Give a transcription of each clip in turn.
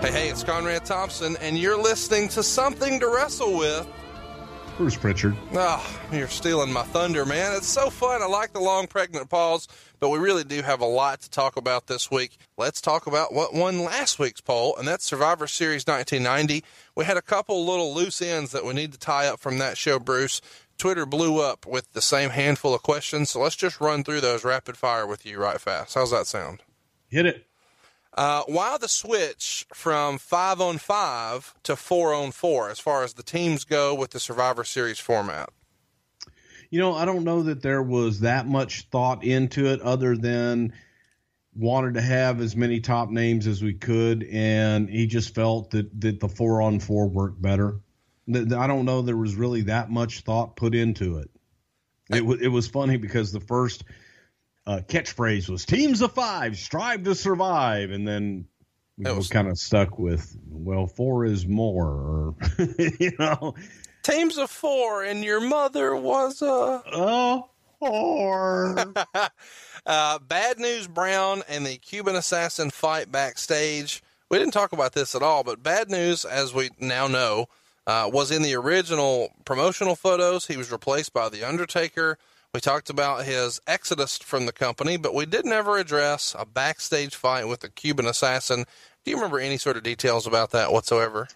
Hey, hey, it's Conrad Thompson, and you're listening to Something to Wrestle with. Bruce Pritchard. Oh, you're stealing my thunder, man. It's so fun. I like the long pregnant pause, but we really do have a lot to talk about this week. Let's talk about what won last week's poll, and that's Survivor Series 1990. We had a couple little loose ends that we need to tie up from that show, Bruce. Twitter blew up with the same handful of questions, so let's just run through those rapid fire with you right fast. How's that sound? Hit it. Uh, why the switch from five on five to four on four as far as the teams go with the Survivor Series format? You know, I don't know that there was that much thought into it other than wanted to have as many top names as we could, and he just felt that, that the four on four worked better. I don't know there was really that much thought put into it. It, it was funny because the first uh, catchphrase was "Teams of five strive to survive," and then we was kind of stuck with "Well, four is more," or you know, teams of four, and your mother was a a whore. uh, Bad News Brown and the Cuban assassin fight backstage. We didn't talk about this at all, but Bad News, as we now know, uh, was in the original promotional photos. He was replaced by The Undertaker. We talked about his exodus from the company, but we did never address a backstage fight with a Cuban assassin. Do you remember any sort of details about that whatsoever?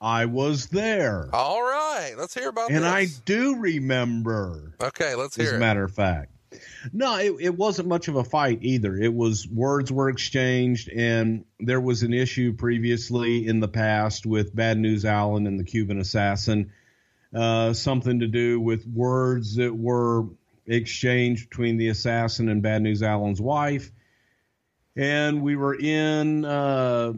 I was there. All right, let's hear about and this. I do remember. Okay, let's hear as a matter of fact. No, it, it wasn't much of a fight either. It was words were exchanged, and there was an issue previously in the past with Bad News Allen and the Cuban Assassin uh, something to do with words that were exchanged between the assassin and Bad News Allen's wife. And we were in, uh,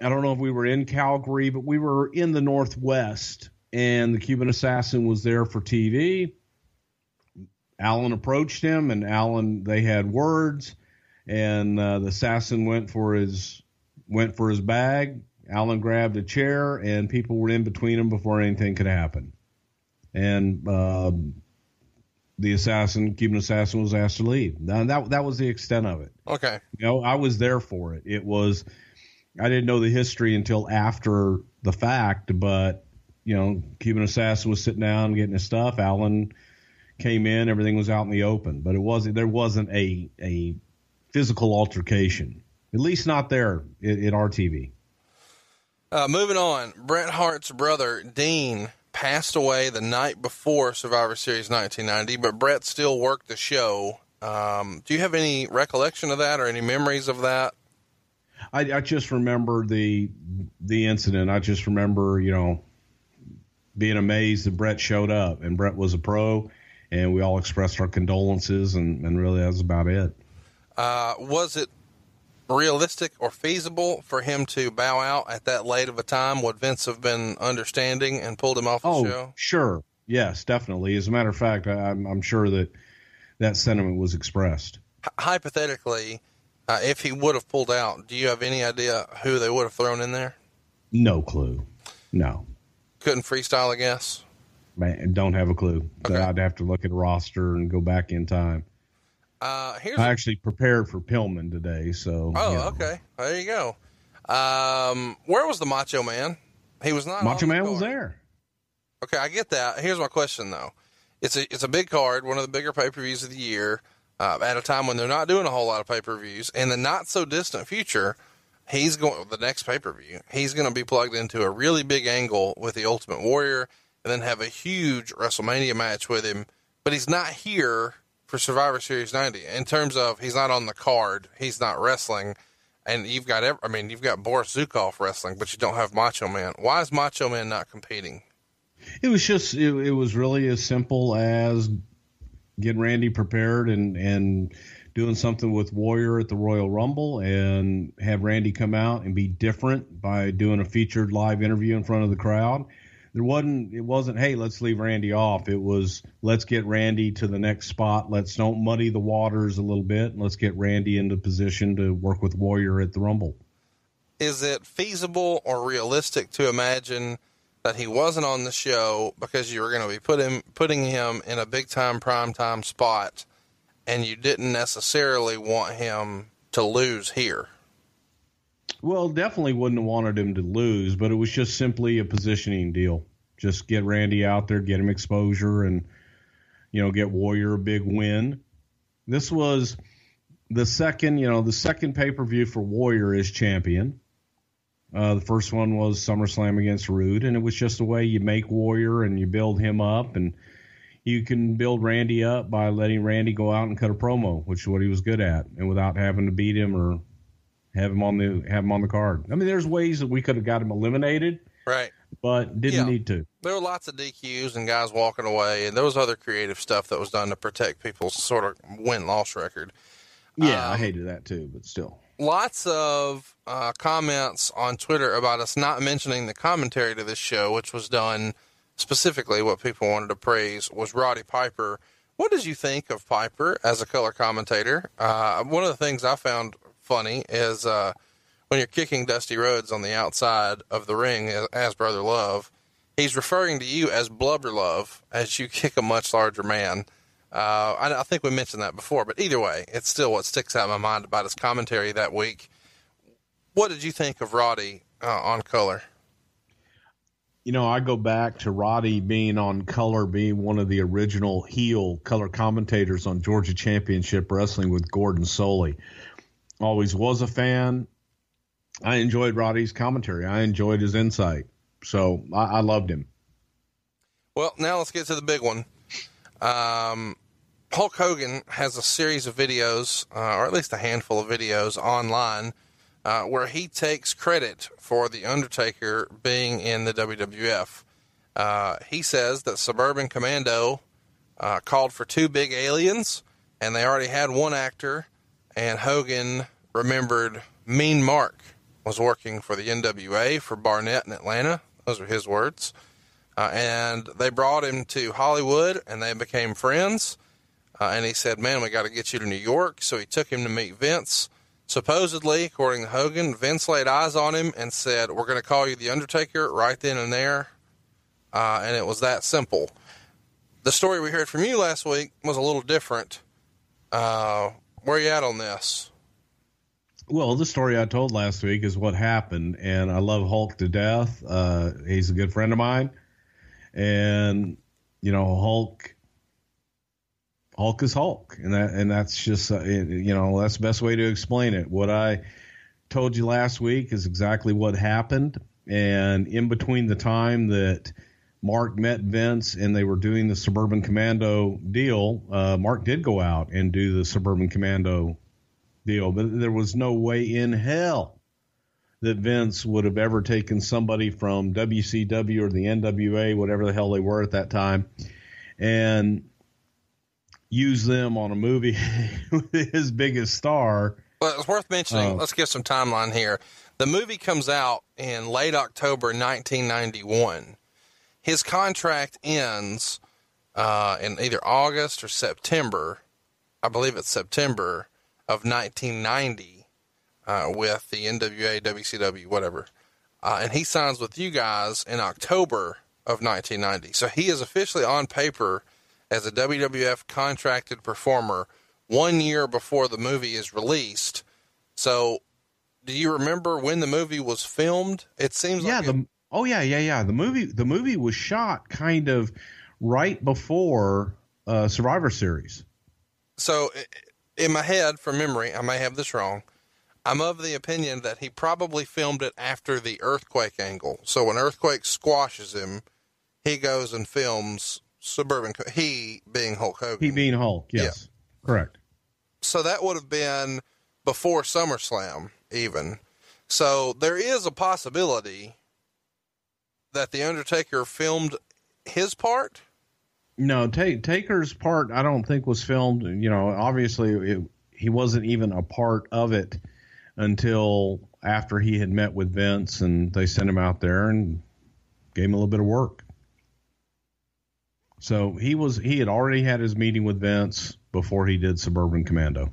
I don't know if we were in Calgary, but we were in the Northwest, and the Cuban assassin was there for TV. Allen approached him, and Allen they had words, and uh, the assassin went for his went for his bag. Allen grabbed a chair, and people were in between them before anything could happen and um, the assassin, Cuban assassin, was asked to leave. Now that that was the extent of it. Okay. You know, I was there for it. It was, I didn't know the history until after the fact, but you know, Cuban assassin was sitting down getting his stuff. Allen came in, everything was out in the open, but it wasn't. There wasn't a a physical altercation, at least not there at, at RTV. Uh, moving on, Bret Hart's brother Dean passed away the night before Survivor Series 1990, but Bret still worked the show. Um, do you have any recollection of that or any memories of that? I, I, just remember the the incident. I just remember, you know, being amazed that Bret showed up, and Bret was a pro, and we all expressed our condolences, and, and really that's about it. Uh, was it realistic or feasible for him to bow out at that late of a time? Would Vince have been understanding and pulled him off the oh, show? Sure. Yes, definitely. As a matter of fact, I'm, I'm sure that that sentiment was expressed. H- hypothetically, uh, if he would have pulled out, do you have any idea who they would have thrown in there? No clue. No. Couldn't freestyle, I guess. Man, don't have a clue. Okay. I'd have to look at a roster and go back in time. Uh, here's I actually prepared for Pillman today, so. Oh, you know. okay. There you go. Um, where was the Macho Man? He was not. Macho the Man was there. Okay, I get that. Here's my question though. It's a it's a big card, one of the bigger pay per views of the year, uh, at a time when they're not doing a whole lot of pay per views. In the not so distant future, he's going the next pay per view. He's going to be plugged into a really big angle with the Ultimate Warrior, and then have a huge WrestleMania match with him. But he's not here for Survivor Series 90 in terms of he's not on the card. He's not wrestling. And you've got, ev- I mean, you've got Boris Zhukov wrestling, but you don't have Macho Man. Why is Macho Man not competing? It was just it, it was really as simple as getting Randy prepared and and doing something with Warrior at the Royal Rumble and have Randy come out and be different by doing a featured live interview in front of the crowd. There wasn't it wasn't hey let's leave Randy off. It was let's get Randy to the next spot. Let's don't muddy the waters a little bit. And let's get Randy into position to work with Warrior at the Rumble. Is it feasible or realistic to imagine that he wasn't on the show because you were going to be putting putting him in a big time prime time spot, and you didn't necessarily want him to lose here? Well, definitely wouldn't have wanted him to lose, but it was just simply a positioning deal. Just get Randy out there, get him exposure, and you know, get Warrior a big win. This was the second, you know, the second pay per view for Warrior as champion. Uh, the first one was SummerSlam against Rude, and it was just the way you make Warrior and you build him up, and you can build Randy up by letting Randy go out and cut a promo, which is what he was good at, and without having to beat him or have him on the have him on the card. I mean, there's ways that we could have got him eliminated, right? But didn't yeah. need to. There were lots of DQs and guys walking away, and there was other creative stuff that was done to protect people's sort of win loss record. Yeah, um, I hated that too, but still. Lots of uh, comments on Twitter about us not mentioning the commentary to this show, which was done specifically. What people wanted to praise was Roddy Piper. What did you think of Piper as a color commentator? Uh, one of the things I found funny is uh, when you're kicking Dusty Rhodes on the outside of the ring as, as Brother Love, he's referring to you as Blubber Love as you kick a much larger man. Uh, I, I, think we mentioned that before, but either way, it's still what sticks out in my mind about his commentary that week. What did you think of Roddy uh, on color? You know, I go back to Roddy being on color, being one of the original heel color commentators on Georgia Championship Wrestling with Gordon Solie always was a fan. I enjoyed Roddy's commentary. I enjoyed his insight. So I, I loved him. Well, now let's get to the big one. Um, Hulk Hogan has a series of videos, uh, or at least a handful of videos online, uh, where he takes credit for The Undertaker being in the WWF. Uh, he says that Suburban Commando uh, called for two big aliens, and they already had one actor and Hogan remembered Mean Mark was working for the NWA for Barnett in Atlanta. Those are his words. Uh, and they brought him to Hollywood and they became friends. Uh, and he said, Man, we got to get you to New York. So he took him to meet Vince. Supposedly, according to Hogan, Vince laid eyes on him and said, We're going to call you The Undertaker right then and there. Uh, and it was that simple. The story we heard from you last week was a little different. Where you at on this? Well, the story I told last week is what happened, and I love Hulk to death. Uh, he's a good friend of mine, and you know Hulk. Hulk is Hulk, and that and that's just uh, you know that's the best way to explain it. What I told you last week is exactly what happened, and in between the time that Mark met Vince and they were doing the Suburban Commando deal, uh, Mark did go out and do the Suburban Commando deal, but there was no way in hell that Vince would have ever taken somebody from WCW or the NWA, whatever the hell they were at that time, and use them on a movie with his biggest star. Well, it's worth mentioning. Uh, let's give some timeline here. The movie comes out in late October 1991 his contract ends uh, in either August or September. I believe it's September of 1990 uh, with the NWA, WCW, whatever. Uh, and he signs with you guys in October of 1990. So he is officially on paper as a WWF contracted performer one year before the movie is released. So, do you remember when the movie was filmed? It seems yeah, like the Oh yeah, yeah, yeah. The movie the movie was shot kind of right before uh, Survivor Series. So, in my head, from memory, I may have this wrong. I'm of the opinion that he probably filmed it after the earthquake angle. So when earthquake squashes him, he goes and films suburban. He being Hulk Hogan. He being Hulk. Yes, yeah. correct. So that would have been before SummerSlam, even. So there is a possibility that the Undertaker filmed his part? No, Taker's part I don't think was filmed. You know, obviously it, he wasn't even a part of it until after he had met with Vince and they sent him out there and gave him a little bit of work. So he was he had already had his meeting with Vince before he did Suburban Commando.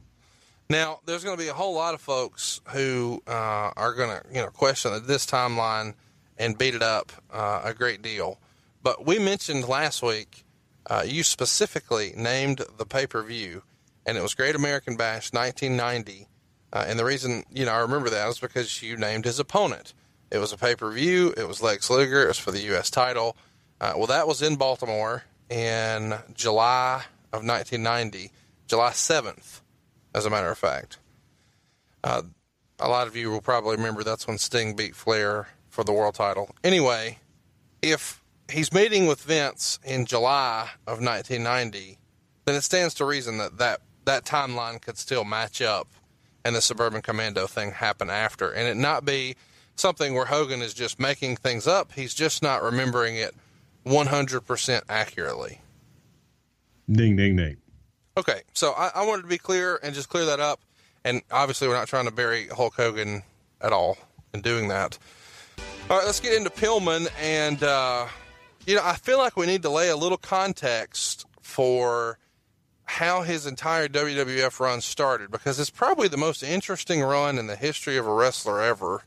Now, there's going to be a whole lot of folks who uh, are going to, you know, question this timeline and beat it up uh, a great deal. But we mentioned last week, uh, you specifically named the pay per view, and it was Great American Bash 1990. Uh, and the reason, you know, I remember that is because you named his opponent. It was a pay per view. It was Lex Luger. It was for the U.S. title. Uh, well, that was in Baltimore in July of 1990, July 7th as a matter of fact. Uh, a lot of you will probably remember that's when Sting beat Flair for the world title. Anyway, if he's meeting with Vince in July of 1990, then it stands to reason that that, that timeline could still match up and the Suburban Commando thing happen after, and it not be something where Hogan is just making things up. He's just not remembering it 100% accurately. Ding, ding, ding. Okay, so I, I, wanted to be clear and just clear that up. And obviously, we're not trying to bury Hulk Hogan at all in doing that. All right, let's get into Pillman. And, uh, you know, I feel like we need to lay a little context for how his entire WWF run started because it's probably the most interesting run in the history of a wrestler ever.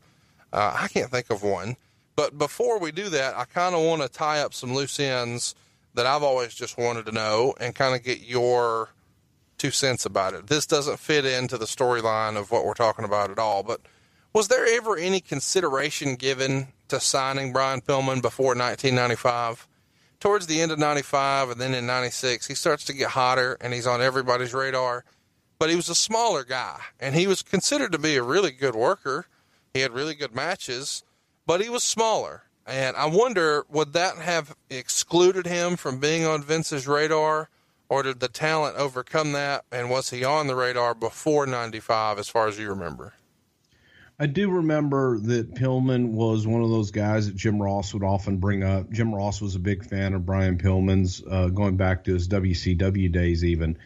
Uh, I can't think of one. But before we do that, I kind of want to tie up some loose ends that I've always just wanted to know and kind of get your two cents about it. This doesn't fit into the storyline of what we're talking about at all, but was there ever any consideration given to signing Brian Pillman before 1995? Towards the end of 95 and then in 96, he starts to get hotter and he's on everybody's radar. But he was a smaller guy and he was considered to be a really good worker. He had really good matches, but he was smaller. And I wonder, would that have excluded him from being on Vince's radar? or did the talent overcome that? And was he on the radar before 95, as far as you remember? I do remember that Pillman was one of those guys that Jim Ross would often bring up. Jim Ross was a big fan of Brian Pillman's, uh, going back to his WCW days, even.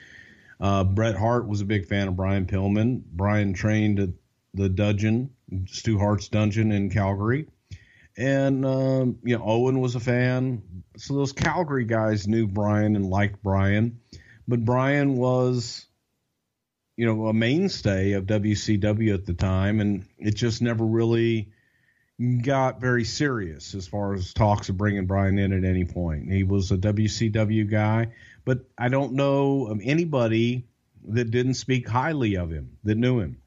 Uh, Bret Hart was a big fan of Brian Pillman. Brian trained at the dungeon, Stu Hart's dungeon in Calgary. And, um, you know, Owen was a fan so those Calgary guys knew Brian and liked Brian, but Brian was, you know, a mainstay of WCW at the time, and it just never really got very serious as far as talks of bringing Brian in at any point. He was a WCW guy, but I don't know of anybody that didn't speak highly of him that knew him.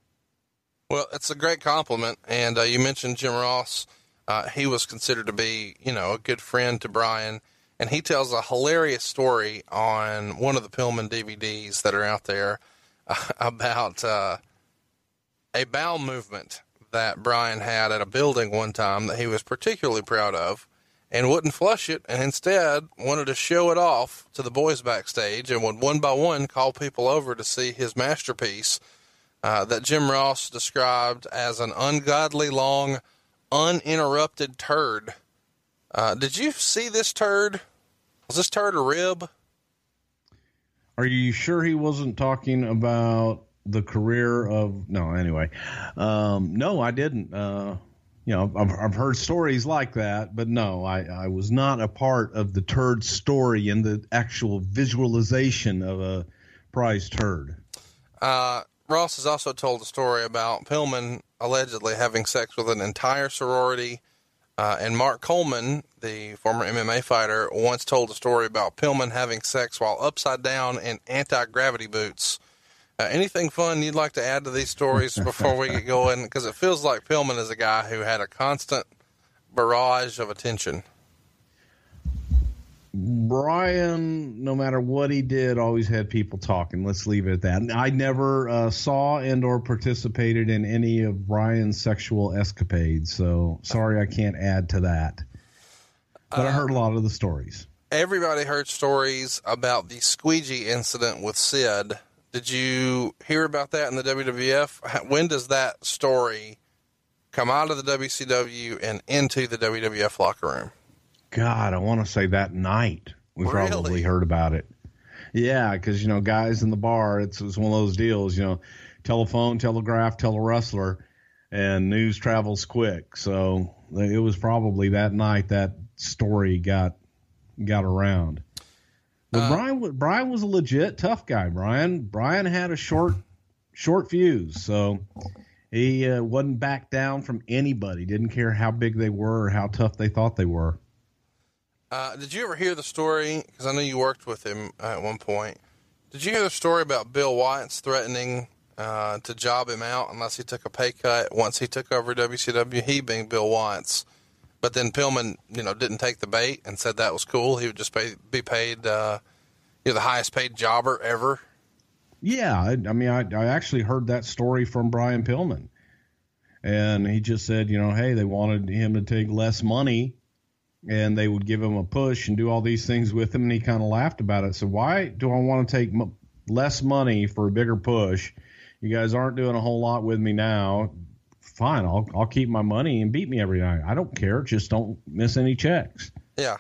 Well, it's a great compliment, and uh, you mentioned Jim Ross. Uh, he was considered to be, you know, a good friend to Brian, and he tells a hilarious story on one of the Pillman DVDs that are out there about uh, a bowel movement that Brian had at a building one time that he was particularly proud of and wouldn't flush it and instead wanted to show it off to the boys backstage and would one by one call people over to see his masterpiece uh, that Jim Ross described as an ungodly long uninterrupted turd. Uh, did you see this turd? Was this turd a rib? Are you sure he wasn't talking about the career of? No, anyway, um, no, I didn't. Uh, you know, I've, I've heard stories like that, but no, I, I was not a part of the turd story and the actual visualization of a prize turd. Uh, Ross has also told a story about Pillman allegedly having sex with an entire sorority. Uh, and Mark Coleman, the former MMA fighter, once told a story about Pillman having sex while upside down in anti gravity boots. Uh, anything fun you'd like to add to these stories before we get going? Because it feels like Pillman is a guy who had a constant barrage of attention. Brian, no matter what he did, always had people talking. Let's leave it at that. I never uh, saw and or participated in any of Brian's sexual escapades, so sorry I can't add to that. But uh, I heard a lot of the stories. Everybody heard stories about the squeegee incident with Sid. Did you hear about that in the WWF? When does that story come out of the WCW and into the WWF locker room? God, I want to say that night we really? probably heard about it. Yeah, because you know, guys in the bar, it's, it's one of those deals. You know, telephone, telegraph, tell a wrestler, and news travels quick. So it was probably that night that story got got around. But Uh, Brian Brian was a legit tough guy. Brian Brian had a short short fuse, so he uh, wasn't back down from anybody. Didn't care how big they were or how tough they thought they were. Uh, did you ever hear the story? Because I know you worked with him at one point. Did you hear the story about Bill Watts threatening uh, to job him out unless he took a pay cut once he took over WCW? He being Bill Watts, but then Pillman, you know, didn't take the bait and said that was cool. He would just pay, be paid, uh, you know, the highest paid jobber ever. Yeah, I, I mean, I, I actually heard that story from Brian Pillman, and he just said, you know, hey, they wanted him to take less money, and they would give him a push and do all these things with him, and he kind of laughed about it. So why do I want to take m- less money for a bigger push? You guys aren't doing a whole lot with me now. Fine, I'll I'll keep my money and beat me every night. I don't care. Just don't miss any checks. Yeah.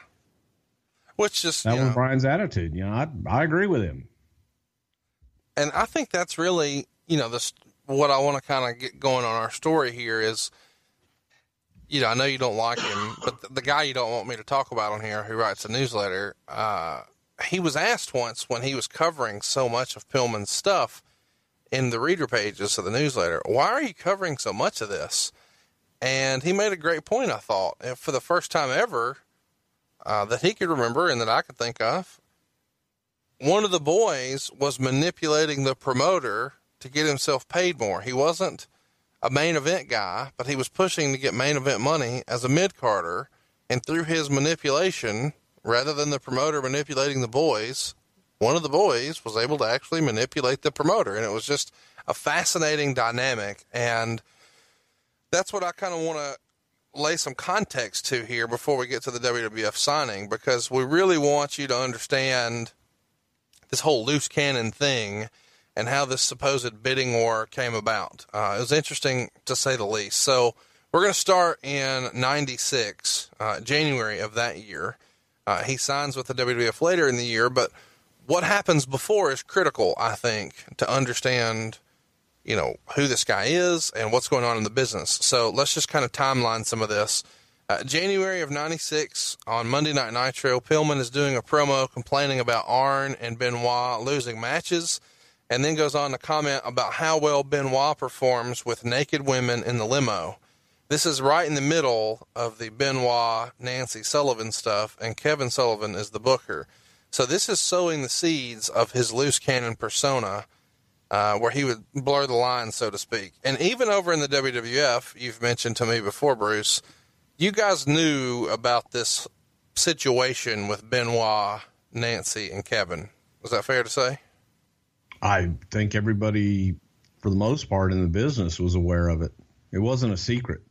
Which just, That was know, Brian's attitude. You know, I I agree with him. and I think that's really, you know, this what I want to kind of get going on our story here is, you know, I know you don't like him, but the, the guy you don't want me to talk about on here, who writes a newsletter, uh, he was asked once when he was covering so much of Pillman's stuff in the reader pages of the newsletter, why are you covering so much of this? And he made a great point, I thought, and for the first time ever uh, that he could remember and that I could think of one of the boys was manipulating the promoter to get himself paid more. He wasn't a main event guy, but he was pushing to get main event money as a mid carder. And through his manipulation, rather than the promoter manipulating the boys, one of the boys was able to actually manipulate the promoter. And it was just a fascinating dynamic. And that's what I kind of want to lay some context to here before we get to the WWF signing, because we really want you to understand this whole loose cannon thing and how this supposed bidding war came about. Uh, it was interesting to say the least. So we're going to start in 96, uh, January of that year. Uh, he signs with the WWF later in the year, but what happens before is critical, I think, to understand, you know, who this guy is and what's going on in the business. So let's just kind of timeline some of this. Uh, January of 96 on Monday Night Nitro, Pillman is doing a promo complaining about Arn and Benoit losing matches and then goes on to comment about how well Benoit performs with naked women in the limo. This is right in the middle of the Benoit Nancy Sullivan stuff, and Kevin Sullivan is the booker. So this is sowing the seeds of his loose cannon persona, uh, where he would blur the lines, so to speak. And even over in the WWF, you've mentioned to me before, Bruce, you guys knew about this situation with Benoit, Nancy, and Kevin. Was that fair to say? I think everybody, for the most part in the business, was aware of it. It wasn't a secret.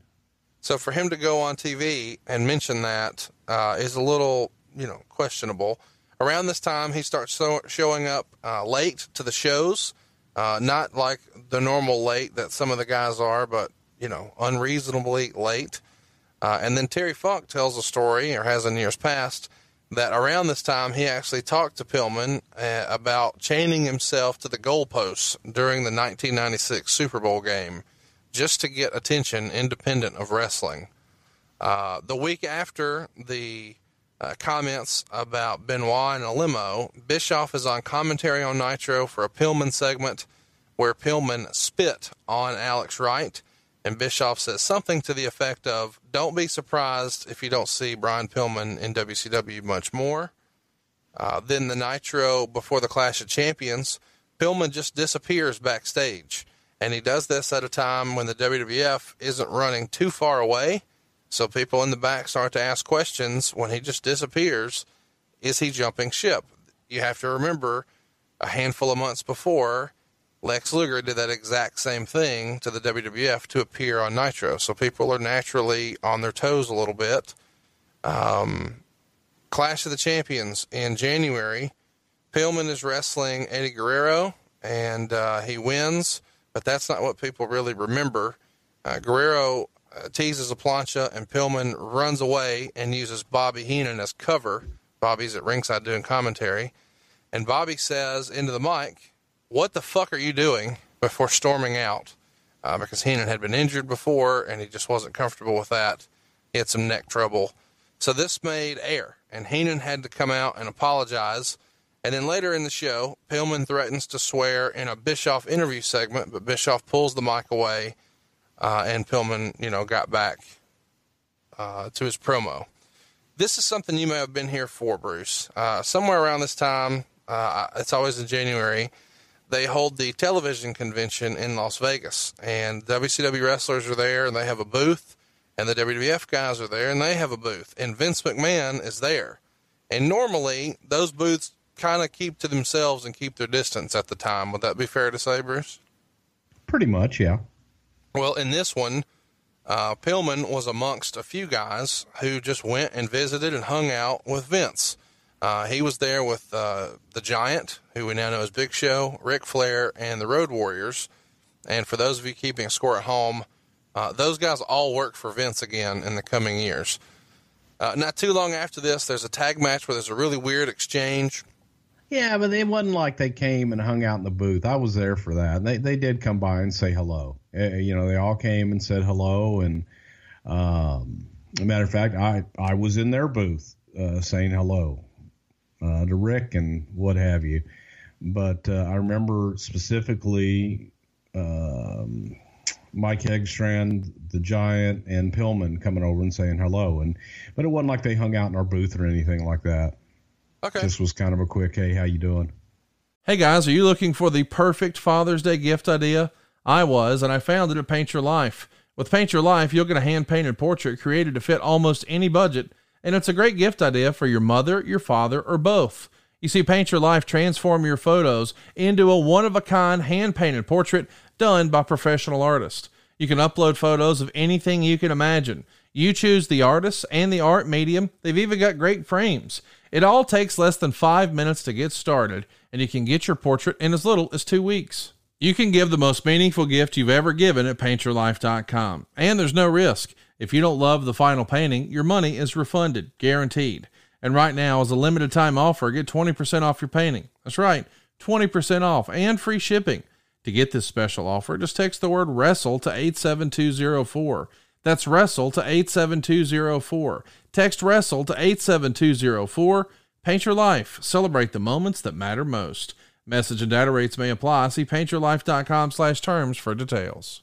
So for him to go on TV and mention that uh, is a little, you know, questionable. Around this time, he starts so- showing up uh, late to the shows, uh, not like the normal late that some of the guys are, but you know, unreasonably late. Uh, and then Terry Funk tells a story, or has in years past, that around this time he actually talked to Pillman uh, about chaining himself to the goalposts during the 1996 Super Bowl game just to get attention independent of wrestling. Uh, the week after the uh, comments about Benoit and a limo, Bischoff is on commentary on Nitro for a Pillman segment where Pillman spit on Alex Wright. And Bischoff says something to the effect of, Don't be surprised if you don't see Brian Pillman in WCW much more. Uh, then the Nitro before the Clash of Champions, Pillman just disappears backstage. And he does this at a time when the WWF isn't running too far away. So people in the back start to ask questions when he just disappears. Is he jumping ship? You have to remember a handful of months before, Lex Luger did that exact same thing to the WWF to appear on Nitro. So people are naturally on their toes a little bit. Um, Clash of the Champions in January. Pillman is wrestling Eddie Guerrero, and uh, he wins, but that's not what people really remember. Uh, Guerrero uh, teases a plancha, and Pillman runs away and uses Bobby Heenan as cover. Bobby's at ringside doing commentary. And Bobby says into the mic, What the fuck are you doing? before storming out uh, because Heenan had been injured before and he just wasn't comfortable with that. He had some neck trouble. So this made air, and Heenan had to come out and apologize. And then later in the show, Pillman threatens to swear in a Bischoff interview segment, but Bischoff pulls the mic away, uh, and Pillman, you know, got back uh, to his promo. This is something you may have been here for, Bruce. Uh, somewhere around this time, uh, it's always in January, they hold the television convention in Las Vegas, and WCW wrestlers are there, and they have a booth, and the WWF guys are there, and they have a booth, and Vince McMahon is there. And normally, those booths kind of keep to themselves and keep their distance at the time. Would that be fair to say, Bruce? Pretty much, yeah. Well, in this one, uh, Pillman was amongst a few guys who just went and visited and hung out with Vince. Uh, he was there with uh, the Giant, who we now know as Big Show, Ric Flair, and the Road Warriors. And for those of you keeping score at home, uh, those guys all work for Vince again in the coming years. Uh, not too long after this, there's a tag match where there's a really weird exchange. Yeah, but it wasn't like they came and hung out in the booth. I was there for that. They they did come by and say hello. Uh, you know, they all came and said hello. And um, matter of fact, I I was in their booth uh, saying hello uh, to Ric and what have you. But uh, I remember specifically um, Mike Hegstrand, the Giant, and Pillman coming over and saying hello. And but it wasn't like they hung out in our booth or anything like that. Okay. Just was kind of a quick, hey, how you doing? Hey guys, are you looking for the perfect Father's Day gift idea? I was, and I found it at Paint Your Life. With Paint Your Life, you'll get a hand painted portrait created to fit almost any budget, and it's a great gift idea for your mother, your father, or both. You see, Paint Your Life transform your photos into a one of a kind hand painted portrait done by professional artists. You can upload photos of anything you can imagine. You choose the artist and the art medium. They've even got great frames. It all takes less than five minutes to get started, and you can get your portrait in as little as two weeks. You can give the most meaningful gift you've ever given at paintyourlife.com, and there's no risk. If you don't love the final painting, your money is refunded, guaranteed. And right now, as a limited time offer, get 20% off your painting. That's right, 20% off and free shipping. To get this special offer, just text the word WRESTLE to 87204. That's WRESTLE to 87204. Text WRESTLE to 87204. Paint your life. Celebrate the moments that matter most. Message and data rates may apply. See paintyourlife.com slash terms for details.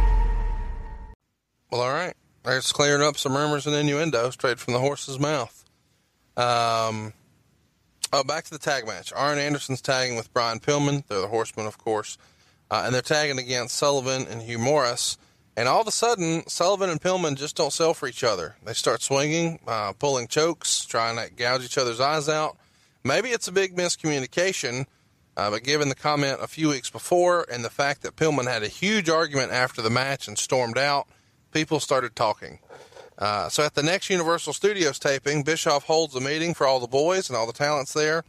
Well, all right. That's clearing up some rumors and innuendo straight from the horse's mouth. Um, oh, back to the tag match. Arn Anderson's tagging with Brian Pillman. They're the Horsemen, of course. Uh, and they're tagging against Sullivan and Hugh Morris. And all of a sudden, Sullivan and Pillman just don't sell for each other. They start swinging, uh, pulling chokes, trying to gouge each other's eyes out. Maybe it's a big miscommunication, uh, but given the comment a few weeks before and the fact that Pillman had a huge argument after the match and stormed out, people started talking. Uh, so at the next Universal Studios taping, Bischoff holds a meeting for all the boys and all the talents there.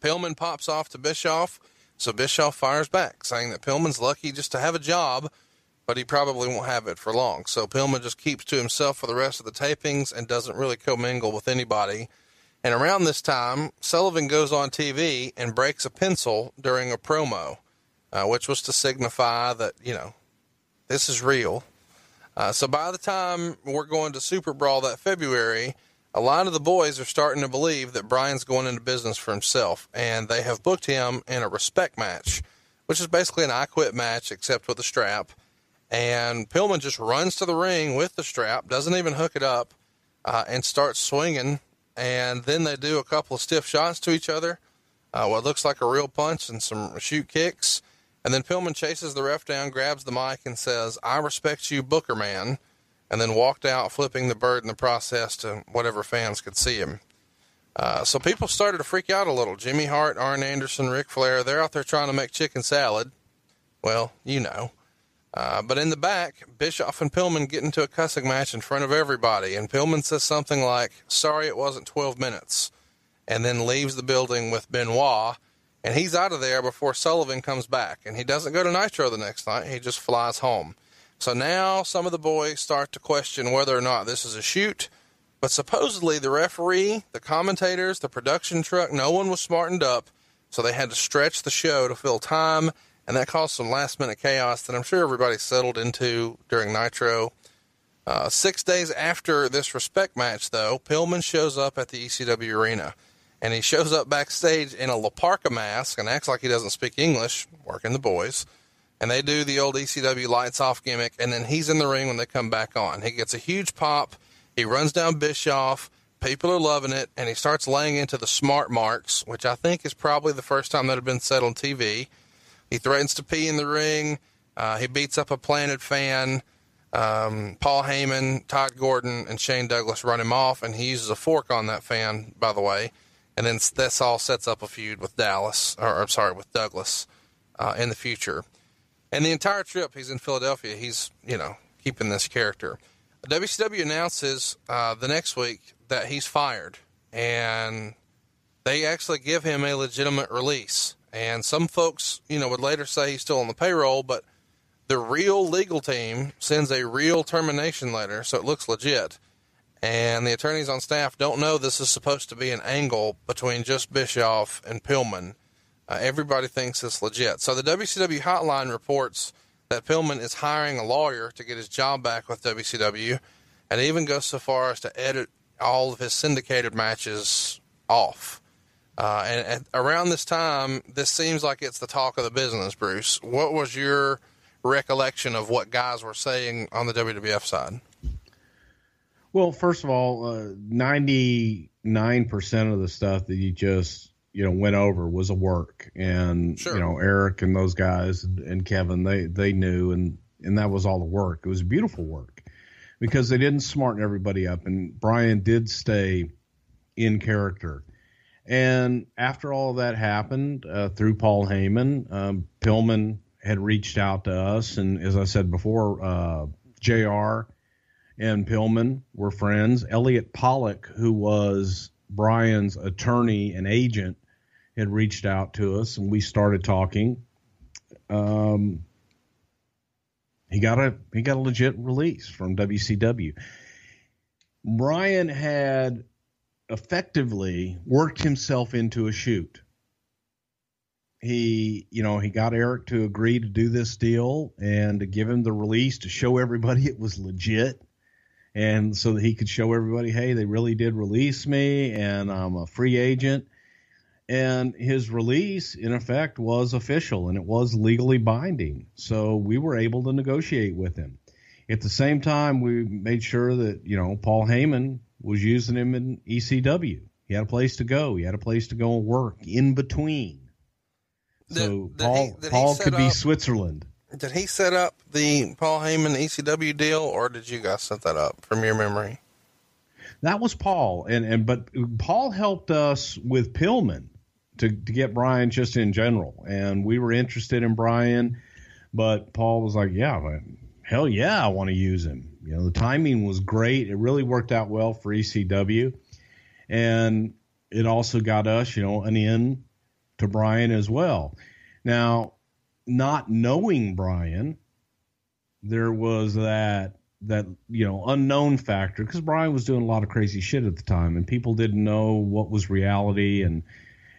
Pillman pops off to Bischoff, so Bischoff fires back, saying that Pillman's lucky just to have a job, but he probably won't have it for long. So Pillman just keeps to himself for the rest of the tapings and doesn't really commingle with anybody. And around this time, Sullivan goes on TV and breaks a pencil during a promo, uh, which was to signify that, you know, this is real. Uh, so by the time we're going to Super Brawl that February, a lot of the boys are starting to believe that Brian's going into business for himself, and they have booked him in a respect match, which is basically an I Quit match except with a strap. And Pillman just runs to the ring with the strap, doesn't even hook it up, uh, and starts swinging. And then they do a couple of stiff shots to each other, uh, what looks like a real punch and some shoot kicks. And then Pillman chases the ref down, grabs the mic, and says, I respect you, Booker Man. And then walked out, flipping the bird in the process to whatever fans could see him. Uh, so people started to freak out a little. Jimmy Hart, Arn Anderson, Ric Flair, they're out there trying to make chicken salad. Well, you know. Uh, but in the back, Bischoff and Pillman get into a cussing match in front of everybody, and Pillman says something like, "Sorry, it wasn't 12 minutes," and then leaves the building with Benoit, and he's out of there before Sullivan comes back, and he doesn't go to Nitro the next night; he just flies home. So now some of the boys start to question whether or not this is a shoot. But supposedly the referee, the commentators, the production truck, no one was smartened up, so they had to stretch the show to fill time and that caused some last minute chaos that I'm sure everybody settled into during Nitro. Uh, six days after this respect match, though, Pillman shows up at the ECW arena, and he shows up backstage in a La Parka mask and acts like he doesn't speak English, working the boys. And they do the old ECW lights off gimmick, and then he's in the ring when they come back on. He gets a huge pop. He runs down Bischoff. People are loving it, and he starts laying into the smart marks, which I think is probably the first time that had been said on TV. He threatens to pee in the ring. Uh, he beats up a planted fan. Um, Paul Heyman, Todd Gordon, and Shane Douglas run him off, and he uses a fork on that fan, by the way. And then this all sets up a feud with Dallas, or I'm sorry, with Douglas uh, in the future. And the entire trip, he's in Philadelphia. He's, you know, keeping this character. WCW announces uh, the next week that he's fired, and they actually give him a legitimate release. And some folks, you know, would later say he's still on the payroll, but the real legal team sends a real termination letter, so it looks legit. And the attorneys on staff don't know this is supposed to be an angle between just Bischoff and Pillman. Uh, everybody thinks it's legit. So the WCW hotline reports that Pillman is hiring a lawyer to get his job back with WCW, and even goes so far as to edit all of his syndicated matches off. Uh, and, and, around this time, this seems like it's the talk of the business, Bruce. What was your recollection of what guys were saying on the WWF side? Well, first of all, ninety nine percent of the stuff that you just you know went over was a work, and sure. you know Eric and those guys and, Kevin they they knew, and and that was all the work. It was beautiful work because they didn't smarten everybody up, and Brian did stay in character and after all of that happened, uh, through Paul Heyman, um, Pillman had reached out to us, and as I said before, uh, Jr. and Pillman were friends. Elliot Pollock, who was Brian's attorney and agent, had reached out to us, and we started talking. Um, he got a he got a legit release from WCW. Brian had effectively worked himself into a shoot. He, you know, he got Eric to agree to do this deal and to give him the release to show everybody it was legit. And so that he could show everybody, hey, they really did release me and I'm a free agent. And his release, in effect, was official and it was legally binding. So we were able to negotiate with him. At the same time, we made sure that, you know, Paul Heyman was using him in ECW. He had a place to go. He had a place to go and work in between. So Paul, he, Paul could up, be Switzerland. Did he set up the Paul Heyman ECW deal, or did you guys set that up from your memory? That was Paul, and and but Paul helped us with Pillman to to get Brian just in general, and we were interested in Brian, but Paul was like, yeah, hell yeah, I want to use him. You know, the timing was great. It really worked out well for ECW. And it also got us, you know, an in to Brian as well. Now, not knowing Brian, there was that that you know unknown factor because Brian was doing a lot of crazy shit at the time, and people didn't know what was reality and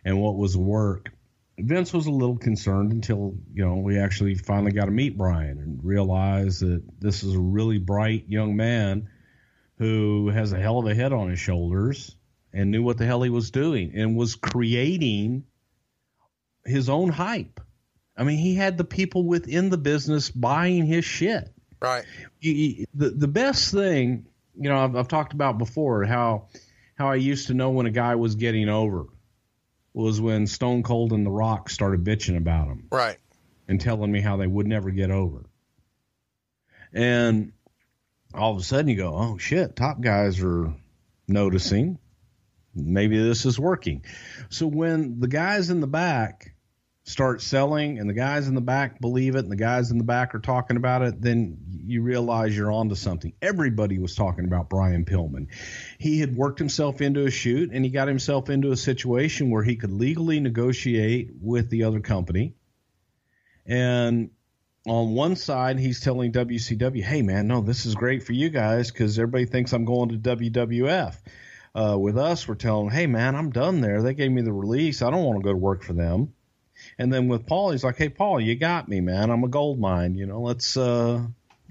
and what was work. Vince was a little concerned until you know we actually finally got to meet Brian and realize that this is a really bright young man who has a hell of a head on his shoulders and knew what the hell he was doing and was creating his own hype. I mean, he had the people within the business buying his shit. Right. He, the the best thing, you know, I've, I've talked about before how how I used to know when a guy was getting over was when Stone Cold and The Rock started bitching about him. Right. And telling me how they would never get over. And all of a sudden you go, oh shit, top guys are noticing. Maybe this is working. So when the guys in the back start selling and the guys in the back believe it and the guys in the back are talking about it, then you realize you're onto something. Everybody was talking about Brian Pillman. He had worked himself into a shoot and he got himself into a situation where he could legally negotiate with the other company. And on one side, he's telling WCW, hey, man, no, this is great for you guys because everybody thinks I'm going to WWF. Uh, with us, we're telling, hey, man, I'm done there. They gave me the release. I don't want to go to work for them. And then with Paul, he's like, "Hey, Paul, you got me, man. I'm a gold mine. You know, let's uh,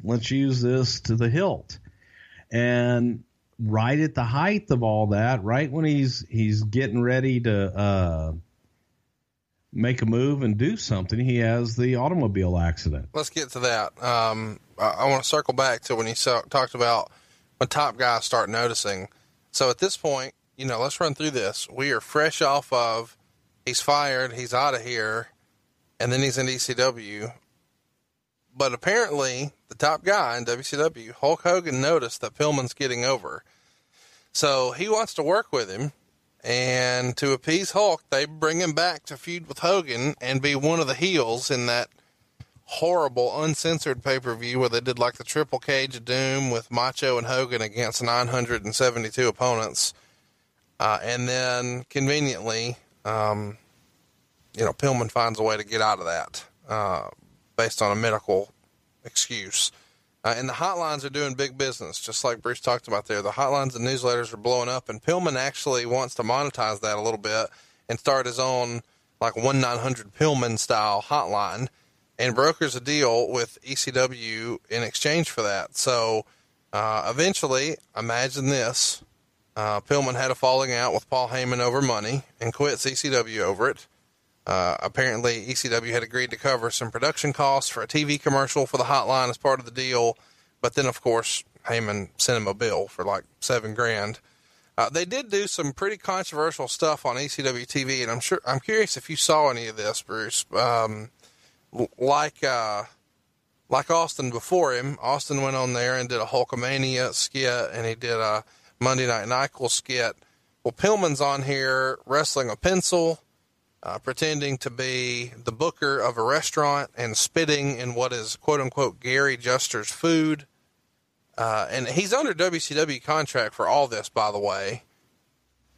let's use this to the hilt." And right at the height of all that, right when he's he's getting ready to uh, make a move and do something, he has the automobile accident. Let's get to that. Um, I, I want to circle back to when he saw, talked about when top guys start noticing. So at this point, you know, let's run through this. We are fresh off of he's fired, he's out of here, and then he's in ECW. But apparently, the top guy in WCW, Hulk Hogan, noticed that Pillman's getting over. So he wants to work with him. And to appease Hulk, they bring him back to feud with Hogan and be one of the heels in that horrible uncensored pay per view where they did like the triple cage of doom with Macho and Hogan against 972 opponents. Uh, and then conveniently, um, you know, Pillman finds a way to get out of that uh, based on a medical excuse. Uh, and the hotlines are doing big business, just like Bruce talked about there. The hotlines and newsletters are blowing up, and Pillman actually wants to monetize that a little bit and start his own like one nine hundred Pillman style hotline, and brokers a deal with ECW in exchange for that. So uh, eventually, imagine this: uh, Pillman had a falling out with Paul Heyman over money and quit ECW over it. Uh, apparently, ECW had agreed to cover some production costs for a TV commercial for the hotline as part of the deal. But then, of course, Heyman sent him a bill for like seven grand. Uh, they did do some pretty controversial stuff on ECW TV, and I'm sure I'm curious if you saw any of this, Bruce. Um, like uh, like Austin before him, Austin went on there and did a Hulkamania skit, and he did a Monday Night Nyquil skit. Well, Pillman's on here wrestling a pencil, uh, pretending to be the booker of a restaurant and spitting in what is quote unquote Gary Juster's food. Uh, and he's under WCW contract for all this, by the way.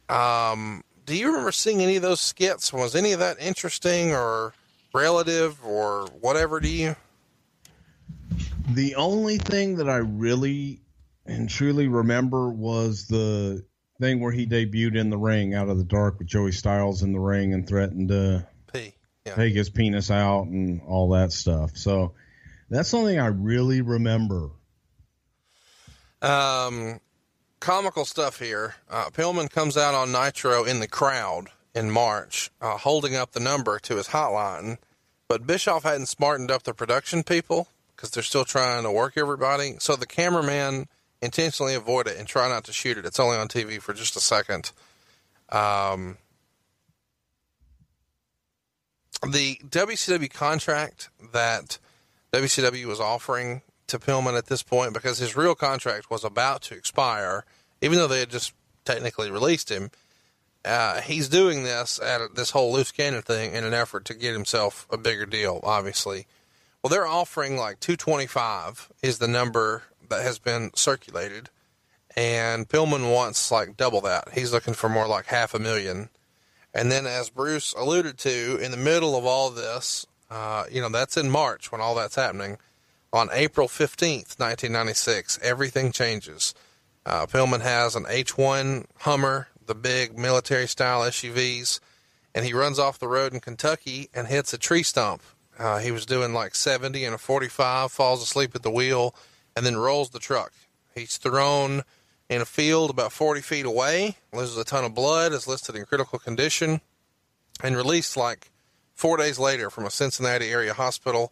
Um, do you remember seeing any of those skits? Was any of that interesting or relative or whatever to you? The only thing that I really and truly remember was the thing where he debuted in the ring out of the dark with Joey Styles in the ring and threatened to P. Yeah. take his penis out and all that stuff. So that's something I really remember. Um, comical stuff here. Uh, Pillman comes out on Nitro in the crowd in March, uh, holding up the number to his hotline. But Bischoff hadn't smartened up the production people because they're still trying to work everybody. So the cameraman intentionally avoid it and try not to shoot it. It's only on TV for just a second. Um, the WCW contract that WCW was offering to Pillman at this point, because his real contract was about to expire, even though they had just technically released him. Uh, he's doing this at this whole loose cannon thing in an effort to get himself a bigger deal, obviously. Well, they're offering like 225 is the number that has been circulated, and Pillman wants like double that. He's looking for more like half a million. And then, as Bruce alluded to, in the middle of all this, uh, you know, that's in March when all that's happening. On April 15th, 1996, everything changes. Uh, Pillman has an H1 Hummer, the big military style SUVs, and he runs off the road in Kentucky and hits a tree stump. Uh, he was doing like 70 and a 45, falls asleep at the wheel, and then rolls the truck. He's thrown in a field about 40 feet away, loses a ton of blood, is listed in critical condition, and released like four days later from a Cincinnati area hospital.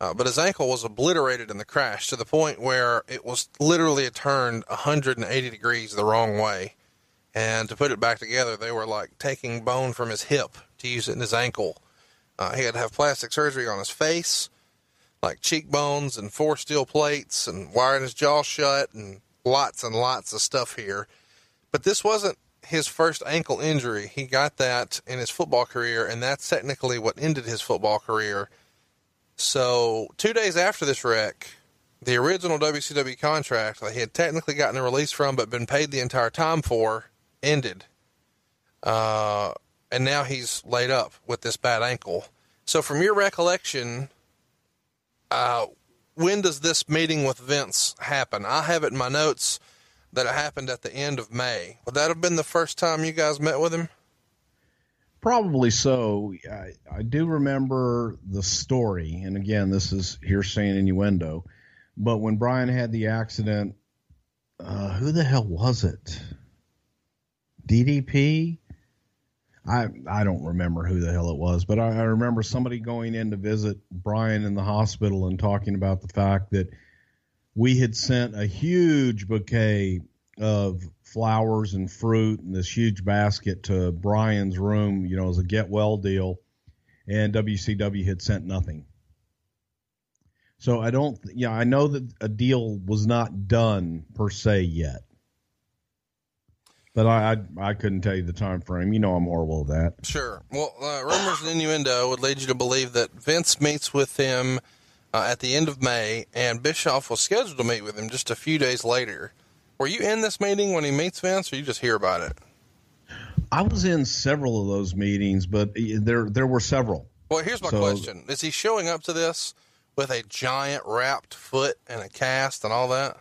Uh, but his ankle was obliterated in the crash to the point where it was literally turned 180 degrees the wrong way. And to put it back together, they were like taking bone from his hip to use it in his ankle. Uh, he had to have plastic surgery on his face like cheekbones and four steel plates and wiring his jaw shut and lots and lots of stuff here. But this wasn't his first ankle injury. He got that in his football career, and that's technically what ended his football career. So, two days after this wreck, the original WCW contract that he had technically gotten a release from but been paid the entire time for ended. Uh, and now he's laid up with this bad ankle. So, from your recollection, uh, when does this meeting with Vince happen? I have it in my notes that it happened at the end of May. Would that have been the first time you guys met with him? Probably so. I, I do remember the story, and again, this is hearsay and innuendo. But when Brian had the accident, uh, who the hell was it? DDP? I I don't remember who the hell it was, but I, I remember somebody going in to visit Brian in the hospital and talking about the fact that we had sent a huge bouquet of flowers and fruit and this huge basket to Brian's room, you know, as a get well deal, and WCW had sent nothing. So I don't, yeah, I know that a deal was not done per se yet, but I I, I couldn't tell you the time frame. You know, I'm horrible at that. Sure. Well, uh, rumors and innuendo would lead you to believe that Vince meets with him uh, at the end of May, and Bischoff was scheduled to meet with him just a few days later. Were you in this meeting when he meets Vince, or you just hear about it? I was in several of those meetings, but there there were several. Well, here's my so, question: Is he showing up to this with a giant wrapped foot and a cast and all that?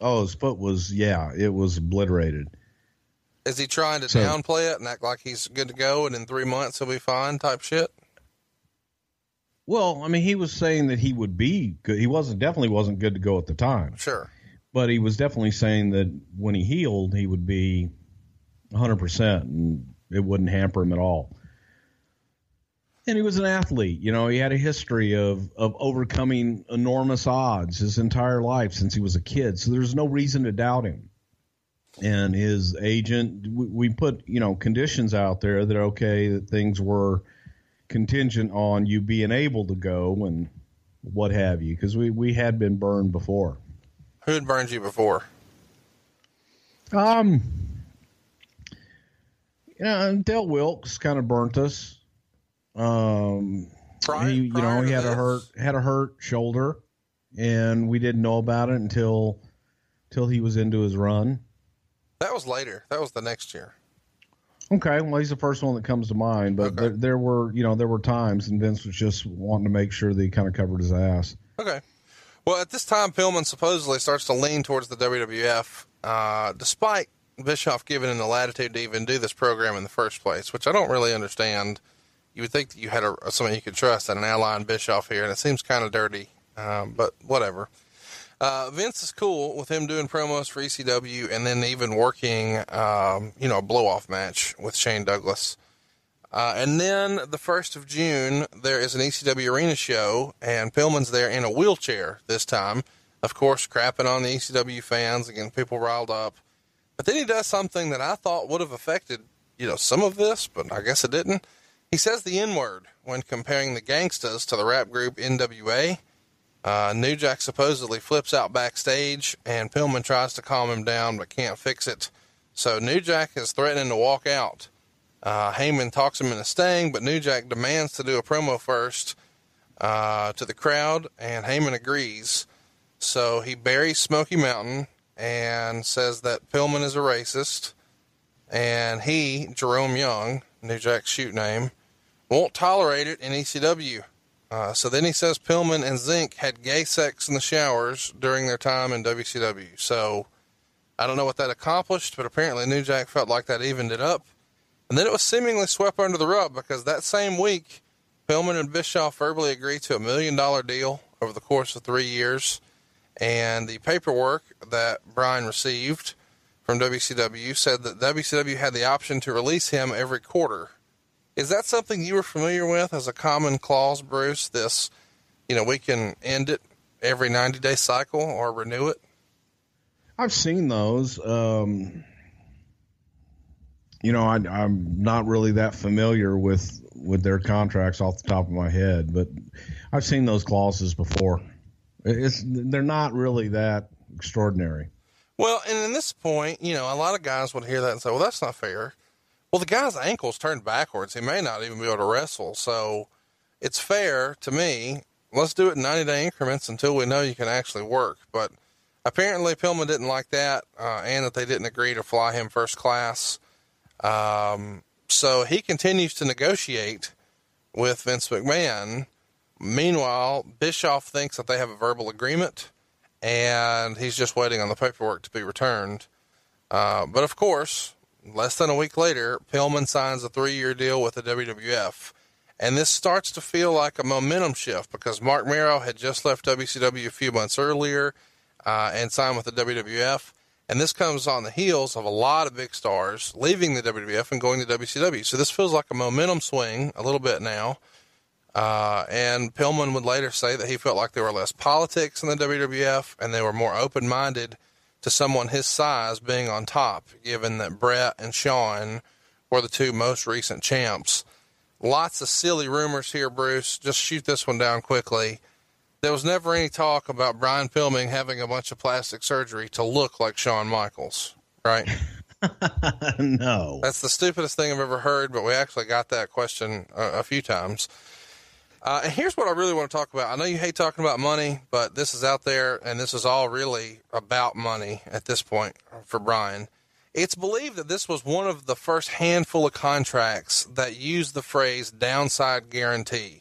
Oh, his foot was yeah, it was obliterated. Is he trying to so, downplay it and act like he's good to go, and in three months he'll be fine? Type shit. Well, I mean, he was saying that he would be good. He wasn't definitely wasn't good to go at the time. Sure. But he was definitely saying that when he healed, he would be 100% and it wouldn't hamper him at all. And he was an athlete. You know, he had a history of, of overcoming enormous odds his entire life since he was a kid. So there's no reason to doubt him. And his agent, we, we put, you know, conditions out there that, okay, that things were – contingent on you being able to go and what have you, because we, we had been burned before. Who had burned you before? Um, you know, Del Wilkes kind of burnt us. Um, prior, he, you know, he had a hurt had a hurt shoulder, and we didn't know about it until until he was into his run. That was later. That was the next year. Okay, well, he's the first one that comes to mind, but okay. there, there, were, you know, there were times, and Vince was just wanting to make sure that he kind of covered his ass. Okay. Well, at this time, Pillman supposedly starts to lean towards the WWF, uh, despite Bischoff giving him the latitude to even do this program in the first place, which I don't really understand. You would think that you had a, someone you could trust and an ally in Bischoff here, and it seems kind of dirty, um, but whatever. Uh, Vince is cool with him doing promos for ECW and then even working, um, you know, a blow off match with Shane Douglas. Uh, and then the 1st of June, there is an ECW arena show, and Pillman's there in a wheelchair this time. Of course, crapping on the ECW fans, getting people riled up. But then he does something that I thought would have affected, you know, some of this, but I guess it didn't. He says the N word when comparing the Gangstas to the rap group NWA. Uh, New Jack supposedly flips out backstage, and Pillman tries to calm him down but can't fix it. So New Jack is threatening to walk out. Uh, Heyman talks him into staying, but New Jack demands to do a promo first uh, to the crowd, and Heyman agrees. So he buries Smoky Mountain and says that Pillman is a racist, and he, Jerome Young, New Jack's shoot name, won't tolerate it in ECW. Uh, so then he says Pillman and Zink had gay sex in the showers during their time in WCW. So I don't know what that accomplished, but apparently New Jack felt like that evened it up. And then it was seemingly swept under the rug because that same week, Pillman and Bischoff verbally agreed to a million dollar deal over the course of three years. And the paperwork that Brian received from WCW said that WCW had the option to release him every quarter is that something you were familiar with as a common clause, Bruce? This, you know, we can end it every 90 day cycle or renew it? I've seen those. Um, you know, I, am not really that familiar with with their contracts off the top of my head, but I've seen those clauses before. It's they're not really that extraordinary. Well, and in this point, you know, a lot of guys would hear that and say, well, that's not fair. Well, the guy's ankle's turned backwards. He may not even be able to wrestle. So it's fair to me. Let's do it in 90 day increments until we know you can actually work. But apparently Pillman didn't like that, uh, and that they didn't agree to fly him first class. Um, so he continues to negotiate with Vince McMahon. Meanwhile, Bischoff thinks that they have a verbal agreement and he's just waiting on the paperwork to be returned. Uh, but of course, less than a week later, Pillman signs a three year deal with the WWF. And this starts to feel like a momentum shift because Mark Mero had just left WCW a few months earlier uh, and signed with the WWF. And this comes on the heels of a lot of big stars leaving the WWF and going to WCW. So this feels like a momentum swing a little bit now. Uh, and Pillman would later say that he felt like there were less politics in the WWF and they were more open minded to someone his size being on top, given that Bret and Shawn were the two most recent champs. Lots of silly rumors here, Bruce. Just shoot this one down quickly. There was never any talk about Brian Pillman having a bunch of plastic surgery to look like Shawn Michaels, right? no. That's the stupidest thing I've ever heard, but we actually got that question a, a few times. Uh, and here's what I really want to talk about. I know you hate talking about money, but this is out there, and this is all really about money at this point for Brian. It's believed that this was one of the first handful of contracts that used the phrase downside guarantee.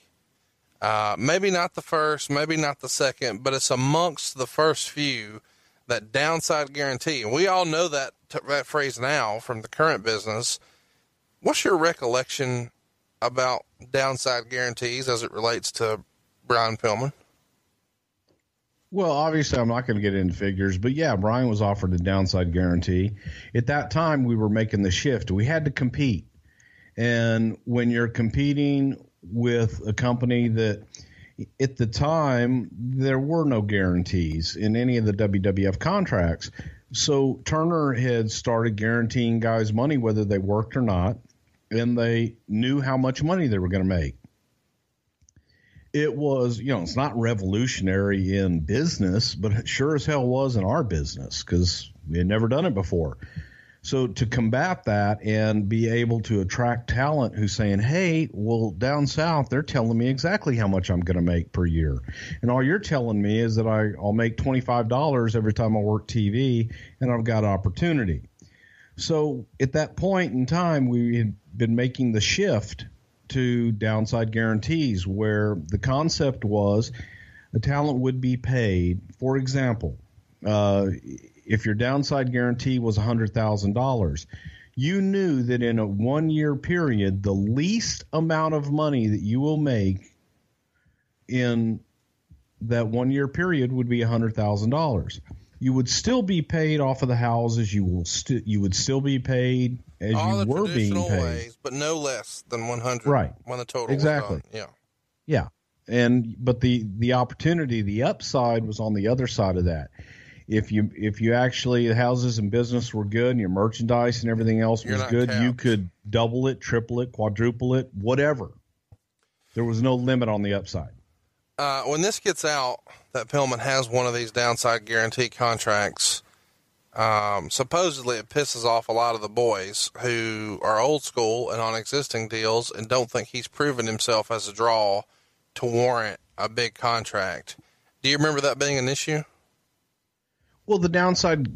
Uh, maybe not the first, maybe not the second, but it's amongst the first few that downside guarantee. And we all know that, that phrase now from the current business. What's your recollection about downside guarantees as it relates to Brian Pillman? Well, obviously, I'm not going to get into figures, but yeah, Brian was offered a downside guarantee. At that time, we were making the shift. We had to compete. And when you're competing with a company that at the time there were no guarantees in any of the WWF contracts. So Turner had started guaranteeing guys money whether they worked or not and they knew how much money they were going to make. It was, you know, it's not revolutionary in business, but it sure as hell was in our business because we had never done it before. So to combat that and be able to attract talent who's saying, "Hey, well, down south they're telling me exactly how much I'm going to make per year, and all you're telling me is that I, I'll make twenty five dollars every time I work TV, and I've got opportunity." So at that point in time, we had been making the shift to downside guarantees where the concept was the talent would be paid. For example, uh, if your downside guarantee was $100,000, you knew that in a one year period, the least amount of money that you will make in that one year period would be $100,000 you would still be paid off of the houses. You will still you would still be paid as All you the were being paid. ways, but no less than 100 Right. when the total Exactly. Yeah. Yeah. And but the the opportunity, the upside was on the other side of that. If you if you actually the houses and business were good and your merchandise and everything else You're was good, you could double it, triple it, quadruple it, whatever. There was no limit on the upside. Uh, when this gets out that Pillman has one of these downside guarantee contracts, um, supposedly it pisses off a lot of the boys who are old school and on existing deals and don't think he's proven himself as a draw to warrant a big contract. Do you remember that being an issue? Well, the downside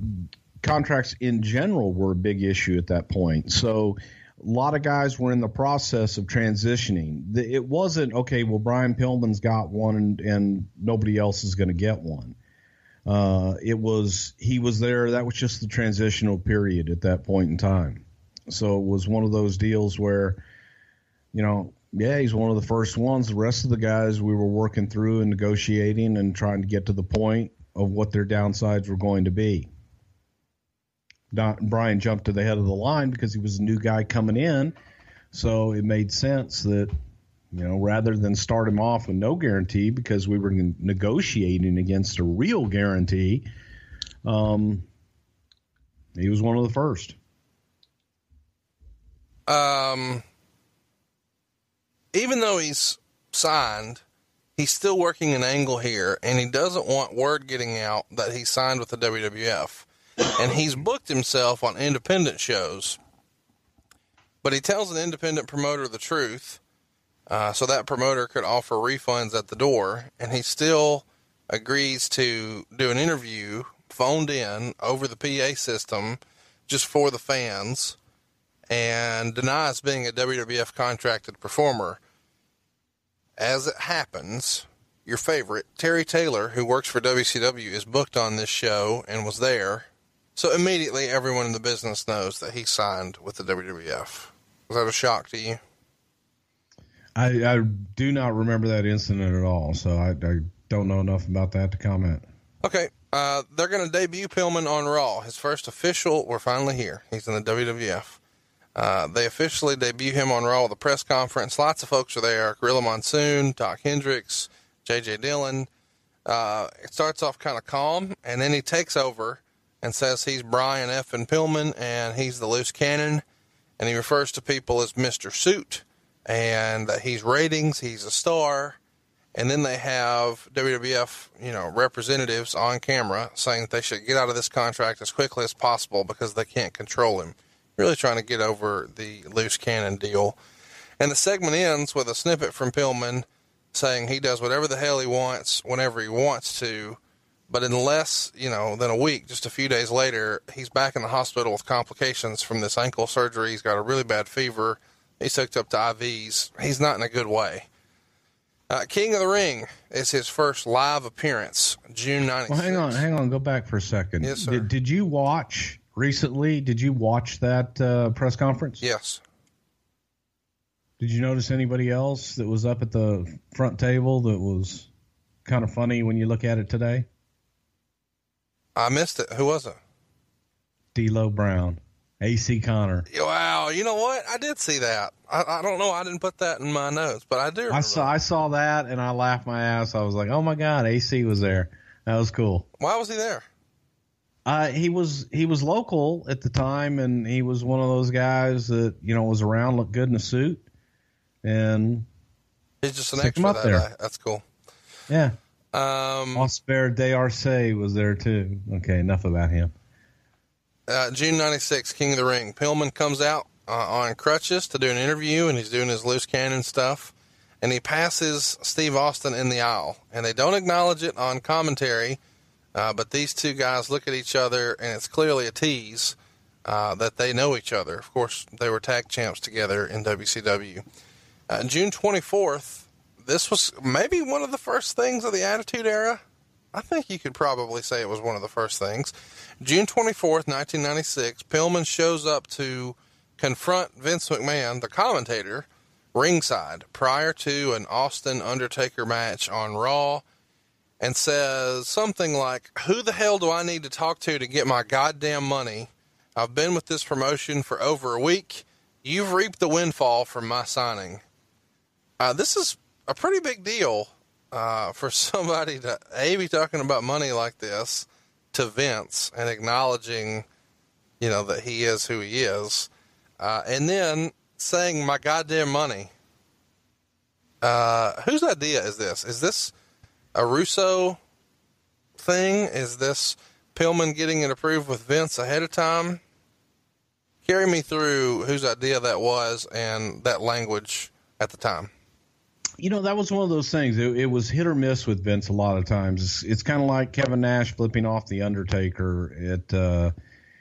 contracts in general were a big issue at that point. So a lot of guys were in the process of transitioning. It wasn't okay. Well, Brian Pillman's got one, and, and nobody else is going to get one. Uh, it was he was there. That was just the transitional period at that point in time. So it was one of those deals where, you know, yeah, he's one of the first ones. The rest of the guys we were working through and negotiating and trying to get to the point of what their downsides were going to be. Don, Brian jumped to the head of the line because he was a new guy coming in, so it made sense that you know rather than start him off with no guarantee because we were negotiating against a real guarantee, um, he was one of the first. Um, even though he's signed, he's still working an angle here, and he doesn't want word getting out that he signed with the WWF. and he's booked himself on independent shows. But he tells an independent promoter the truth, uh, so that promoter could offer refunds at the door, and he still agrees to do an interview phoned in over the PA system just for the fans and denies being a WWF contracted performer. As it happens, your favorite, Terry Taylor, who works for WCW, is booked on this show and was there. So immediately everyone in the business knows that he signed with the WWF. Was that a shock to you? I, I do not remember that incident at all, so I, I don't know enough about that to comment. Okay, uh, they're going to debut Pillman on Raw. His first official, we're finally here. He's in the WWF. Uh, they officially debut him on Raw with a press conference. Lots of folks are there. Gorilla Monsoon, Dok Hendrix, J.J. Dillon. Uh, it starts off kind of calm, and then he takes over and says he's Brian F. and Pillman, and he's the loose cannon, and he refers to people as Mr. Suit, and that he's ratings, he's a star, and then they have WWF, you know, representatives on camera saying that they should get out of this contract as quickly as possible because they can't control him really trying to get over the loose cannon deal. And the segment ends with a snippet from Pillman saying he does whatever the hell he wants whenever he wants to. But in less, you know, than a week, just a few days later, he's back in the hospital with complications from this ankle surgery. He's got a really bad fever. He's hooked up to IVs. He's not in a good way. Uh, King of the Ring is his first live appearance, June 9th. Well, hang on, hang on. Go back for a second. Yes, sir. Did, did you watch recently? Did you watch that uh, press conference? Yes. Did you notice anybody else that was up at the front table that was kind of funny when you look at it today? I missed it. Who was it? D'Lo Brown, AC Connor. Wow. You know what? I did see that. I, I don't know. I didn't put that in my notes, but I do. Remember. I saw I saw that and I laughed my ass. I was like, "Oh my god, AC was there." That was cool. Why was he there? Uh, he was he was local at the time, and he was one of those guys that you know was around, looked good in a suit, and He's just an extra up that there. That's cool. yeah, Um, Oscar de Arce was there too. Okay, enough about him. Uh, June 96, King of the Ring. Pillman comes out uh, on crutches to do an interview, and he's doing his loose cannon stuff. And he passes Steve Austin in the aisle, and they don't acknowledge it on commentary. Uh, but these two guys look at each other, and it's clearly a tease uh, that they know each other. Of course, they were tag champs together in WCW. Uh, June 24th, this was maybe one of the first things of the Attitude Era. I think you could probably say it was one of the first things. June 24th, 1996, Pillman shows up to confront Vince McMahon, the commentator, ringside prior to an Austin Undertaker match on Raw and says something like, Who the hell do I need to talk to to get my goddamn money? I've been with this promotion for over a week. You've reaped the windfall from my signing. Uh, this is a pretty big deal uh, for somebody to A, be talking about money like this to Vince and acknowledging, you know, that he is who he is. Uh, and then saying, My goddamn money. Uh, whose idea is this? Is this a Russo thing? Is this Pillman getting it approved with Vince ahead of time? Carry me through whose idea that was and that language at the time. You know, that was one of those things. It, it was hit or miss with Vince a lot of times. It's, it's kind of like Kevin Nash flipping off the Undertaker at uh,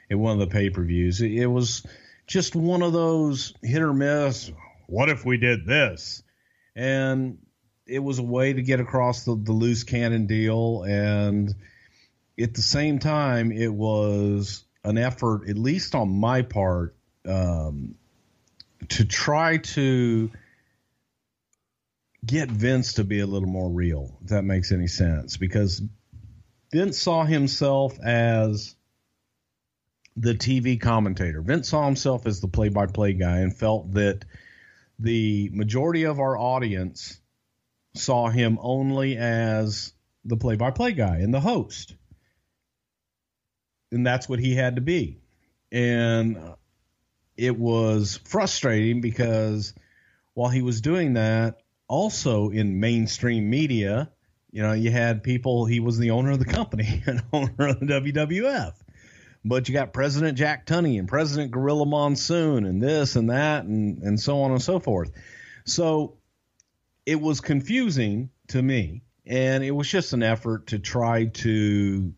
at one of the pay per views. It, it was just one of those hit or miss. What if we did this? And it was a way to get across the, the loose cannon deal, and at the same time, it was an effort, at least on my part, um, to try to get Vince to be a little more real, if that makes any sense, because Vince saw himself as the TV commentator. Vince saw himself as the play by play guy and felt that the majority of our audience saw him only as the play by play guy and the host. And that's what he had to be. And it was frustrating because while he was doing that, also in mainstream media, you know, you had people, he was the owner of the company and owner of the WWF. but you got President Jack Tunney and President Gorilla Monsoon and this and that and, and so on and so forth. So it was confusing to me. And it was just an effort to try to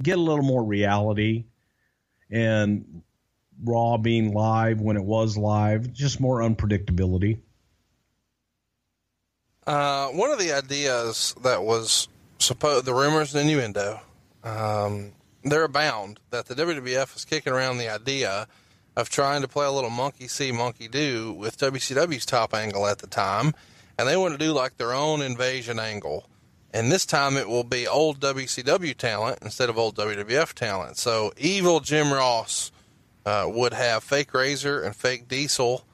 get a little more reality and Raw being live when it was live, just more unpredictability. Uh, one of the ideas that was supposed, the rumors and innuendo, um, they're abound that the WWF is kicking around the idea of trying to play a little monkey see, monkey do with WCW's top angle at the time. And they want to do like their own invasion angle. And this time it will be old WCW talent instead of old WWF talent. So evil Jim Ross uh, would have fake Razor and fake Diesel.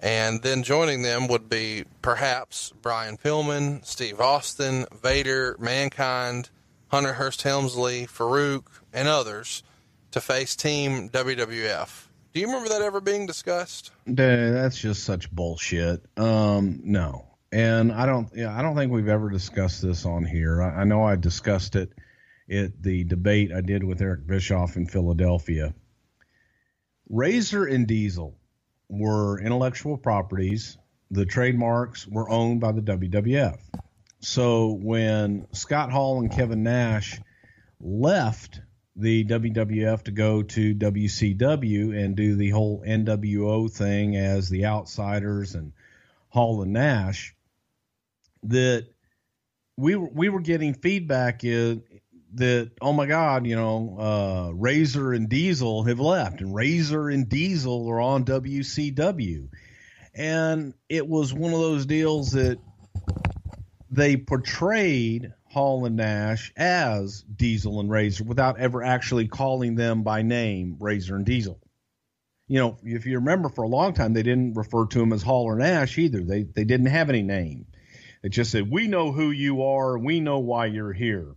And then joining them would be perhaps Brian Pillman, Steve Austin, Vader, Mankind, Hunter Hearst Helmsley, Faarooq, and others to face Team WWF. Do you remember that ever being discussed? That's just such bullshit. Um, no, and I don't. Yeah, I don't think we've ever discussed this on here. I, I know I discussed it at the debate I did with Eric Bischoff in Philadelphia. Razor and Diesel were intellectual properties. The trademarks were owned by the WWF. So when Scott Hall and Kevin Nash left the WWF to go to WCW and do the whole NWO thing as the outsiders and Hall and Nash, that we were, we were getting feedback in, that oh my god you know uh, razor and diesel have left and razor and diesel are on wcw and it was one of those deals that they portrayed hall and nash as diesel and razor without ever actually calling them by name razor and diesel. You know if you remember for a long time they didn't refer to them as hall or nash either. They they didn't have any name. It just said we know who you are. We know why you're here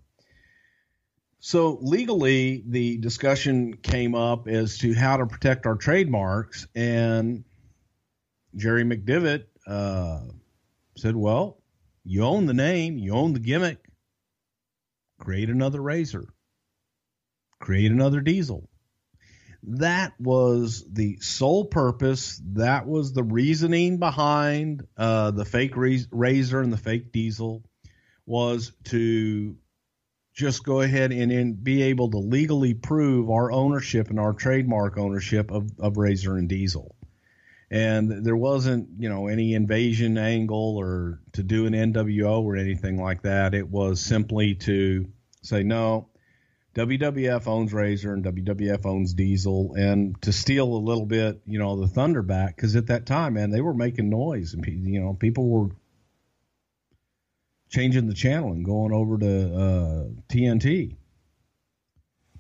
so legally, the discussion came up as to how to protect our trademarks, and Jerry McDevitt uh, said, "Well, you own the name, you own the gimmick. Create another razor, create another diesel." That was the sole purpose. That was the reasoning behind uh, the fake razor and the fake diesel was to just go ahead and, and be able to legally prove our ownership and our trademark ownership of, of Razor and Diesel. And there wasn't, you know, any invasion angle or to do an NWO or anything like that. It was simply to say, no, WWF owns Razor and WWF owns Diesel, and to steal a little bit, you know, the thunder back because at that time, man, they were making noise and you know people were changing the channel and going over to uh, TNT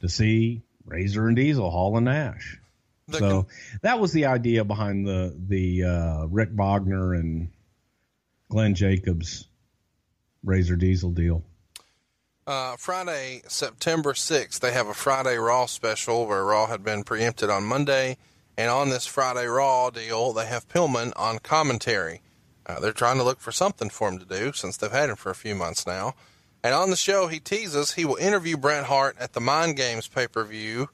to see Razor and Diesel, Hall and Nash. The so con- that was the idea behind the the uh, Rick Bogner and Glenn Jacobs Razor Diesel deal. Uh, Friday, September 6th, they have a Friday Raw special where Raw had been preempted on Monday. And on this Friday Raw deal, they have Pillman on commentary. Uh, they're trying to look for something for him to do since they've had him for a few months now. And on the show, he teases he will interview Bret Hart at the Mind Games pay per view,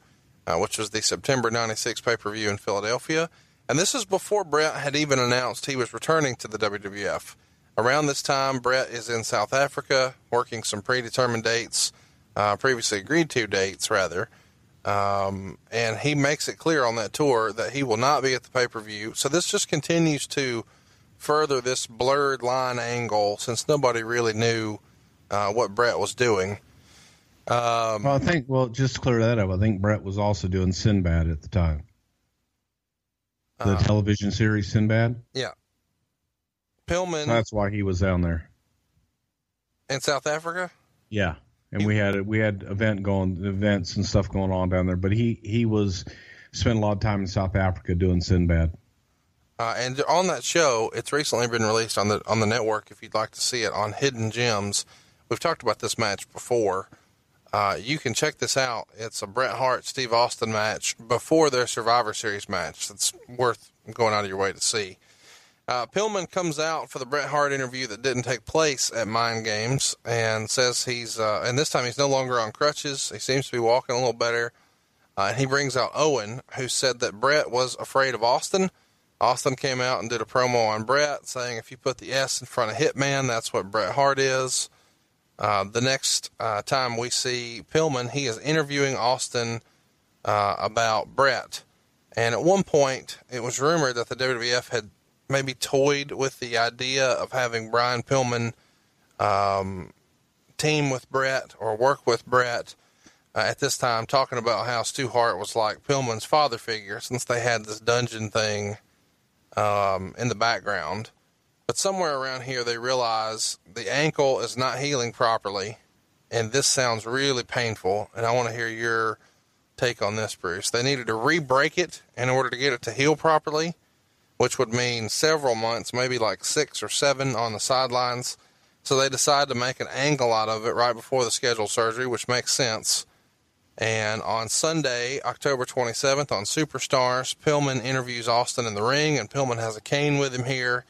uh, which was the September 96 pay per view in Philadelphia. And this is before Bret had even announced he was returning to the WWF. Around this time, Bret is in South Africa working some predetermined dates, uh, previously agreed to dates, rather. Um, and he makes it clear on that tour that he will not be at the pay per view. So this just continues to further this blurred line angle since nobody really knew uh, what Bret was doing. Um, well, I think, well, just to clear that up, I think Bret was also doing Sinbad at the time. The uh, television series Sinbad? Yeah. Pillman. So that's why he was down there. In South Africa? Yeah. And he, we had we had event going events and stuff going on down there, but he he was spent a lot of time in South Africa doing Sinbad. Uh, and on that show, it's recently been released on the on the network. If you'd like to see it on Hidden Gems, we've talked about this match before. Uh, you can check this out. It's a Bret Hart Steve Austin match before their Survivor Series match. That's worth going out of your way to see. Uh, Pillman comes out for the Bret Hart interview that didn't take place at Mind Games and says he's, uh, and this time he's no longer on crutches. He seems to be walking a little better. Uh, and he brings out Owen, who said that Bret was afraid of Austin. Austin came out and did a promo on Bret saying if you put the S in front of Hitman, that's what Bret Hart is. Uh, the next uh, time we see Pillman, he is interviewing Austin uh, about Bret. And at one point, it was rumored that the WWF had maybe toyed with the idea of having Brian Pillman um, team with Bret or work with Bret uh, at this time, talking about how Stu Hart was like Pillman's father figure since they had this dungeon thing um, in the background. But somewhere around here, they realize the ankle is not healing properly, and this sounds really painful. And I want to hear your take on this, Bruce. They needed to re break it in order to get it to heal properly, which would mean several months, maybe like six or seven on the sidelines. So they decided to make an angle out of it right before the scheduled surgery, which makes sense. And on Sunday, October 27th, on Superstars, Pillman interviews Austin in the ring, and Pillman has a cane with him here.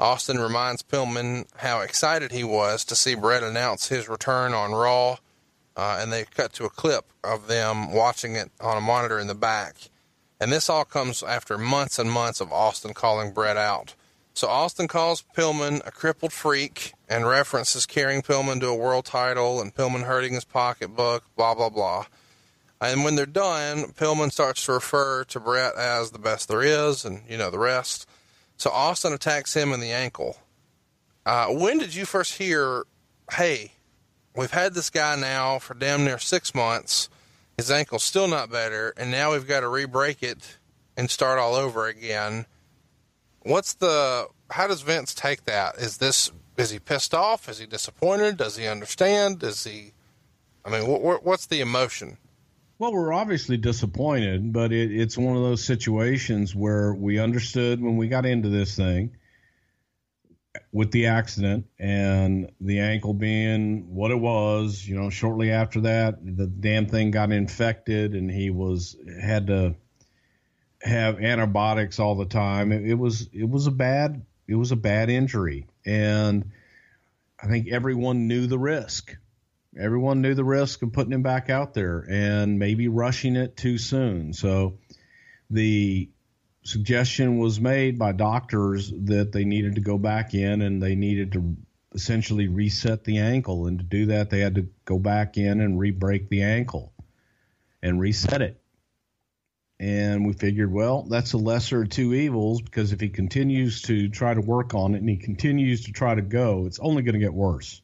Austin reminds Pillman how excited he was to see Bret announce his return on Raw, uh, and they cut to a clip of them watching it on a monitor in the back. And this all comes after months and months of Austin calling Bret out. So Austin calls Pillman a crippled freak and references carrying Pillman to a world title and Pillman hurting his pocketbook, blah, blah, blah. And when they're done, Pillman starts to refer to Bret as the best there is and, you know, the rest. So Austin attacks him in the ankle. Uh, when did you first hear, hey, we've had this guy now for damn near six months. His ankle's still not better, and now we've got to re break it and start all over again. What's the, how does Vince take that? Is this, is he pissed off? Is he disappointed? Does he understand? Is he, I mean, what, what's the emotion? Well, we're obviously disappointed, but it, it's one of those situations where we understood when we got into this thing with the accident and the ankle being what it was. You know, shortly after that, the damn thing got infected, and he was had to have antibiotics all the time. It, it was it was a bad it was a bad injury, and I think everyone knew the risk everyone knew the risk of putting him back out there and maybe rushing it too soon. So the suggestion was made by doctors that they needed to go back in and they needed to essentially reset the ankle. And to do that, they had to go back in and re break the ankle and reset it. And we figured, well, that's a lesser of two evils because if he continues to try to work on it and he continues to try to go, it's only going to get worse.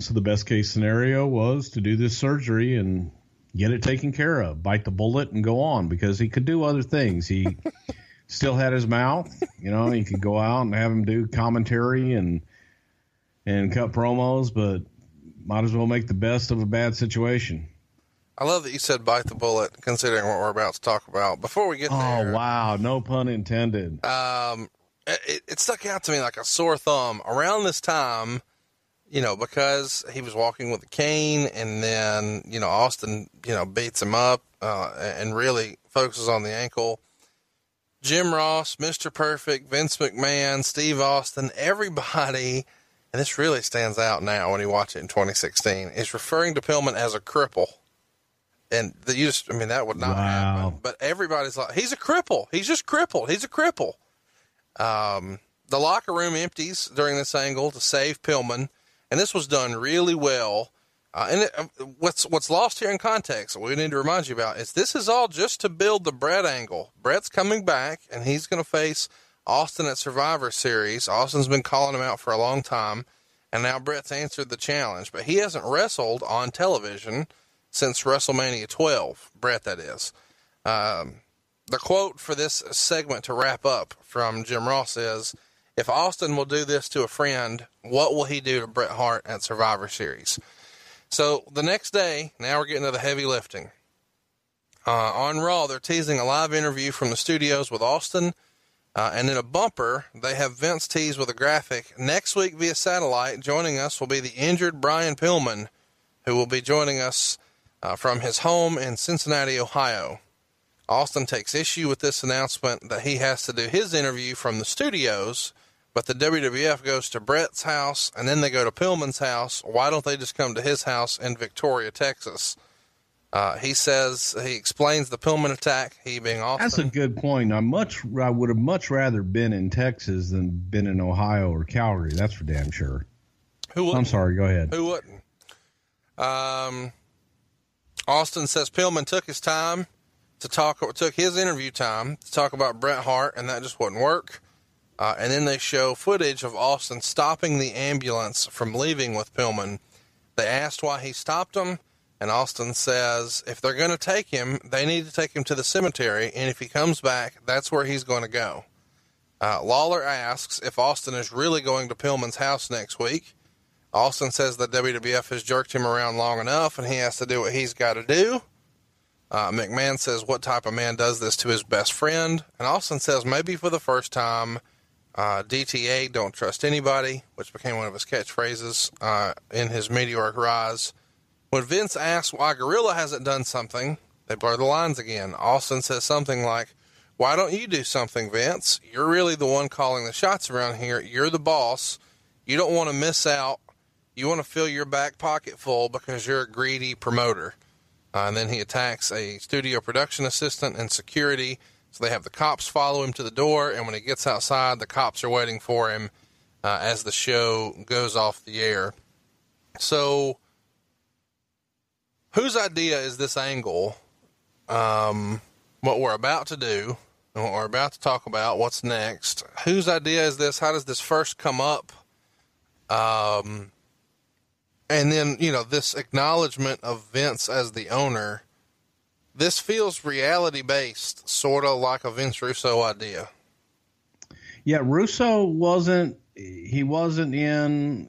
So the best case scenario was to do this surgery and get it taken care of, bite the bullet and go on because he could do other things. He still had his mouth, you know, he could go out and have him do commentary and and cut promos, but might as well make the best of a bad situation. I love that you said bite the bullet, considering what we're about to talk about. Before we get oh, there, oh wow, no pun intended. Um, it, it stuck out to me like a sore thumb around this time you know, because he was walking with a cane and then, you know, Austin, you know, beats him up uh, and really focuses on the ankle. Jim Ross, Mr. Perfect, Vince McMahon, Steve Austin, everybody, and this really stands out now when you watch it in 2016, is referring to Pillman as a cripple. And the, you just, I mean, that would not wow. happen. But everybody's like, he's a cripple. He's just crippled. He's a cripple. Um, the locker room empties during this angle to save Pillman and this was done really well. Uh, and it, uh, what's what's lost here in context, we need to remind you about is this is all just to build the Bret angle. Bret's coming back, and he's going to face Austin at Survivor Series. Austin's been calling him out for a long time, and now Bret's answered the challenge. But he hasn't wrestled on television since WrestleMania 12. Bret, that is. Um, the quote for this segment to wrap up from Jim Ross is if Austin will do this to a friend, what will he do to Bret Hart at Survivor Series? So the next day, now we're getting to the heavy lifting. Uh, on Raw, they're teasing a live interview from the studios with Austin. Uh, and in a bumper, they have Vince tease with a graphic. Next week via satellite, joining us will be the injured Brian Pillman, who will be joining us uh, from his home in Cincinnati, Ohio. Austin takes issue with this announcement that he has to do his interview from the studios but the WWF goes to Bret's house and then they go to Pillman's house. Why don't they just come to his house in Victoria, Texas? Uh, he says he explains the Pillman attack. He being Austin. That's a good point. I much I would have much rather been in Texas than been in Ohio or Calgary. That's for damn sure. Who I'm sorry. Go ahead. Who wouldn't? Um, Austin says Pillman took his time to talk, took his interview time to talk about Bret Hart, and that just wouldn't work. Uh, and then they show footage of Austin stopping the ambulance from leaving with Pillman. They asked why he stopped him, and Austin says if they're going to take him, they need to take him to the cemetery, and if he comes back, that's where he's going to go. Uh, Lawler asks if Austin is really going to Pillman's house next week. Austin says that WWF has jerked him around long enough and he has to do what he's got to do. Uh, McMahon says, What type of man does this to his best friend? And Austin says, Maybe for the first time, uh, DTA, don't trust anybody, which became one of his catchphrases uh, in his meteoric rise. When Vince asks why Gorilla hasn't done something, they blur the lines again. Austin says something like, Why don't you do something, Vince? You're really the one calling the shots around here. You're the boss. You don't want to miss out you want to fill your back pocket full because you're a greedy promoter. Uh, and then he attacks a studio production assistant and security. So they have the cops follow him to the door. And when he gets outside, the cops are waiting for him uh, as the show goes off the air. So, whose idea is this angle? Um, what we're about to do, what we're about to talk about, what's next? Whose idea is this? How does this first come up? Um, and then you know this acknowledgement of Vince as the owner. This feels reality based, sort of like a Vince Russo idea. Yeah, Russo wasn't. He wasn't in.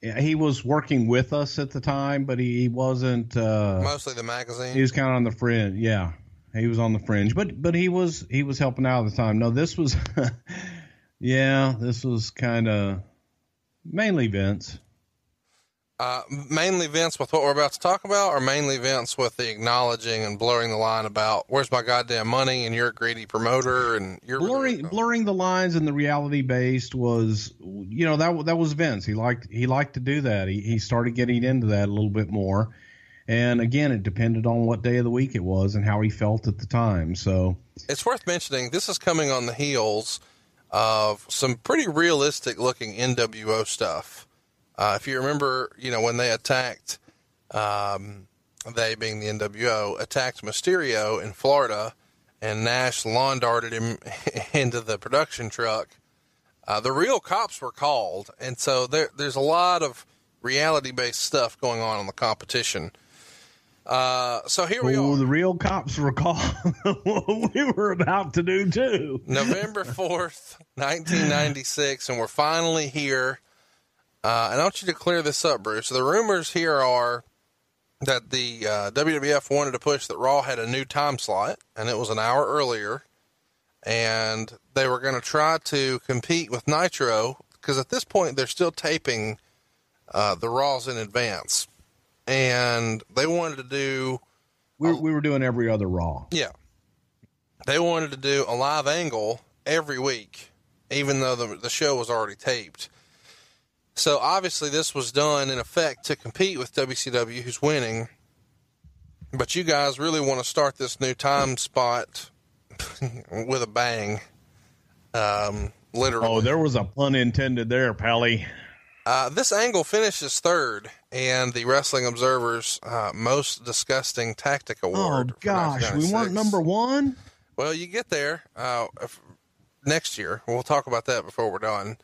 He was working with us at the time, but he, he wasn't. Uh, Mostly the magazine. He was kind of on the fringe. Yeah, he was on the fringe, but but he was he was helping out at the time. No, this was. yeah, this was kind of mainly Vince. Uh, mainly Vince with what we're about to talk about, or mainly Vince with the acknowledging and blurring the line about where's my goddamn money and you're a greedy promoter and you're blurring really blurring the lines and the reality based was you know that that was Vince. He liked he liked to do that. He he started getting into that a little bit more. And again, it depended on what day of the week it was and how he felt at the time. So it's worth mentioning this is coming on the heels of some pretty realistic looking NWO stuff. Uh, if you remember, you know, when they attacked, um, they being the NWO, attacked Mysterio in Florida and Nash lawn darted him into the production truck. Uh, the real cops were called. And so there, there's a lot of reality based stuff going on in the competition. Uh, so here we Ooh, are. The real cops were called. we were about to do too. November 4th, 1996. And we're finally here. Uh, and I want you to clear this up, Bruce. The rumors here are that the uh, WWF wanted to push that Raw had a new time slot, and it was an hour earlier, and they were going to try to compete with Nitro because at this point they're still taping uh, the Raws in advance, and they wanted to do. We, we were doing every other Raw. Yeah, they wanted to do a live angle every week, even though the the show was already taped. So obviously, this was done in effect to compete with WCW, who's winning. But you guys really want to start this new time spot with a bang. Um, literally. Oh, there was a pun intended there, Pally. Uh, this angle finishes third, and the Wrestling Observer's uh, most disgusting tactic award. Oh gosh, we weren't number one. Well, you get there uh, next year. We'll talk about that before we're done.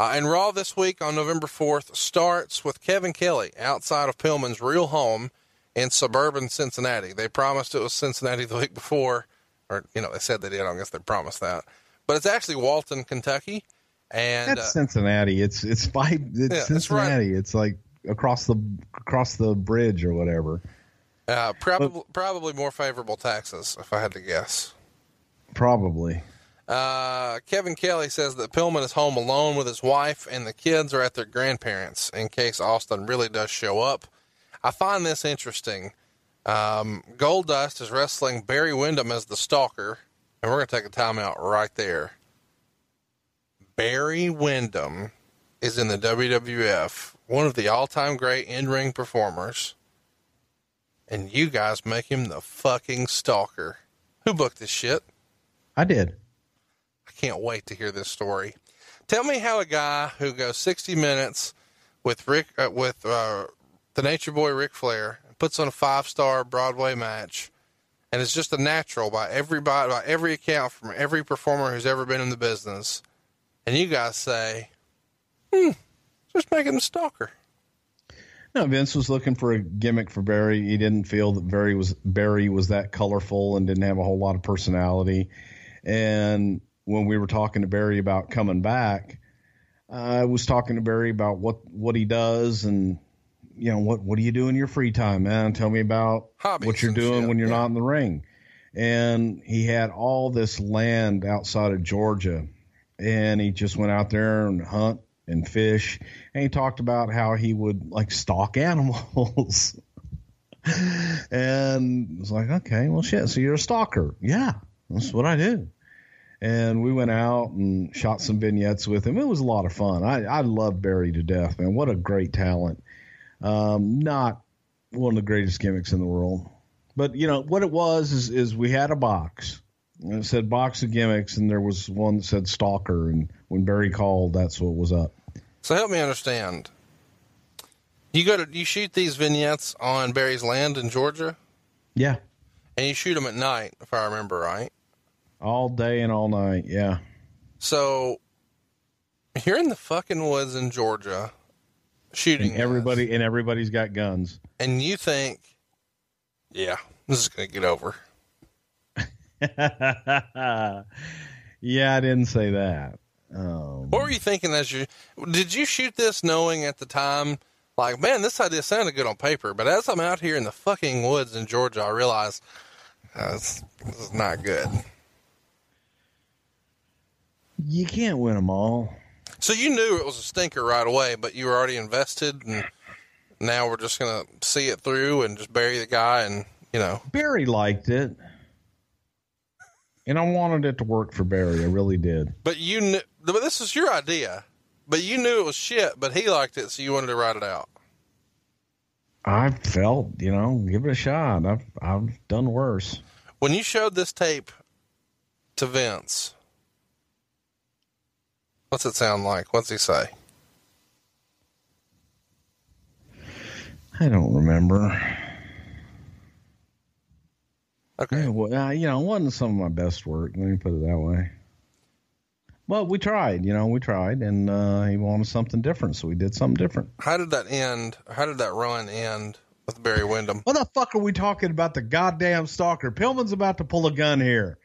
Uh, and Raw this week on November 4th starts with Kevin Kelly outside of Pillman's real home in suburban Cincinnati. They promised it was Cincinnati the week before, or, you know, they said they did. I guess they promised that. But it's actually Walton, Kentucky. And that's uh, Cincinnati. It's it's five. It's yeah, Cincinnati. It's, right. it's, like across the across the bridge or whatever. Uh, probably but, probably more favorable taxes, if I had to guess. Probably. Uh, Kevin Kelly says that Pillman is home alone with his wife and the kids are at their grandparents in case Austin really does show up. I find this interesting. Um, Goldust is wrestling Barry Windham as the stalker, and we're going to take a timeout right there. Barry Windham is in the WWF, one of the all time great in ring performers. and you guys make him the fucking stalker. Who booked this shit? I did. Can't wait to hear this story. Tell me how a guy who goes 60 minutes with Ric, uh, with uh, the Nature Boy Ric Flair, puts on a five star Broadway match, and is just a natural by everybody, by every account from every performer who's ever been in the business. And you guys say, hmm, just make him a stalker. No, Vince was looking for a gimmick for Barry. He didn't feel that Barry was Barry was that colorful and didn't have a whole lot of personality. And when we were talking to Barry about coming back, I was talking to Barry about what what he does and you know what what do you do in your free time, man? Tell me about Hobbies what you're doing shit, when you're yeah. not in the ring. And he had all this land outside of Georgia, and he just went out there and hunt and fish. And he talked about how he would like stalk animals. and it was like, okay, well, shit. So you're a stalker? Yeah, that's what I do. And we went out and shot some vignettes with him. It was a lot of fun. I I love Barry to death, man. What a great talent. Um, not one of the greatest gimmicks in the world, but you know what it was is is we had a box. And it said box of gimmicks, and there was one that said stalker. And when Barry called, that's what was up. So help me understand. You go to you shoot these vignettes on Barry's land in Georgia, Yeah, and you shoot them at night, if I remember right. All day and all night. Yeah. So you're in the fucking woods in Georgia shooting And everybody and everybody's got guns. and you think, yeah, this is gonna get over. yeah, I didn't say that. Um, What were you thinking as you did you shoot this knowing at the time like man this idea sounded good on paper but as I'm out here in the fucking woods in Georgia I realize uh, this, this is not good. You can't win them all. So you knew it was a stinker right away but you were already invested and now we're just gonna see it through and just bury the guy and you know Barry liked it, and I wanted it to work for Barry. I really did. but you knew but this is your idea but you knew it was shit but he liked it so you wanted to write it out. I felt, you know, give it a shot. I've I've done worse. When you showed this tape to Vince, what's it sound like? What's he say? I don't remember. Okay. Yeah, well, uh, you know, it wasn't some of my best work. Let me put it that way. Well, we tried. You know, we tried, and uh, he wanted something different, so we did something different. How did that end? How did that run end with Barry Windham? What the fuck are we talking about? The goddamn stalker. Pillman's about to pull a gun here.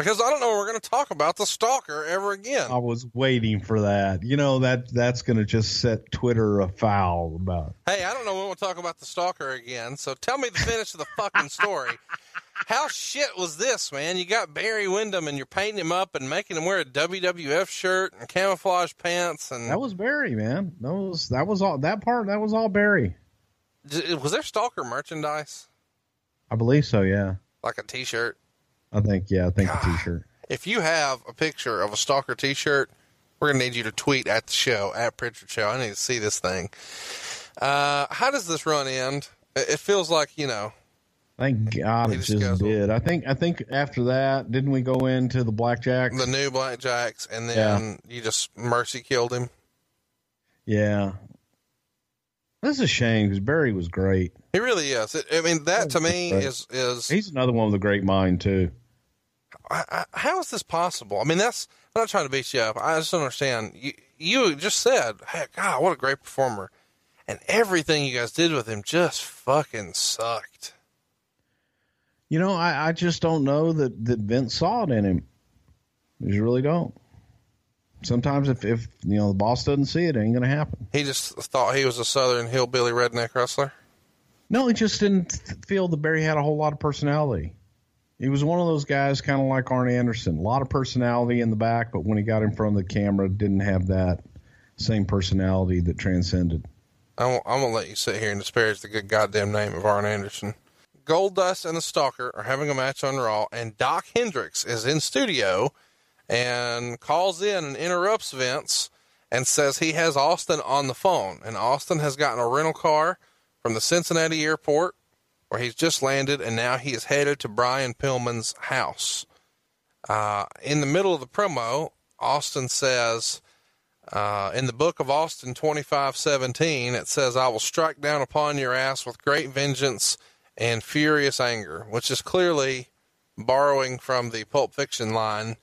Because I don't know we're going to talk about the stalker ever again. I was waiting for that. You know that that's going to just set Twitter afoul about. Hey, I don't know when we'll talk about the stalker again. So tell me the finish of the fucking story. How shit was this, man? You got Barry Windham and you're painting him up and making him wear a WWF shirt and camouflage pants and That was Barry, man. That was that was all that part. That was all Barry. was there stalker merchandise I believe so. Yeah, like a T-shirt? I think. Yeah, I think God. the T-shirt. If you have a picture of a stalker T-shirt, we're gonna need you to tweet at the show at Prichard Show. I need to see this thing. Uh, how does this run end? It feels like you know. Thank God it just did. I think. I think after that, didn't we go into the blackjack? the new blackjacks, and then you just mercy killed him. yeah. This is a shame because Barry was great. He really is. I mean, that to me is is He's another one with a great mind too. I, I, how is this possible? I mean, that's I'm not trying to beat you up. I just don't understand. You you just said, hey, God, what a great performer, and everything you guys did with him just fucking sucked. You know, I, I just don't know that, that Vince saw it in him. I just really don't. Sometimes if, if you know the boss doesn't see it, it ain't gonna happen. He just thought he was a Southern hillbilly redneck wrestler. No, he just didn't feel that Barry had a whole lot of personality. He was one of those guys, kind of like Arn Anderson, a lot of personality in the back, but when he got in front of the camera, didn't have that same personality that transcended. I'm, I'm gonna let you sit here and disparage the good goddamn name of Arn Anderson. Goldust and the Stalker are having a match on Raw, and Dok Hendrix is in studio and calls in and interrupts Vince and says he has Austin on the phone, and Austin has gotten a rental car from the Cincinnati airport where he's just landed, and now he is headed to Brian Pillman's house. Uh, in the middle of the promo, Austin says, uh, in the book of Austin 25:17, it says, "I will strike down upon your ass with great vengeance and furious anger," which is clearly borrowing from the Pulp Fiction line.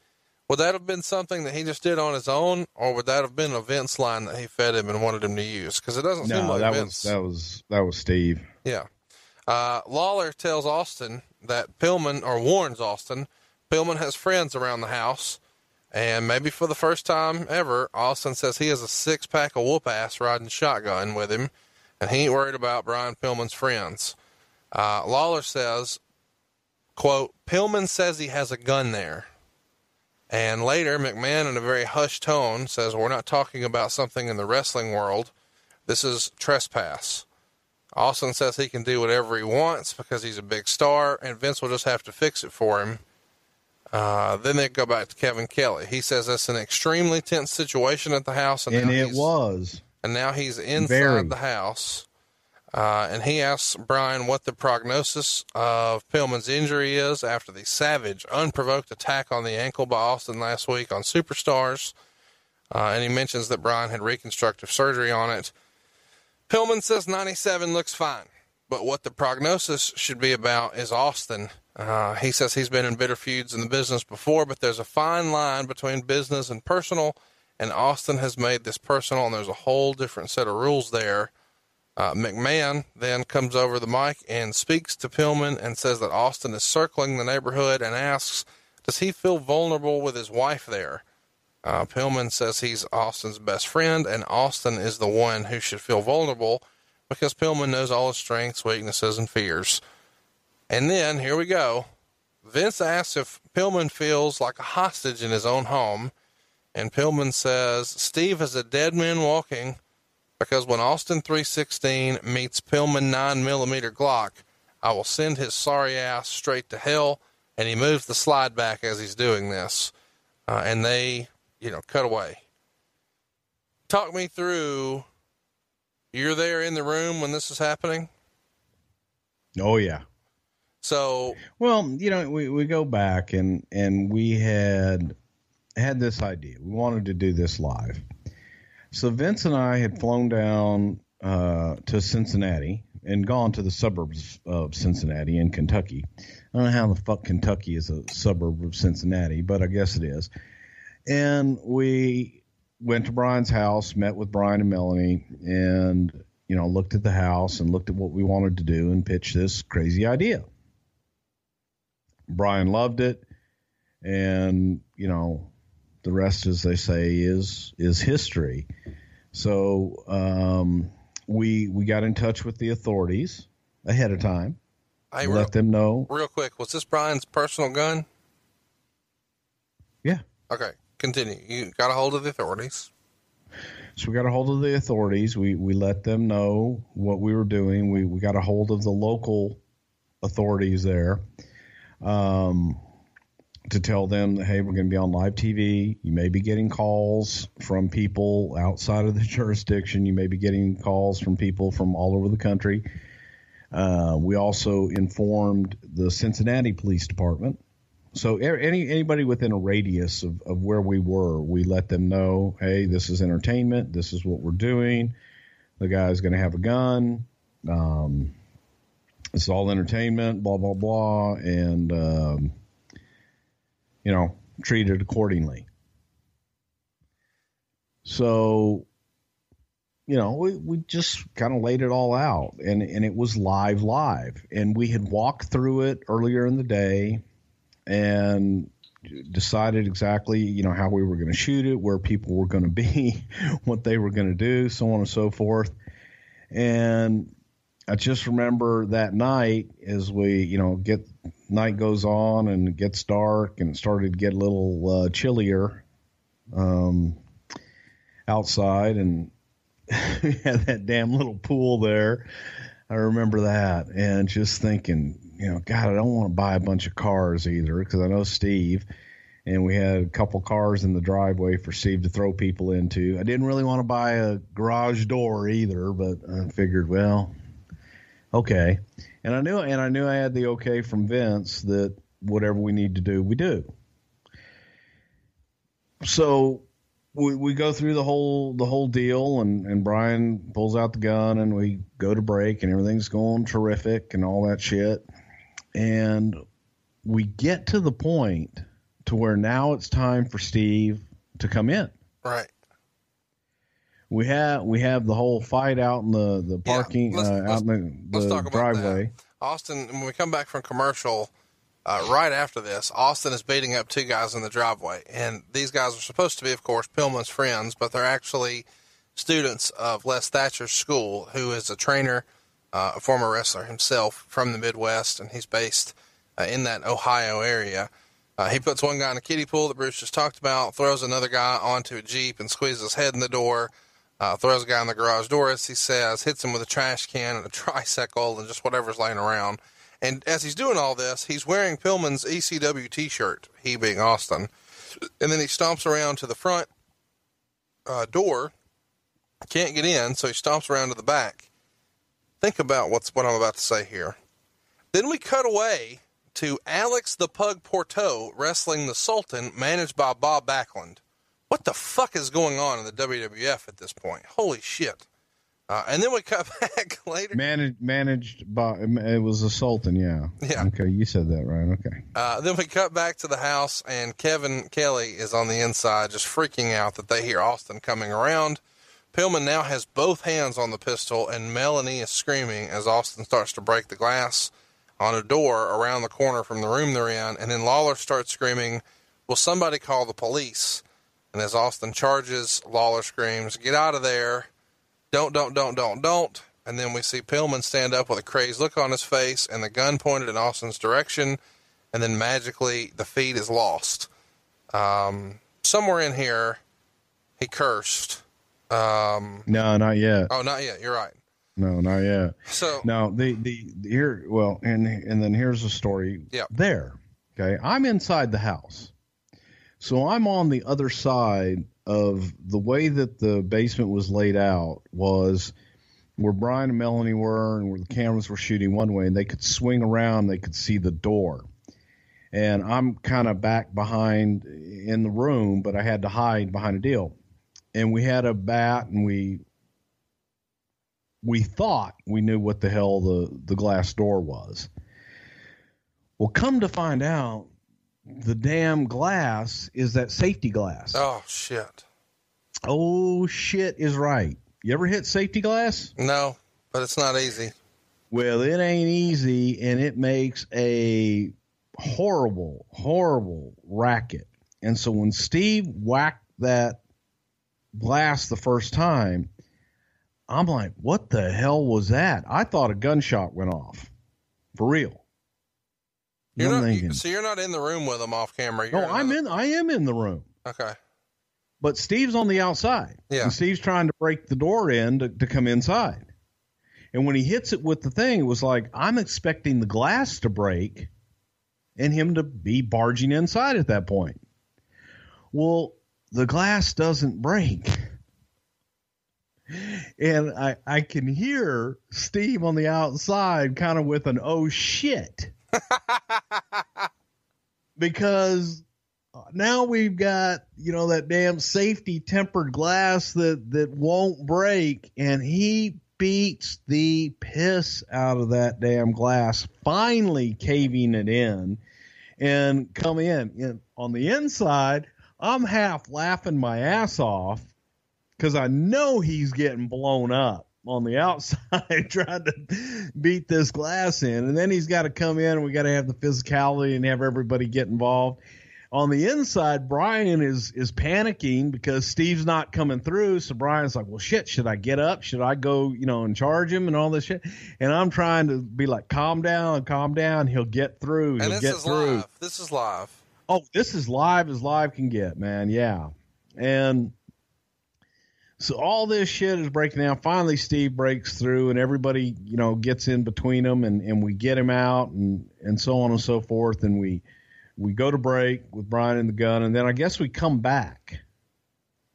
Would that have been something that he just did on his own, or would that have been a Vince line that he fed him and wanted him to use? Because it doesn't seem like that Vince. was that was that was Steve. Yeah. Uh, Lawler tells Austin that Pillman, or warns Austin, Pillman has friends around the house. And maybe for the first time ever, Austin says he has a six pack of whoop ass riding shotgun with him, and he ain't worried about Brian Pillman's friends. Uh, Lawler says, quote, Pillman says he has a gun there. And later, McMahon, in a very hushed tone, says, We're not talking about something in the wrestling world. This is trespass. Austin says he can do whatever he wants because he's a big star, and Vince will just have to fix it for him. Uh, then they go back to Kevin Kelly. He says it's an extremely tense situation at the house, and, And it was. and now he's inside Very. the house. Uh, and he asks Brian what the prognosis of Pillman's injury is after the savage, unprovoked attack on the ankle by Austin last week on Superstars. Uh, and he mentions that Brian had reconstructive surgery on it. Pillman says 97 looks fine, but what the prognosis should be about is Austin. Uh, he says he's been in bitter feuds in the business before, but there's a fine line between business and personal, and Austin has made this personal, and there's a whole different set of rules there. Uh, McMahon then comes over the mic and speaks to Pillman and says that Austin is circling the neighborhood and asks, Does he feel vulnerable with his wife there? Uh, Pillman says he's Austin's best friend, and Austin is the one who should feel vulnerable because Pillman knows all his strengths, weaknesses, and fears. And then here we go. Vince asks if Pillman feels like a hostage in his own home, and Pillman says Steve is a dead man walking because when Austin 316 meets Pillman 9mm Glock, I will send his sorry ass straight to hell. And he moves the slide back as he's doing this. Uh, and they, you know, cut away. Talk me through. You're there in the room when this is happening. Oh yeah. So Well, you know, we, we go back and and we had had this idea. We wanted to do this live. So Vince and I had flown down uh, to Cincinnati and gone to the suburbs of Cincinnati in Kentucky. I don't know how the fuck Kentucky is a suburb of Cincinnati, but I guess it is. And we went to Brian's house, met with Brian and Melanie, and you know looked at the house and looked at what we wanted to do and pitched this crazy idea. Brian loved it, and you know, the rest, as they say, is is history. So um, we we got in touch with the authorities ahead of time, hey, let real, them know. real quick, was this Brian's personal gun? Yeah. Okay, continue. You got a hold of the authorities. So we got a hold of the authorities. We we let them know what we were doing. We we got a hold of the local authorities there um, to tell them that hey, we're going to be on live TV. You may be getting calls from people outside of the jurisdiction. You may be getting calls from people from all over the country. Uh, we also informed the Cincinnati Police Department. So any anybody within a radius of, of where we were, we let them know, hey, this is entertainment. This is what we're doing. The guy's going to have a gun. Um, it's all entertainment. Blah blah blah, and um, you know, treated accordingly. So, you know, we, we just kind of laid it all out, and and it was live, live, and we had walked through it earlier in the day and decided exactly you know how we were going to shoot it where people were going to be what they were going to do so on and so forth. And i just remember that night as we you know get night goes on and it gets dark and it started to get a little uh, chillier um, outside and we had that damn little pool there. I remember that and just thinking you know, God, I don't want to buy a bunch of cars either because I know Steve, and we had a couple cars in the driveway for Steve to throw people into. I didn't really want to buy a garage door either, but I figured, well, Okay. And I knew and I knew I had the okay from Vince that whatever we need to do, we do. So we, we go through the whole the whole deal and, and Brian pulls out the gun and we go to break and everything's going terrific and all that shit. And we get to the point to where now it's time for Steve to come in. Right. We have we have the whole fight out in the the Yeah, parking let's- uh, let's- out in the, let's the talk about driveway. that. Austin, when we come back from commercial, uh, right after this, Austin is beating up two guys in the driveway. And these guys are supposed to be, of course, Pillman's friends, but they're actually students of Les Thatcher's school, who is a trainer, uh, a former wrestler himself from the Midwest, and he's based uh, in that Ohio area. Uh, he puts one guy in a kiddie pool that Bruce just talked about, throws another guy onto a Jeep and squeezes his head in the door, uh, throws a guy in the garage door, as he says, hits him with a trash can and a tricycle and just whatever's laying around. And as he's doing all this, he's wearing Pillman's ECW t shirt, he being Austin. And then he stomps around to the front uh, door, can't get in, so he stomps around to the back. Think about what's what I'm about to say here. Then we cut away to Alex the Pug Porteau wrestling the Sultan, managed by Bob Backlund. What the fuck is going on in the WWF at this point? Holy shit. Uh, and then we cut back later. Managed managed by it was a Sultan, yeah. Yeah. Okay, you said that right. Okay. Uh, then we cut back to the house, and Kevin Kelly is on the inside, just freaking out that they hear Austin coming around. Pillman now has both hands on the pistol, and Melanie is screaming as Austin starts to break the glass on a door around the corner from the room they're in. And then Lawler starts screaming, Will somebody call the police? And as Austin charges, Lawler screams, Get out of there. Don't, don't, don't, don't, don't. And then we see Pillman stand up with a crazed look on his face and the gun pointed in Austin's direction. And then magically the feed is lost. Um, somewhere in here, he cursed. Um, No, not yet. oh, not yet. You're right. No, not yet. So, now the, the the here well, and and then here's the story. Yeah. There. Okay. I'm inside the house. So I'm on the other side of the way that the basement was laid out was where Brian and Melanie were and where the cameras were shooting one way and they could swing around, they could see the door. And I'm kind of back behind in the room, but I had to hide behind a deal. And we had a bat and we we thought we knew what the hell the, the glass door was. Well, come to find out, the damn glass is that safety glass. oh, shit. Oh, shit is right. You ever hit safety glass? No, but it's not easy. Well, it ain't easy, and it makes a horrible, horrible racket. And so when Steve whacked that glass the first time, I'm like, what the hell was that? I thought a gunshot went off. For real. You're not, thinking, so you're not in the room with him off camera. no, You're I'm another- in. I am in the room, Okay. but Steve's on the outside. Yeah. And Steve's trying to break the door in to, to come inside. And when he hits it with the thing, it was like I'm expecting the glass to break, and him to be barging inside at that point. Well, the glass doesn't break. And I, I can hear Steve on the outside kind of with an oh shit. because now we've got, you know, that damn safety tempered glass that, that won't break. And he beats the piss out of that damn glass, finally caving it in and come in. in on the inside, I'm half laughing my ass off because I know he's getting blown up on the outside trying to beat this glass in. And then he's got to come in and we got to have the physicality and have everybody get involved. On the inside, Brian is is panicking because Steve's not coming through. So Brian's like, "Well, shit, should I get up? Should I go, you know, and charge him and all this shit?" And I'm trying to be like, "Calm down, calm down. He'll get through. He'll this get is through." live. This is live. Oh, this is live as live can get, man. Yeah. And so all this shit is breaking down. Finally, Steve breaks through and everybody, you know, gets in between them and, and we get him out and, and so on and so forth. And we, we go to break with Brian and the gun. And then I guess we come back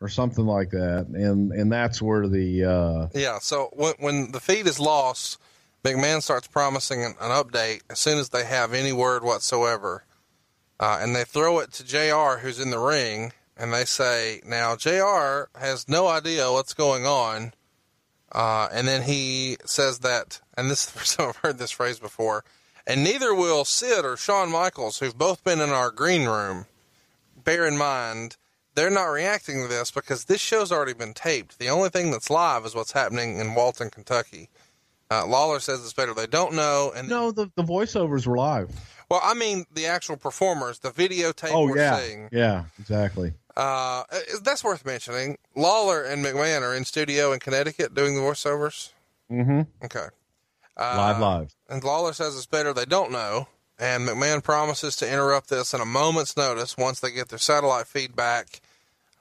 or something like that. And, and that's where the, uh, Yeah. So when, when the feed is lost, McMahon starts promising an update as soon as they have any word whatsoever. Uh, and they throw it to JR, who's in the ring, and they say, Now, JR has no idea what's going on. Uh, and then he says that, and this is the first time I've heard this phrase before, and neither will Sid or Shawn Michaels, who've both been in our green room. Bear in mind, they're not reacting to this because this show's already been taped. The only thing that's live is what's happening in Walton, Kentucky. Uh, Lawler says it's better. They don't know. And No, the, the voiceovers were live. Well, I mean the actual performers, the videotape Oh we're yeah, seeing. yeah, exactly. Uh, that's worth mentioning. Lawler and McMahon are in studio in Connecticut doing the voiceovers. Mm-hmm. Okay. Uh, Live, live. And Lawler says it's better they don't know. And McMahon promises to interrupt this in a moment's notice once they get their satellite feedback.